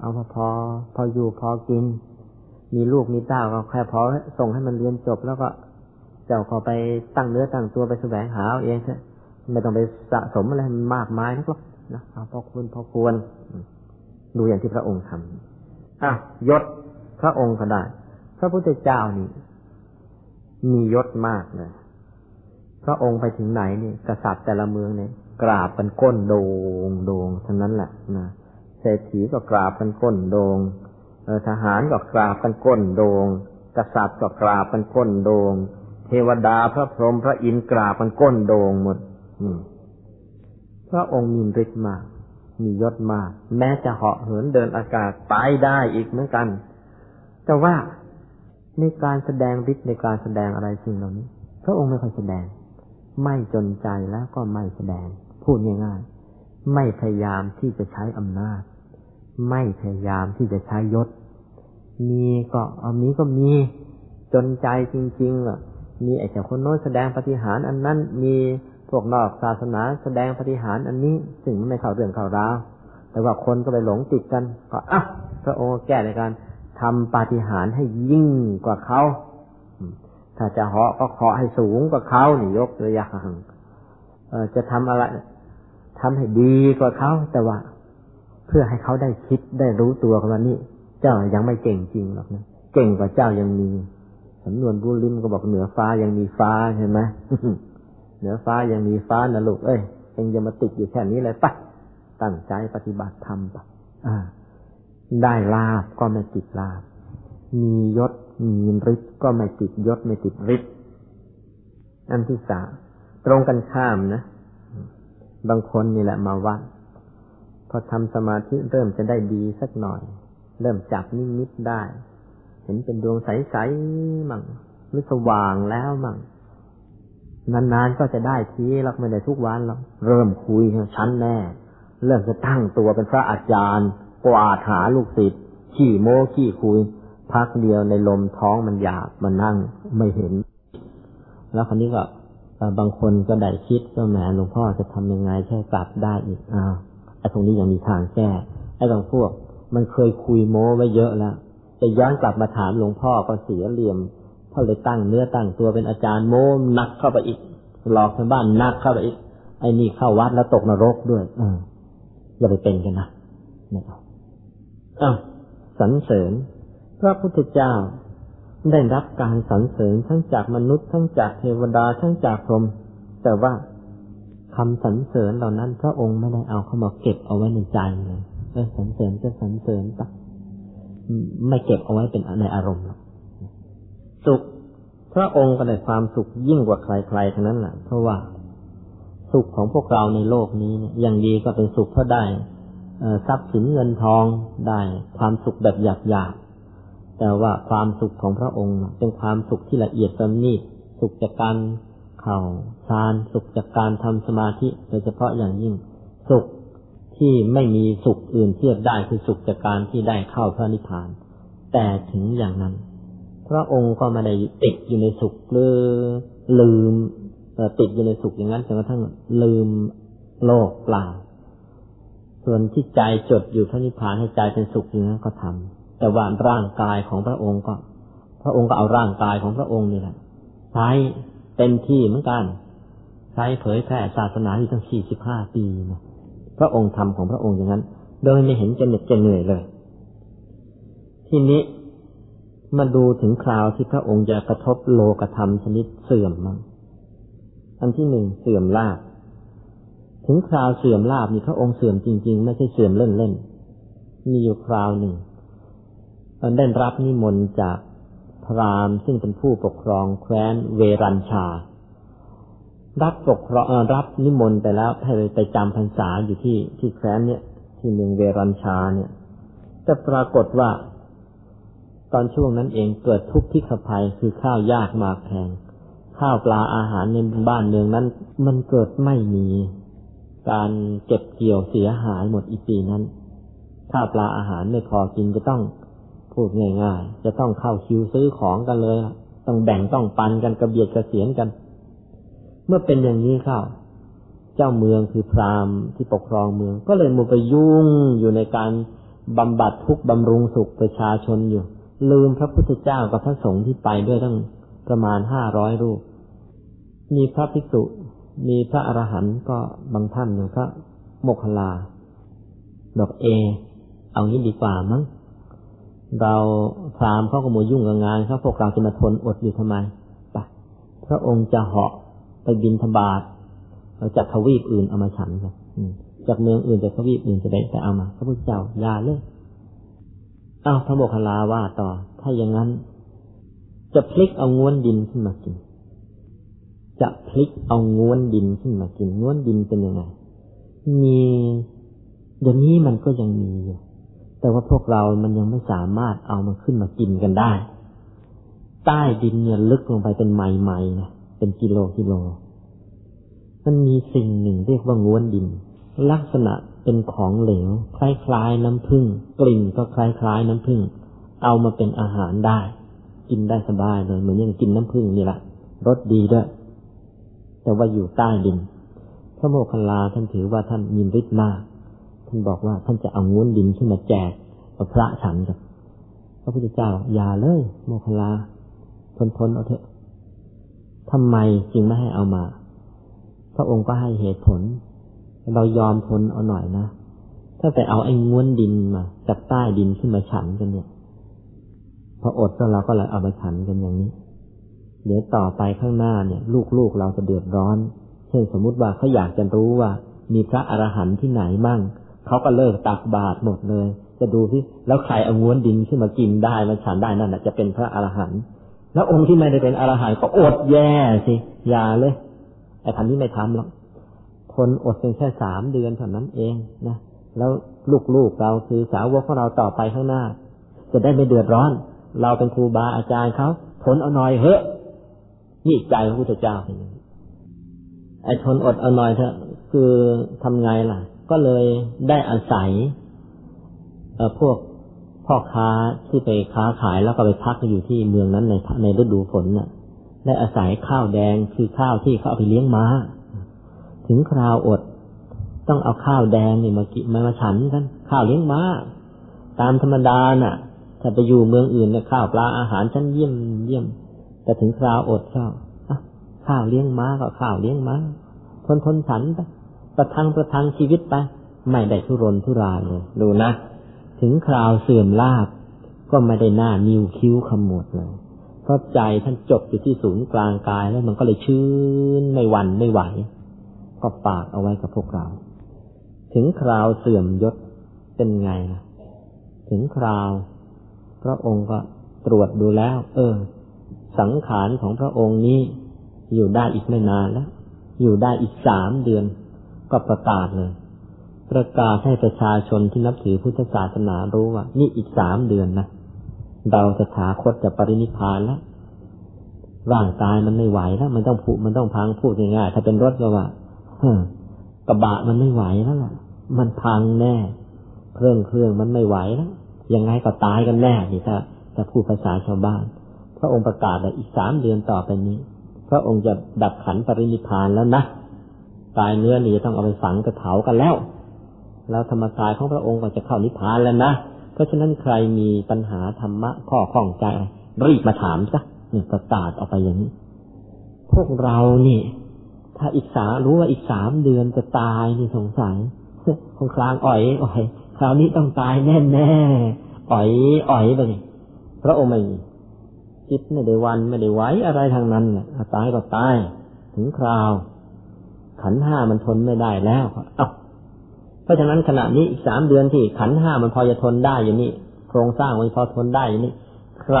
เอาพอพอ พออยู่พอกิน มีลูกมีเต้าก็แค่พอส่งให้มันเรียนจบแล้วก็เจ้าก็ไปตั้งเนื้อตั้งตัวไปแสวงหาเองเถอะไม่ต้องไปสะสมอะไรมากมายนักหรอกนะพอควรพอควร ดูอย่างที่พระองค์ทำอะยศพระองค์ก็ได้ พระพุทธเจ้านี่ มียศมากเลยพระองค์ไปถึงไหนนี่กษัตริย์แต่ละเมืองเนี่ย กราบกันก้นโดงโดงทั้งนั้นแหละนะเศรษฐีก็กราบกันก้นโดงทหารก็กราบกันก้นโดง กษัตริย์ก็กราบกันก้นโดง เทวดาพระพรหมพระอินทร์กราบมันก้นโดงหมดพระองค์มีฤทธิ์มาก มียศมาก แม้จะเหาะเหินเดินอากาศไปได้อีกเหมือนกัน แต่ว่าในการแสดงฤทธิ์ในการแสดงอะไรสิ่งเหล่านี้ พระองค์ไม่ค่อยแสดง ไม่จนใจแล้วก็ไม่แสดง พูดง่ายๆ ไม่พยายามที่จะใช้อำนาจ ไม่พยายามที่จะใช้ยศ มีก็เอามีก็มี จนใจจริงๆอะ มีไอ้เจ้าคนโน้นแสดงปฏิหารอันนั้น มีพวกนอกศาสนาแสดงปฏิหารอันนี้ซึ่งไม่เข้าเรื่องเข้าราว แต่ว่าคนก็ไปหลงติดกัน ก็อะพระองค์แก้ในการทำปฏิหารให้ยิ่งกว่าเขาถ้าจะเหาะก็เคาะให้สูงกว่าเขานี่ยกตัวอย่างจะทำอะไร ทำให้ดีกว่าเขาแต่ว่า เพื่อให้เขาได้คิดได้รู้ตัวกันว่านี่เจ้ายังไม่เก่งจริงหรอกนะเก่งกว่าเจ้ายังมีสำนวนบุริมก็บอกเหนือฟ้ายังมีฟ้าใช่ไหมเหนือฟ้ายังมีฟ้านะลูกเอ้ยเองจะมาติดอยู่แค่นี้เลยปะตั้งใจปฏิบัติธรรมปะได้ลาบก็ไม่ติดลาบมียศมีฤทธิ์ก็ไม่ติดยศไม่ติดฤทธิ์อันที่สามตรงกันข้ามนะ บางคนนี่แหละมาวัดพอทำสมาธิเริ่มจะได้ดีสักหน่อย เริ่มจับนิมิตได้ เห็นเป็นดวงใสๆมั่งหรือสว่างแล้วมั่งนานๆก็จะได้ทีหรอกไม่ได้ทุกวันหรอกเริ่มคุยชั้นแน่ เริ่มจะตั้งตัวเป็นพระอาจารย์กวาดหาลูกศิษย์ขี่โม้ขี่คุย พักเดียวในลมท้องมันหยาบมันนั่งไม่เห็น แล้วคนนี้ก็ บางคนก็ได้คิดว่าแหมหลวงพ่อจะทำยังไงแค่กลับได้อีกอ้าวไอ้ตรงนี้ยังมีทางแก้ไอ้บางพวก มันเคยคุยโม้ไว้เยอะแล้วจะย้อนกลับมาถามหลวงพ่อก็เสียเหลี่ยมเขาเลยตั้งเนื้อตั้งตัวเป็นอาจารย์โม้หนักเข้าไปอีก หลอกชาวบ้านหนักเข้าไปอีก ไอ้นี่เข้าวัดแล้วตกนรกด้วยเอออย่าไปเป็นกันนะนะครับอ้าวสรรเสริญพระพุทธเจ้า ได้รับการสรรเสริญทั้งจากมนุษย์ทั้งจากเทวดาทั้งจากพรหมแต่ว่าคำสรรเสริญเหล่านั้นพระองค์ไม่ได้เอาเข้ามาเก็บเอาไว้ในใจเลยเออสรรเสริญก็สรรเสริญปะไม่เก็บเอาไว้เป็นในอารมณ์หรอกสุขพระองค์ก็ได้ความสุขยิ่งกว่าใครๆทั้งนั้นแหละเพราะว่าสุขของพวกเราในโลกนี้เนี่ยอย่างดีก็เป็นสุขเพราะได้ทรัพย์สินเงินทองได้ความสุขแบบหยาบ แต่ว่าความสุขของพระองค์เป็นความสุขที่ละเอียดประณีตสุขจากการเข่าฌานสุขจากการทำสมาธิโดยเฉพาะอย่างยิ่ง สุขที่ไม่มีสุขอื่นเทียบได้คือสุขจากการที่ได้เข้าพระนิพพาน แต่ถึงอย่างนั้น พระองค์ก็ไม่ได้ติดอยู่ในสุขหรือลืมติดอยู่ในสุขอย่างนั้นจนกระทั่งลืมโลกเปล่า ส่วนที่ใจจดอยู่พระนิพพานให้ใจเป็นสุขอย่างนั้นก็ทำ แต่ว่าร่างกายของพระองค์ก็ พระองค์ก็เอาร่างกายของพระองค์นี่แหละใช้เต็มที่เหมือนกัน ใช้เผยแผ่ศาสนาที่ตั้งสี่สิบห้าปีนะพระองค์ทำของพระองค์อย่างนั้น โดยไม่เห็นจะเหน็ดจะเหนื่อยเลย ทีนี้มาดูถึงคราวที่พระองค์จะกระทบโลกธรรมชนิดเสื่อมมั้งอันที่หนึ่งเสื่อมลาบถึงคราวเสื่อมลาบมีพระองค์เสื่อมจริง ๆ ไม่ใช่เสื่อมเล่นๆมีอยู่คราวหนึ่ง ได้รับนิมนต์จากพราหมณ์ซึ่งเป็นผู้ปกครองแคว้นเวรัญชา รับปกครองรับนิมนต์ไปแล้วให้ไปจำพรรษาอยู่ที่ที่แคว้นเนี่ย ที่เมืองเวรัญชาเนี่ยจะปรากฏว่า ตอนช่วงนั้นเองเกิดทุกข์ที่ขภัยคือข้าวยากมากแพงข้าวปลาอาหารในบ้านเมืองนั้น มันเกิดไม่มี การเก็บเกี่ยวเสียหายหมดอีปีนั้นข้าวปลาอาหารไม่พอกินจะต้อง พูดง่ายๆ จะต้องเข้าคิวซื้อของกันเลย ต้องแบ่งต้องปันกันกระเบียดกระเสียนกัน เมื่อเป็นอย่างนี้เข้า เจ้าเมืองคือพราหมณ์ที่ปกครองเมือง ก็เลยมัวไปยุ่งอยู่ในการบำบัดทุกบำรุงสุขประชาชนอยู่ ลืมพระพุทธเจ้ากับพระสงฆ์ที่ไปด้วยตั้งประมาณห้าร้อยรูป มีพระภิกษุ มีพระอรหันต์ก็บางท่านอย่างพระโมคคลาบอกเอ เอางี้ดีกว่ามั้ง เราพรามเขาก็มัวยุ่งกับงานเขาพวกเราจะมาทนอดอยู่ทำไมปะพระองค์จะเหาะไปบินธบาตเราจากทวีปอื่นเอามาฉันครับจากเมืองอื่นจากทวีปอื่นจะได้แต่เอามาพระพุทธเจ้าย่าเลยอ้าวพระโมคคัลลาว่าต่อ ถ้าอย่างนั้น จะพลิกเอาง้วนดินขึ้นมากิน จะพลิกเอาง้วนดินขึ้นมากินง้วนดินเป็นยังไงมีเดี๋ยวนี้มันก็ยังมีอยู่ แต่ว่าพวกเรามันยังไม่สามารถเอามันขึ้นมากินกันได้ ใต้ดินเนี่ยลึกลงไปเป็นไมล์ๆนะเป็นกิโลกิโล มันมีสิ่งหนึ่งเรียกว่าง้วนดิน ลักษณะเป็นของเหลว คล้ายๆน้ำผึ้งกลิ่นก็คล้ายๆน้ำผึ้งเอามาเป็นอาหารได้ กินได้สบายเลยเหมือนยังกินน้ำผึ้งนี่แหละรสดีด้วย แต่ว่าอยู่ใต้ดิน พระโมคคัลลาท่านถือว่าท่านมีฤทธิ์มากานบอกว่าท่านจะเอาง้วนดินขึ้นมาแจกพระฉันกับพระพุทธเจ้าอย่าเลย โมคลาทนทนเอาเถอะทำไมจึงไม่ให้เอามา พระองค์ก็ให้เหตุผล เรายอมทนเอาหน่อยนะถ้าแต่เอาไอ้ง้วนดินมาจากใต้ดินขึ้นมาฉันกันเนี่ย พออดก็เราก็เลยเอามาฉันกันอย่างนี้ เดี๋ยวต่อไปข้างหน้าเนี่ย ลูกๆเราจะเดือดร้อน เช่นสมมุติว่าเขาอยากจะรู้ว่า มีพระอรหันต์ที่ไหนบ้าง เขาก็เลิกตักบาตรหมดเลย จะดูที่แล้วใครเอาง้วนดินขึ้นมากินได้มาฉันได้นั่นจะเป็นพระอรหันต์แล้วองค์ที่ไม่ได้เป็นอรหันต์ก็อดแย่สิอย่าเลยไอ้ทันนี้ไม่ทำหรอกทนอดเพียงแค่สามเดือนเท่านั้นเองนะแล้วลูกๆเราคือสาวกของเราต่อไปข้างหน้า จะได้ไม่เดือดร้อน เราเป็นครูบาอาจารย์เขาทนเอาหน่อยเฮ้ยนี่ใจพระพุทธเจ้าเองไอ้ทนอดเอาหน่อยเถอะคือทำไงล่ะ ก็เลยได้อาศัยพวกพ่อค้าที่ไปค้าขายแล้วก็ไปพักอยู่ที่เมืองนั้นในในฤดูฝนน่ะ ได้อาศัยข้าวแดงคือข้าวที่เขาเอาไปเลี้ยงม้า ถึงคราวอดต้องเอาข้าวแดงนี่มากินมาฉันกันข้าวเลี้ยงม้า ตามธรรมดาน่ะ ถ้าไปอยู่เมืองอื่นเนี่ยข้าวปลาอาหารชั้นเยี่ยมเยี่ยม แต่ถึงคราวอดข้าวข้าวเลี้ยงม้าก็ข้าวเลี้ยงม้าทนทนฉันไป ประทังประทังชีวิตไปไม่ได้ทุรนทุรายเลยดูนะ ถึงคราวเสื่อมลาบ ก็ไม่ได้หน้านิ้วคิ้วขมวดเลยเพราะใจท่านจบอยู่ที่ศูนย์กลางกายแล้วมันก็เลยชื้นไม่หวั่นไม่ไหว ก็ฝากเอาไว้กับพวกเรา ถึงคราวเสื่อมยศเป็นไงนะถึงคราว พระองค์ก็ตรวจดูแล้ว เออ สังขารของพระองค์นี้ อยู่ได้อีกไม่นานแล้ว อยู่ได้อีกสามเดือน ก็ประกาศเลย ประกาศให้ประชาชนที่นับถือพุทธศาสนารู้ว่า นี่อีกสามเดือนนะเราจะถาคตจะปรินิพานแล้วร่างกายมันไม่ไหวแล้ว มันต้องผุมันต้องพังพูดง่ายๆถ้าเป็นรถก็ว่าเฮ้กระบะมันไม่ไหวแล้วล่ะ มันพังแน่ เครื่องเครื่องมันไม่ไหวแล้วยังไงก็ตายกันแน่นี่ถ้าถ้าพูดภาษาชาวบ้าน พระองค์ประกาศว่าอีกสามเดือนต่อไปนี้ พระองค์จะดับขันปรินิพานแล้วนะ กายเนื้อนี่ต้องเอาไปฝังกระเถากันแล้ว แล้วธรรมกายของพระองค์ก็จะเข้านิพพานแล้วนะ เพราะฉะนั้นใครมีปัญหาธรรมะข้อข้องใจรีบมาถามซะนี่ประกาศออกไปอย่างนี้ พวกเรานี่ ถ้าอีกสารู้ว่าอีกสามเดือนจะตายนี่สงสัยคงคลางอ่อยอ่อยคราวนี้ต้องตายแน่แน่อ่อยอ่อยไปนี่พระองค์ไม่จิตไม่ได้วันไม่ได้ไว้อะไรทางนั้นแหละตายก็ตาย ถึงคราว ขันห้ามันทนไม่ได้แล้วเอ้าเพราะฉะนั้นขณะนี้อีกสามเดือนที่ขันห้ามันพอจะทนได้อย่างนี้โครงสร้างมันพอทนได้อย่างนี้ใคร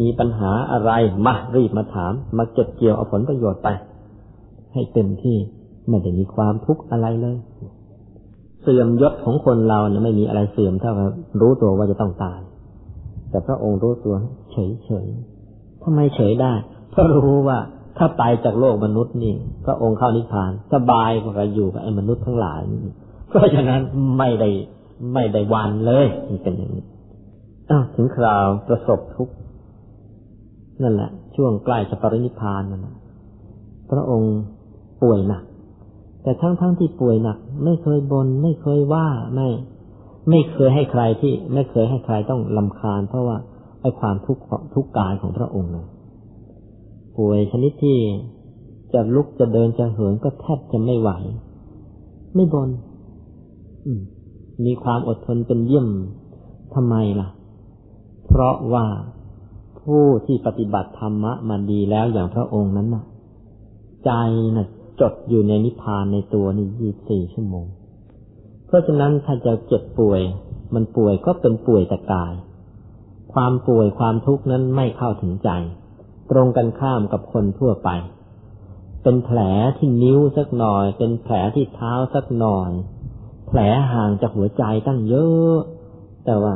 มีปัญหาอะไรมารีบมาถาม มาเก็บเกี่ยวเอาผลประโยชน์ไป ให้เต็มที่ไม่ได้มีความทุกข์อะไรเลย เสื่อมยศของคนเราเนี่ยไม่มีอะไรเสื่อมเท่ากับรู้ตัวว่าจะต้องตาย แต่พระองค์รู้ตัวเฉยเฉยทำไมเฉยได้เพราะรู้ว่า ถ้าไปจากโลกมนุษย์นี่พระองค์เข้านิพพาน สบายกว่าอยู่กับไอ้มนุษย์ทั้งหลายเพราะฉะนั้นไม่ได้ไม่ได้วันเลยมันเป็นอย่างนี้ถึงคราวประสบทุกข์นั่นแหละ ช่วงใกล้จะปรินิพพานนั่นะพระองค์ป่วยหนักแต่ทั้งทั้งที่ป่วยหนัก ไม่เคยบนไม่เคยว่าไม่ไม่เคยให้ใครที่ ไม่เคยให้ใครต้องลำคาญ เพราะว่าไอ้ความทุกข์ทุกกายของพระองค์เลย ป่วยชนิดที่จะลุกจะเดินจะเหินก็แทบจะไม่ไหว ไม่บนมีความอดทนเป็นเยี่ยมทำไมล่ะ เพราะว่าผู้ที่ปฏิบัติธรรมะมาดีแล้วอย่างพระองค์นั้นน่ะ ใจน่ะจดอยู่ในนิพพานในตัวนี่ยี่สี่ชั่วโมง เพราะฉะนั้นถ้าจะเจ็บป่วย มันป่วยก็เป็นป่วยแต่กาย ความป่วยความทุกข์นั้นไม่เข้าถึงใจ ตรงกันข้ามกับคนทั่วไป เป็นแผลที่นิ้วสักหน่อย เป็นแผลที่เท้าสักหน่อย แผลห่างจากหัวใจตั้งเยอะ แต่ว่า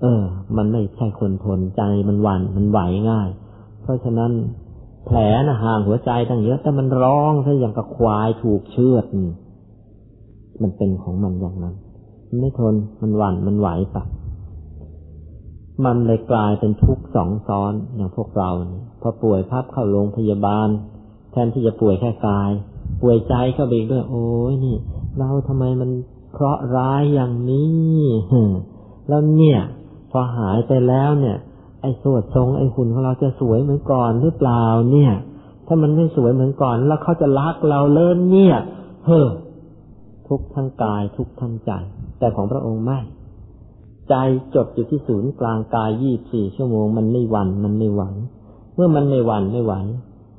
เออ มันไม่ใช่คนทนใจมันหวัน่นมันไหวง่าย เพราะฉะนั้นแผลนะห่างหัวใจตั้งเยอะ แต่มันร้องซะอย่างกับควายถูกเชือดมันเป็นของมันอย่างนั้นมันไม่ทนมันหวัน่นมันไหวปะ มันเลยกลายเป็นทุกข์สองซ้อนอย่างพวกเราพอป่วยพับเข้าโรงพยาบาล แทนที่จะป่วยแค่กาย ป่วยใจเข้าไปด้วยโอ้ยนี่ เราทำไมมันเคราะห์ร้ายอย่างนี้แล้วเนี่ย พอหายไปแล้วเนี่ย ไอ้สวดทรงไอ้หุ่นของเราจะสวยเหมือนก่อนหรือเปล่าเนี่ย ถ้ามันไม่สวยเหมือนก่อน แล้วเขาจะรักเราเลินเนี่ย เฮ้อทุกทั้งกายทุกทั้งใจแต่ของพระองค์ไม่ ใจจดอยู่ที่ศูนย์กลางกายยี่สี่ชั่วโมงมันไม่หวัน่นมันไม่หวัง เมื่อมันไม่หวั่นไม่หวัง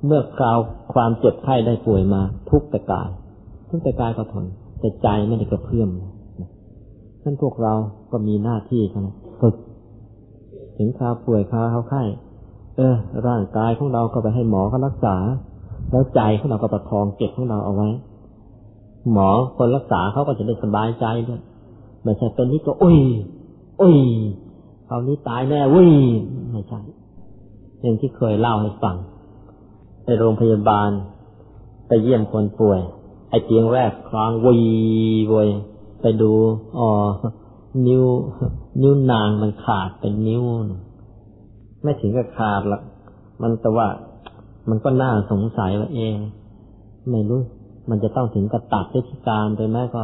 เมื่อคราวความเจ็บไข้ได้ป่วยมา ทุกแต่กาย ทุกแต่กายก็ทน แต่ใจไม่ได้กระเพื่อมนั่นพวกเราก็มีหน้าที่เท่านั้นฝึกถึงคราวป่วยคราวเขาไข้เออ ร่างกายของเราก็ไปให้หมอเขารักษา แล้วใจของเราก็ประคองเก็บของเราเอาไว้ หมอคนรักษาเขาก็จะได้สบายใจด้วยไม่ใช่เป็นนี่ก็อุ้ย อุ้ยคราวนี้ตายแน่วุ้ยไม่ใช่อย่างที่เคยเล่าให้ฟังในโรงพยาบาล ไปเยี่ยมคนป่วย ไอ้เตียงแรกคลางวีบวยไปดูอ๋อนิ้ว นิ้วนางมันขาดเป็นนิ้ว ไม่ถึงกับขาดหรอกมันแต่ว่ามันก็น่าสงสัยว่าเอง ไม่รู้ มันจะต้องถึงกับตัดได้ที่การไปแม่ก็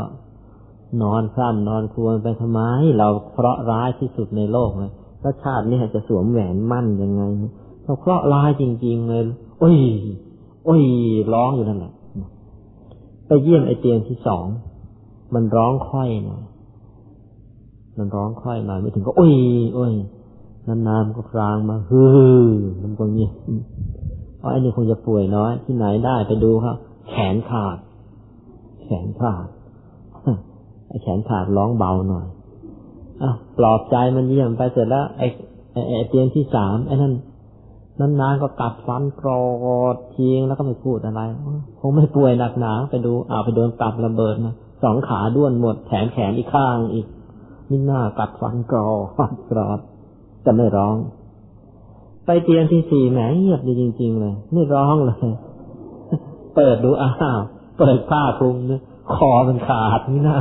นอนคร่ำนอนควรไปทำไม เราเคราะห์ร้ายที่สุดในโลกเลยแล้วชาตินี้จะสวมแหวนมั่นยังไงเราเคราะห์ร้ายจริง ๆ เลยโอ้ยโอ้ยร้องอยู่นั่นแหละไปเยี่ยมไอเตียงที่สองมันร้องค่อยหน่อยมันร้องค่อยหน่อยไม่ถึงก็โอ้ยโอ้ยนานๆก็ครางมาฮือมันก็เงี้ยเพราะไอ้นี่คงจะป่วยน้อยที่ไหนได้ไปดูครับ แขนขาด แขนขาด แขนขาดร้องเบาหน่อยอะปลอบใจมันเยี่ยมไปเสร็จแล้วไอ้ไอ้เตียงที่สามไอ้นั่นนานๆก็กัดฟันกรอดทิ้งแล้วก็ไม่พูดอะไรคงไม่ป่วยหนักหนาไปดูอ้าวไปโดนตับระเบิดมาสองขาด้วนหมดแขนแขนอีกข้างอีกมิหน้ากัดฟันกรอดกรอดแต่ไม่ร้อง ไปเตียงที่สี่แหมเงียบดีจริง ๆ เลย ไม่ร้องเลย เปิดดูอ้าวเปิดผ้าคลุมเนี่ย คอมันขาดนี่หน้า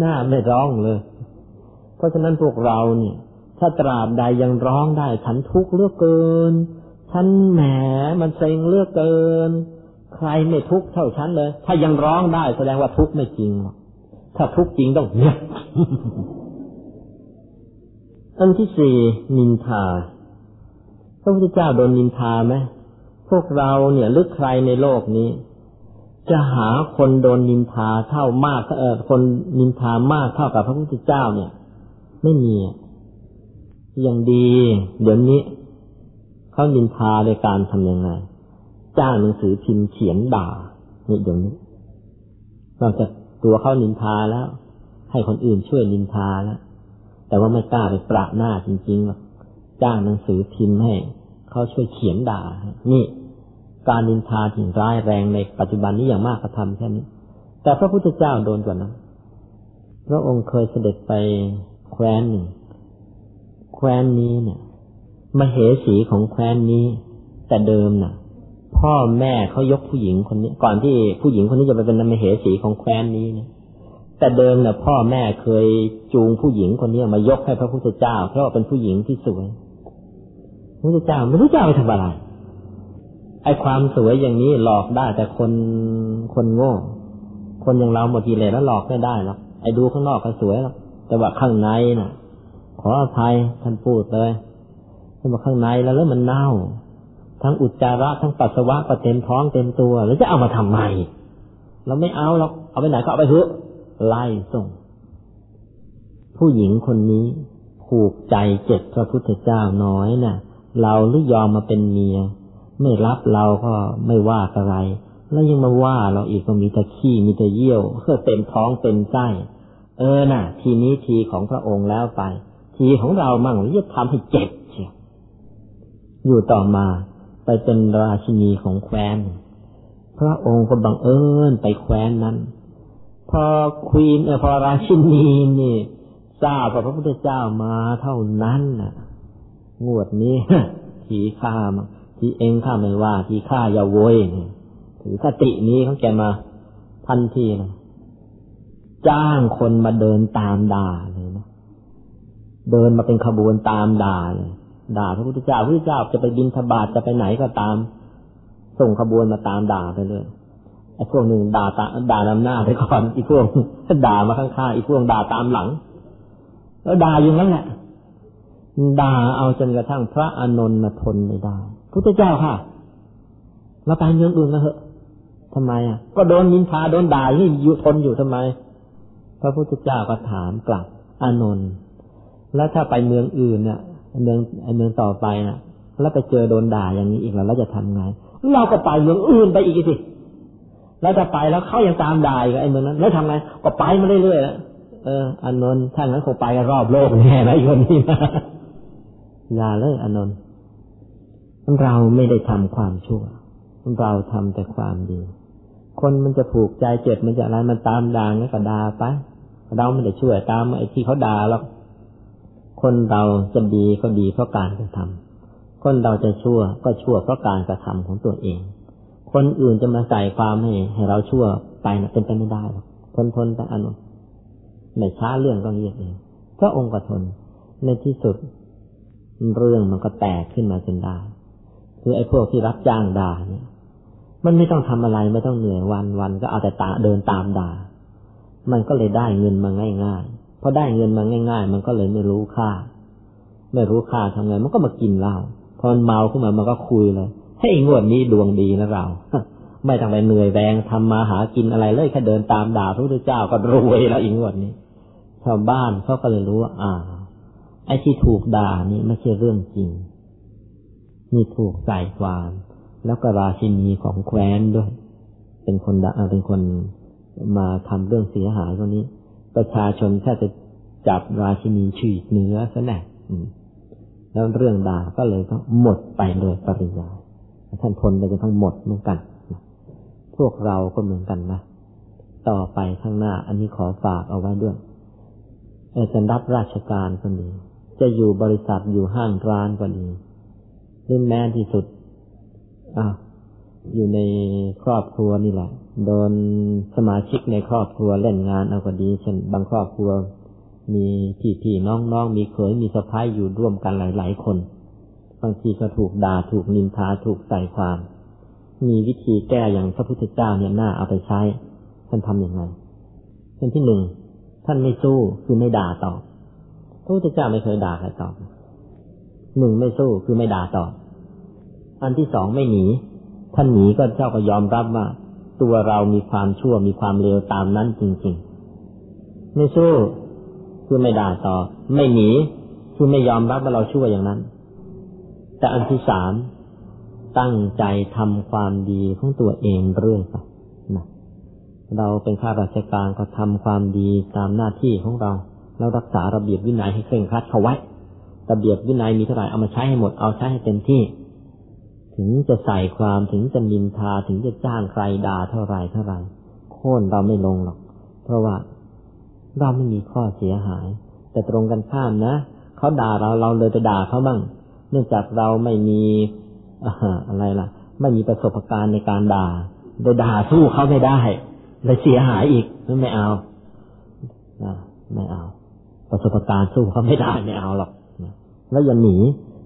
หน้าไม่ร้องเลย เพราะฉะนั้นพวกเราเนี่ย ถ้าตราบใดยังร้องได้ ฉันทุกข์เลือกเกิน ฉันแหมมันเซ็งเลือกเกิน ใครไม่ทุกข์เท่าฉันเลย ถ้ายังร้องได้แสดงว่าทุกข์ไม่จริง ถ้าทุกข์จริงต้องเงียอันที่สี่นินทาพระพุทธเจ้าโดนนินทาไหมพวกเราเนี่ยหรือใครในโลกนี้ จะหาคนโดนนินทาเท่ามากเออคนนินทามากเท่ากับพระพุทธเจ้าเนี่ย ไม่มีอย่างดี เดี๋ยวนี้เขานินทาโดยการทำยังไงจ้างหนังสือพิมพ์เขียนด่านี่เดี๋ยวนี้นอกจากตัวเขานินทาแล้ว ให้คนอื่นช่วยนินทาแล้วแต่ว่าไม่กล้าไปปราหน้าจริงๆหรอกจ้างหนังสือพิมพ์ให้เขาช่วยเขียนด่านี่ การนินทาถึงร้ายแรงในปัจจุบันนี้อย่างมากกระทำแค่นี้ แต่พระพุทธเจ้าโดนกว่านั้นพระองค์เคยเสด็จไปแคว้นหนึ่งแคว้นนี้เนี่ยมเหสีของแคว้นนี้ แต่เดิมน่ะ พ่อแม่เขายกผู้หญิงคนนี้ ก่อนที่ผู้หญิงคนนี้จะไปเป็นมเหสีของแคว้นนี้เนี่ยแต่เดิมเนี่ยพ่อแม่เคยจูงผู้หญิงคนนี้มายกให้พระพุทธเจ้า เพราะเป็นผู้หญิงที่สวยพระพุทธเจ้าไม่รู้จะเอาไปทำอะไร ไอ้ความสวยอย่างนี้หลอกได้แต่คนคนโง่ คนอย่างเราหมดกิเลสแล้วหลอกไม่ได้หรอกไอ้ดูข้างนอกก็สวยหรอกแต่ว่าข้างในน่ะ ขออภัยท่านพูดเลยท่านบอกข้างในแล้วแล้วมันเน่า ทั้งอุจจาระทั้งปัสสาวะก็เต็มท้องเต็มตัวแล้วจะเอามาทำไมเราไม่เอาหรอกเอาไปไหนก็เอาไปเถอะไล่ส่ง ผู้หญิงคนนี้ผูกใจเจ็บพระพุทธเจ้าน้อยน่ะ เราหรือยอมมาเป็นเมีย ไม่รับเราก็ไม่ว่าอะไร แล้วยังมาว่าเราอีกก็มีแต่ขี้มีแต่เยี่ยวเพื่อเต็มท้องเต็มไส้เออน่ะ ทีนี้ทีของพระองค์แล้วไป ทีของเรามั่งจะทำให้เจ็บเชียวอยู่ต่อมาไปเป็นราชินีของแคว้น พระองค์ก็บังเอิญไปแคว้นนั้น พอควีนเออพอราชินีนี่ทราบว่าพระพุทธเจ้ามาเท่านั้นน่ะ งวดนี้ทีข้ามา ที่เองข้าไม่ว่าที่ข้าอย่าโวยถือคตินี้เขาแกมาทันทีเลยจ้างคนมาเดินตามด่าเลยนะเดินมาเป็นขบวนตามด่าเลยด่าพระพุทธเจ้าพระพุทธเจ้าจะไปบินทบาทจะไปไหนก็ตาม ส่งขบวนมาตามด่าไปเลยไอ้พวกหนึ่งด่าตาด่านำหน้าไปก่อนอีกพวกด่ามาข้างๆอีกพวกด่าตามหลัง แล้วด่าอยู่นั่นแหละด่าเอาจนกระทั่งพระอานนท์ทนไม่ได้ พุทธเจ้าค่ะเราไปเมืองอื่นนะเหอะทำไมอะ ก็โดนยินทาโดนด่าที่อยู่ทนอยู่ทำไม พระพุทธเจ้าก็ถามกลับอานนท์แล้วถ้าไปเมืองอื่นเนี่ยเมืองเมืองต่อไปน่ะ แล้วไปเจอโดนด่าอย่างนี้อีกแล้วเราจะทำไง เราก็ไปเมืองอื่นไปอีกสิแล้วจะไปแล้วเขายังตามด่าอีกไอ้เมืองนั้น แล้วทำไงก็ไปมาเรื่อยๆเอออานนท์ถ้างั้นคงไปรอบโลกแน่นะคนนี้นะอย่าเลยอานนท์ เราไม่ได้ทำความชั่ว เราทำแต่ความดี คนมันจะผูกใจเจ็บมันจะอะไรมันตามด่างั้นก็ด่าไปเราไม่ได้ช่วยตามไอ้ที่เขาด่าหรอกคนเราจะดีก็ดีเพราะการกระทำคนเราจะชั่วก็ชั่วเพราะการกระทำของตัวเอง คนอื่นจะมาใส่ความให้ให้เราชั่วไปนะเป็นไปไม่ได้หรอกทนทนแต่อนุไม่ช้าเรื่องก็เงียบเองพระองค์ก็ทนในที่สุด เรื่องมันก็แตกขึ้นมาจนได้ คือไอ้พวกที่รับจ้างด่าเนี่ย มันไม่ต้องทำอะไรไม่ต้องเหนื่อยวันวันก็เอาแต่ตาเดินตามด่า มันก็เลยได้เงินมาง่ายๆพอได้เงินมาง่าย ๆ มันก็เลยไม่รู้ค่า ไม่รู้ค่าทำไงมันก็มากินเหล้าพอมันเมาขึ้นมามันก็คุยเลยให้งวดนี้ดวงดีนะเราไม่ต้องไปเหนื่อยแรงทำมาหากินอะไรเลยแค่เดินตามด่าพระพุทธเจ้าก็รวยแล้วอีกงวดนี้ชาวบ้านเขาก็เลยรู้ว่าอ่าไอ้ที่ถูกด่านี่ไม่ใช่เรื่องจริง นี่ถูกใส่ความแล้วก็ราชินีของแคว้นด้วย เป็นคนดาเป็นคนมาทำเรื่องเสียหายตรงนี้ ประชาชนแค่จะจับราชินีฉีกเนื้อซะแน่แล้วเรื่องด่าก็เลยก็หมดไปเลยปริยายท่านทนไปจนทั้งหมดเหมือนกัน พวกเราก็เหมือนกันนะ ต่อไปข้างหน้า อันนี้ขอฝากเอาไว้ด้วยจะรับราชการก็ดี จะอยู่บริษัทอยู่ห้างร้านก็ดี รือแม้ที่สุดอ้าอยู่ในครอบครัวนี่แหละ โดนสมาชิกในครอบครัวเล่นงานเอาก็ดี เช่น บางครอบครัว มีพี่พี่น้องน้องมีเขยมีสะพ้ายอยู่ร่วมกันหลาย ๆ คน บางทีก็ถูกด่าถูกนินทาถูกใส่ความ มีวิธีแก้อย่างพระพุทธเจ้าเนี่ยน่าเอาไปใช้ ท่านทำยังไงเช่นที่หนึ่งท่านไม่สู้คือไม่ด่าตอบพระพุทธเจ้าไม่เคยด่าใครตอบหนึ่งไม่สู้คือไม่ด่าตอบ อันที่สองไม่หนีท่านหนีก็เจ้าก็ยอมรับว่า ตัวเรามีความชั่วมีความเลวตามนั้นจริง ๆ ไม่สู้คือไม่ด่าต่อ ไม่หนีคือไม่ยอมรับว่าเราชั่วอย่างนั้น แต่อันที่สามตั้งใจทำความดีของตัวเองเรื่อยไปนะเราเป็นข้าราชการก็ทำความดีตามหน้าที่ของเราเรารักษาระเบียบวินัยให้เคร่งครัดเขาไว้ระเบียบวินัยมีเท่าไหร่เอามาใช้ให้หมดเอาใช้ให้เต็มที่ ถึงจะใส่ความถึงจะนินทาถึงจะจ้างใครด่าเท่าไรเท่าไรโค่นเราไม่ลงหรอก เพราะว่าเราไม่มีข้อเสียหาย แต่ตรงกันข้ามนะเขาด่าเราเราเลยไปด่าเขาบ้าง เนื่องจากเราไม่มีอะไรล่ะ ไม่มีประสบการณ์ในการด่าโดยด่าสู้เขาไม่ได้เลยเสียหายอีกไม่เอาไม่เอา ประสบการณ์สู้เขาไม่ได้ไม่เอาหรอกแล้วอย่าหนี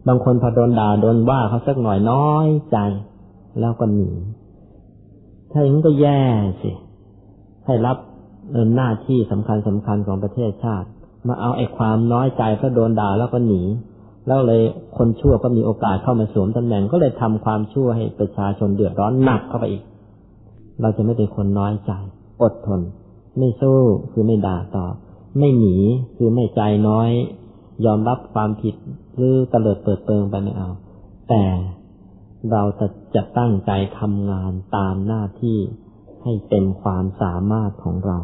บางคนพอโดนด่าโดนว่าเขาสักหน่อยน้อยใจ แล้วก็หนีถ้าอย่างนี้ก็แย่สิให้รับหน้าที่สำคัญสำคัญของประเทศชาติ มาเอาไอ้ความน้อยใจเพราะโดนด่าแล้วก็หนี แล้วเลยคนชั่วก็มีโอกาสเข้ามาสวมตำแหน่งก็เลยทำความชั่วให้ประชาชนเดือดร้อนหนักเข้าไปอีก เราจะไม่เป็นคนน้อยใจ อดทน ไม่สู้คือไม่ด่าต่อไม่หนีคือไม่ใจน้อย ยอมรับความผิด หรือเตลิดเปิดเปิงไปไม่เอา แต่เราจะจะตั้งใจทำงานตามหน้าที่ให้เต็มความสามารถของเรา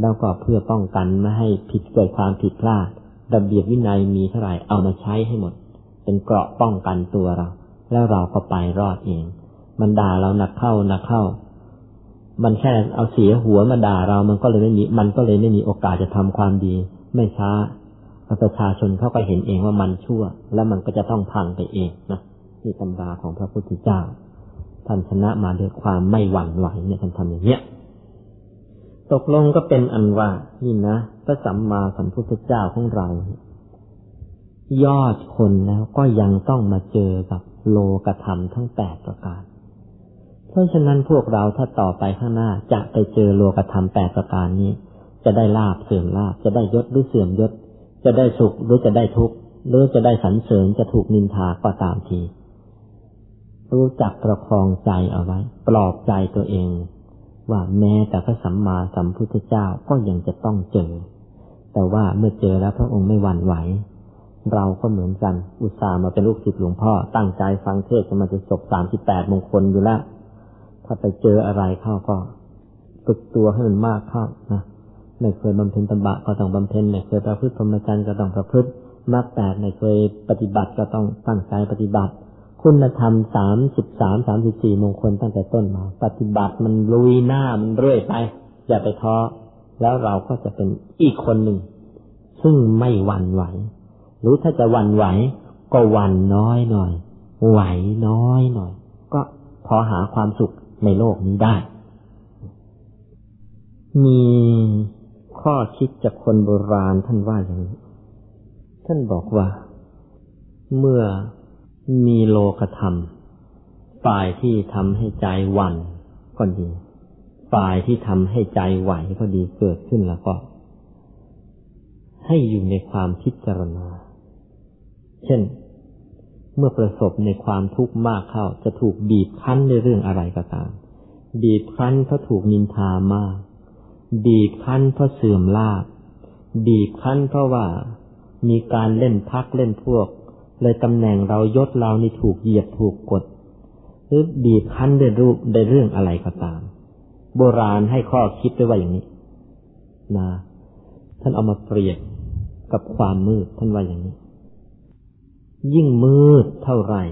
แล้วก็เพื่อป้องกันไม่ให้ผิดเกิดความผิดพลาดระเบียบวินัยมีเท่าไหร่เอามาใช้ให้หมด เป็นเกราะป้องกันตัวเรา แล้วเราก็ไปรอดเอง มันด่าเราหนักเข้าหนักเข้า มันแค่เอาเสียหัวมาด่าเรามันก็เลยไม่มีมันก็เลยไม่มีโอกาสจะทำความดี ไม่ช้า ประชาชนเขาก็เห็นเองว่ามันชั่ว แล้วมันก็จะต้องพังไปเองนะนี่ตำราของพระพุทธเจ้าท่านชนะมาด้วยความไม่หวั่นไหวเนี่ยท่านทำอย่างเนี้ยตกลงก็เป็นอันว่านี่นะพระสัมมาสัมพุทธเจ้าของเรา ยอดคนแล้วก็ยังต้องมาเจอกับโลกธรรมทั้งแปดประการ เพราะฉะนั้นพวกเราถ้าต่อไปข้างหน้าจะไปเจอโลกธรรมแปดประการนี้ จะได้ลาบเสื่อมลาบจะได้ยศหรือเสื่อมยศ จะได้สุขหรือจะได้ทุกข์หรือจะได้สรรเสริญจะถูกนินทาก็ตามที รู้จักประคองใจเอาไว้ ปลอบใจตัวเอง ว่าแม้แต่พระสัมมาสัมพุทธเจ้าก็ยังจะต้องเจอ แต่ว่าเมื่อเจอแล้วพระองค์ไม่หวั่นไหว เราก็เหมือนกัน อุตส่าห์มาเป็นลูกศิษย์หลวงพ่อ ตั้งใจฟังเทศจะมาจะจบสามสิบแปดมงคลอยู่แล้ว ถ้าไปเจออะไรเข้าก็ฝึกตัวให้มันมากเข้านะ ไม่เคยบำเพ็ญตบะก็ต้องบำเพ็ญไม่เคยประพฤติพรหมจรรย์ก็ต้องประพฤติมรรคแปดไม่เคยปฏิบัติก็ต้องตั้งใจปฏิบัติ คุณธรรมสามสิบสามสามสิบสี่มงคลตั้งแต่ต้นมา ปฏิบัติมันลุยหน้ามันเรื่อยไป อย่าไปท้อแล้วเราก็จะเป็นอีกคนหนึ่ง ซึ่งไม่หวั่นไหว หรือถ้าจะหวั่นไหว ก็หวั่นน้อยหน่อย ไหวน้อยหน่อย ก็พอหาความสุขในโลกนี้ได้ มี ข้อคิดจากคนโบราณท่านว่าอย่างนี้ ท่านบอกว่า เมื่อมีโลกธรรม ฝ่ายที่ทำให้ใจหวั่นก็ดี ฝ่ายที่ทำให้ใจไหวก็ดีเกิดขึ้นแล้วก็ ให้อยู่ในความพิจารณา เช่น เมื่อประสบในความทุกข์มากเข้า จะถูกบีบคั้นในเรื่องอะไรก็ตาม บีบคั้นเพราะถูกนินทามาก บีบคั้นเพราะเสื่อมลาบบีบคั้นเพราะว่า มีการเล่นพักเล่นพวก เลยตำแหน่งเรายศเรานี่ถูกเหยียบถูกกด หรือบีบคั้นด้วยรูปในเรื่องอะไรก็ตาม โบราณให้ข้อคิดไว้ว่าอย่างนี้นะท่านเอามาเปรียบกับความมืดท่านว่าอย่างนี้ ยิ่งมืดเท่าไหร่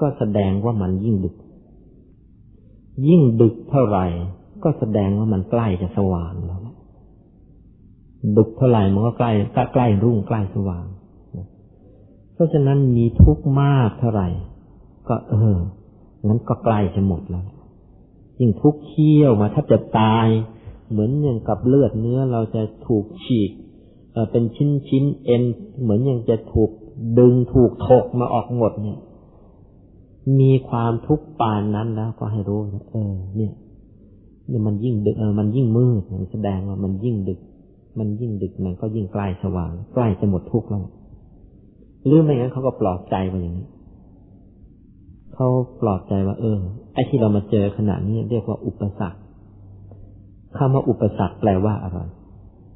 ก็แสดงว่ามันยิ่งดึก ยิ่งดึกเท่าไหร่ ก็แสดงว่ามันใกล้จะสว่างแล้วดึกเท่าไหร่มันก็ใกล้ใกล้รุ่งใกล้สว่าง เพราะฉะนั้นมีทุกข์มากเท่าไหร่ ก็ เอองั้นก็ใกล้จะหมดแล้วยิ่งทุกข์เคี่ยวมาถ้าจะตาย เหมือนอย่างกับเลือดเนื้อเราจะถูกฉีกเป็นชิ้นชิ้นเอ็นเหมือนอย่างจะถูกดึงถูกถกมาออกหมดเนี่ย มีความทุกข์ปานนั้นแล้วก็ให้รู้เออ เนี่ย เนี่ยมันยิ่งดึกเออมันยิ่งมืดแสดงว่ามันยิ่งดึก มันยิ่งดึกมันก็ยิ่งใกล้สว่าง ใกล้จะหมดทุกข์แล้วหรือไม่งั้นเขาก็ปลอบใจมาอย่างนี้เขาปลอบใจว่า เออ ไอ้ที่เรามาเจอขณะนี้เรียกว่าอุปสรรคคำว่าอุปสรรคแปลว่าอะไร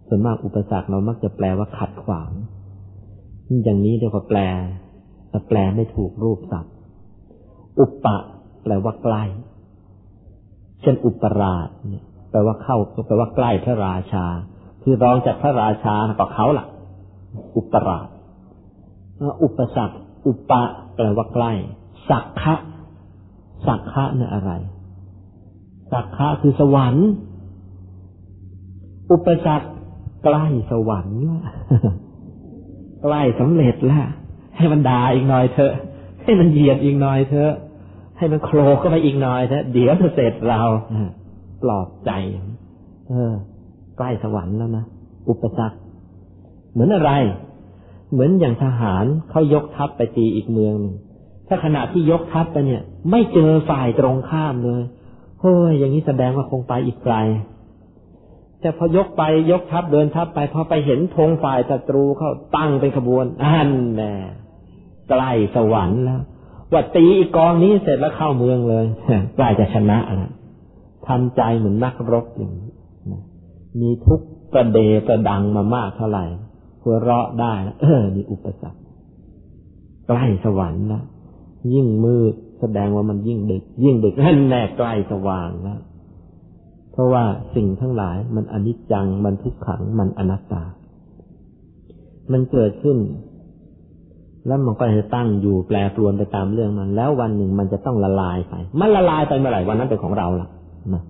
ส่วนมากอุปสรรคเรามักจะแปลว่าขัดขวาง อย่างนี้เรียกว่าแปล แต่แปลไม่ถูกรูปศัพท์ อุปปะ แปลว่าใกล้ เช่นอุปราชเนี่ยแปลว่าเข้าแปลว่าใกล้พระราชา คือรองจากพระราชาก็เขาล่ะ อุปราชอุปสรรคอุปะแปลว่าใกล้ สักขะสักขะเนี่ยอะไร สักขะคือสวรรค์ อุปสรรคใกล้สวรรค์ละใกล้สำเร็จแล้วให้มันด่าอีกหน่อยเถอะ ให้มันเหยียดอีกหน่อยเถอะ ให้มันโคลเข้าไปอีกหน่อยเถอะเดี๋ยวจะเสร็จเราปลอบใจ เออ ใกล้สวรรค์แล้วนะอุปสรรคเหมือนอะไร เหมือนอย่างทหารเขายกทัพไปตีอีกเมืองหนึ่งถ้าขณะที่ยกทัพไปเนี่ย ไม่เจอฝ่ายตรงข้ามเลยเฮ้ยอย่างนี้แสดงว่าคงไปอีกไกลแต่พอยกไปยกทัพเดินทัพไปพอไปเห็นธงฝ่ายศัตรูเขาตั้งเป็นขบวนอันแน่ใกล้สวรรค์แล้ว ว่าตีอีกองนี้เสร็จแล้วเข้าเมืองเลยใกล้จะชนะแล้วทำใจเหมือนนักรบอย่างนี้มีทุกประเดประดังมามากเท่าไหร่หัวเราะได้เออมีอุปสรรคใกล้สวรรค์แล้วยิ่งมืดแสดงว่ามันยิ่งดึก ยิ่งดึกนั่นแน่ใกล้สว่างแล้วเพราะว่าสิ่งทั้งหลายมันอนิจจังมันทุกขังมันอนัตตา มันเกิดขึ้น แล้วมันก็จะตั้งอยู่แปรปรวนไปตามเรื่องมัน แล้ววันหนึ่งมันจะต้องละลายไป มันละลายไปเมื่อไหร่วันนั้นเป็นของเราล่ะนะ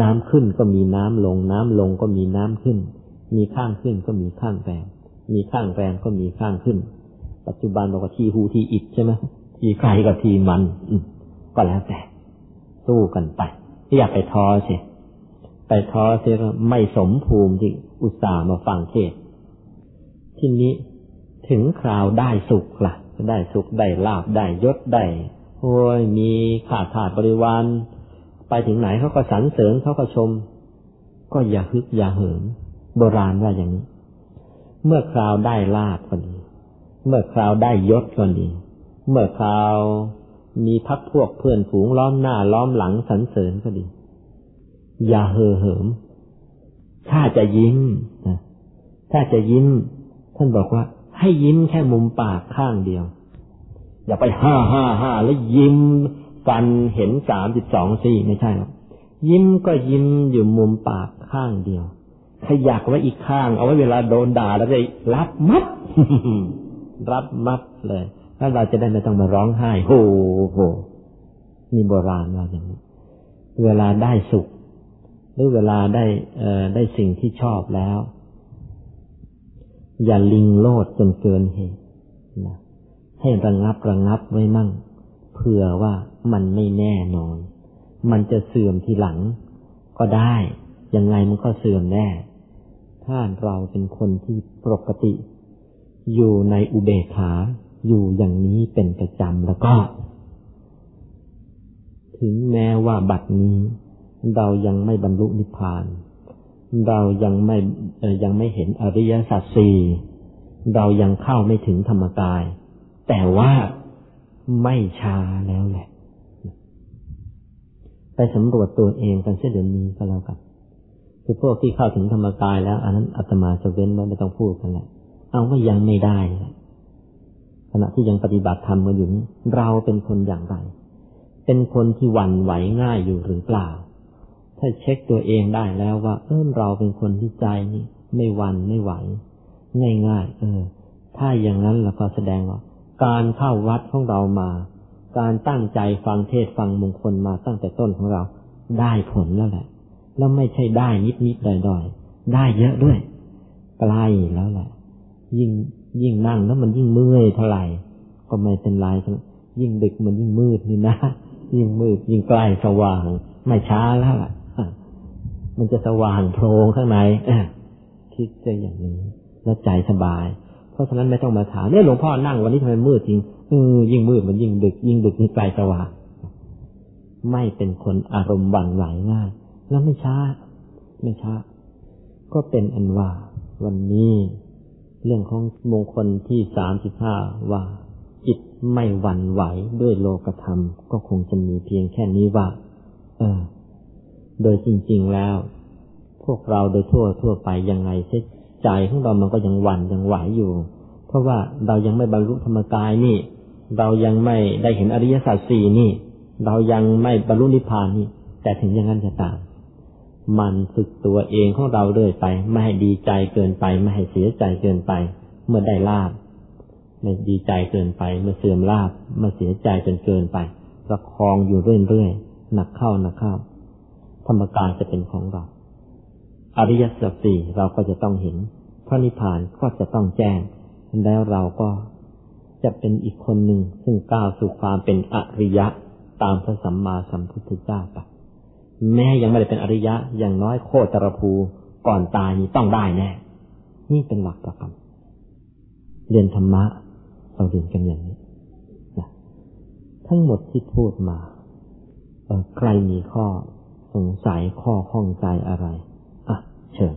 น้ำขึ้นก็มีน้ำลง น้ำลงก็มีน้ำขึ้น มีข้างขึ้นก็มีข้างแปงมีข้างแปงก็มีข้างขึ้น ปัจจุบันบอกว่าทีหูทีอิดใช่ไหมทีใครกับทีมัน อืก็แล้วแต่ สู้กันไปอย่าไปท้อเสียไปท้อเสียไม่สมภูมิที่อุตส่าห์มาฟังเทศที่นี้ ถึงคราวได้สุขละ่ะ ได้สุขได้ลาบได้ยศได้โอ้ยมีขาดขาดบริวาร ไปถึงไหนเขาก็สรรเสริญเขาก็ชม ก็อย่าฮึกอย่าเหิมโบราณว่าอย่างนี้ เมื่อคราวได้ลาบก็ดี เมื่อคราวได้ยศก็ดี เมื่อคราวมีพักพวกเพื่อนฝูงล้อมหน้าล้อมหลังสรรเสริญก็ดี อย่าเห่อเหิม ถ้าจะยิ้มนะถ้าจะยิ้ม ท่านบอกว่า ให้ยิ้มแค่มุมปากข้างเดียว อย่าไปห้าห้าห้าแล้วยิ้มฟันเห็นสามสิบสองซี่ไม่ใช่หรอกยิ้มก็ยิ้มอยู่มุมปากข้างเดียว ขยักไว้อีกข้าง เอาไว้เวลาโดนด่าแล้วจะรับมัด รับมัดเลยแล้วเราจะได้ไม่ต้องมาร้องไห้โหโหมีโบราณว่าอย่างนี้ เวลาได้สุข หรือเวลาได้เอ่อได้สิ่งที่ชอบแล้ว อย่าลิงโลดจนเกินเหตุนะให้ระงงับระงงับไว้มั่งเผื่อว่ามันไม่แน่นอน มันจะเสื่อมทีหลัง ก็ได้ยังไงมันก็เสื่อมแน่ ถ้าเราเป็นคนที่ปกติ อยู่ในอุเบกขาอยู่อย่างนี้เป็นประจำแล้วก็ ถึงแม้ว่าบัดนี้ เรายังไม่บรรลุนิพพาน เรายังไม่ยังไม่เห็นอริยสัจสี่เรายังเข้าไม่ถึงธรรมกาย แต่ว่าไม่ช้าแล้วแหละ ไปสำรวจตัวเองกันเสียเดี๋ยวนี้ก็แล้วกันคือพวกที่เข้าถึงธรรมกายแล้ว อันนั้นอาตมาจะเว้นไว้ไม่ต้องพูดกันแหละเอาว่ายังไม่ได้ขณะที่ยังปฏิบัติธรรมกันอยู่นี้เราเป็นคนอย่างไร เป็นคนที่หวั่นไหวง่ายอยู่หรือเปล่า ถ้าเช็คตัวเองได้แล้วว่า เออเราเป็นคนที่ใจนี่ไม่วันไม่ไหว ง่าย ๆ เออ ถ้าอย่างนั้นเราก็แสดงว่า การเข้าวัดของเรามา การตั้งใจฟังเทศฟังมงคลมาตั้งแต่ต้นของเรา ได้ผลแล้วแหละ แล้วไม่ใช่ได้นิดนิดดอยดอยได้เยอะด้วยใกล้แล้วแหละ ยิ่งยิ่งนั่งแล้วมันยิ่งเมื่อยเท่าไหร่ก็ไม่เป็นไรยิ่งดึกมันยิ่งมืดนี่นะ ยิ่งมืดยิ่งใกล้สว่าง ไม่ช้าแล้วล่ะ มันจะสว่างโพรงข้างในคิดจะอย่างนี้ แล้วใจสบาย เพราะฉะนั้นไม่ต้องมาถามเนี่ยหลวงพ่อนั่งวันนี้ทำไมมืดจริงเออยิ่งมืดมันยิ่งดึก ยิ่งดึกยิ่งไกลสว่างไม่เป็นคนอารมณ์หวั่นไหวง่าย แล้วไม่ช้า ไม่ช้า ก็เป็นอันว่า วันนี้เรื่องของมงคลที่สามสิบห้าว่า จิตไม่หวั่นไหวด้วยโลกธรรม ก็คงจะมีเพียงแค่นี้ว่า เออ โดยจริง ๆแล้ว พวกเราโดยทั่วทั่วไปยังไงเสใจของเรามันก็ยังหวั่นยังไหวอยู่ เพราะว่าเรายังไม่บรรลุธรรมกายนี่ เรายังไม่ได้เห็นอริยสัจสี่นี่ เรายังไม่บรรลุนิพพานนี่ แต่ถึงอย่างนั้นจะตามมันฝึกตัวเองของเราเรื่อยไป ไม่ให้ดีใจเกินไป ไม่ให้เสียใจเกินไป เมื่อได้ลาบไม่ดีใจเกินไป เมื่อเสื่อมลาบเมื่อเสียใจจนเกินไปประคองอยู่เรื่อยๆหนักเข้าหนักเข้า รรมกายจะเป็นของเรา อริยสัจสี่เราก็จะต้องเห็น พระนิพพานก็จะต้องแจ้ง แล้วเราก็จะเป็นอีกคนหนึ่งซึ่งก้าวสู่ความเป็นอริยะตามพระสัมมาสัมพุทธเจ้าไปแม้ยังไม่ได้เป็นอริยะอย่างน้อยโคตรภูก่อนตายนี้ต้องได้แน่ นี่เป็นหลักประกันเรียนธรรมะเราเรียนกันอย่างนี้นะทั้งหมดที่พูดมาใครมีข้อ สงสัยข้อข้องใจอะไร อะ เชิญ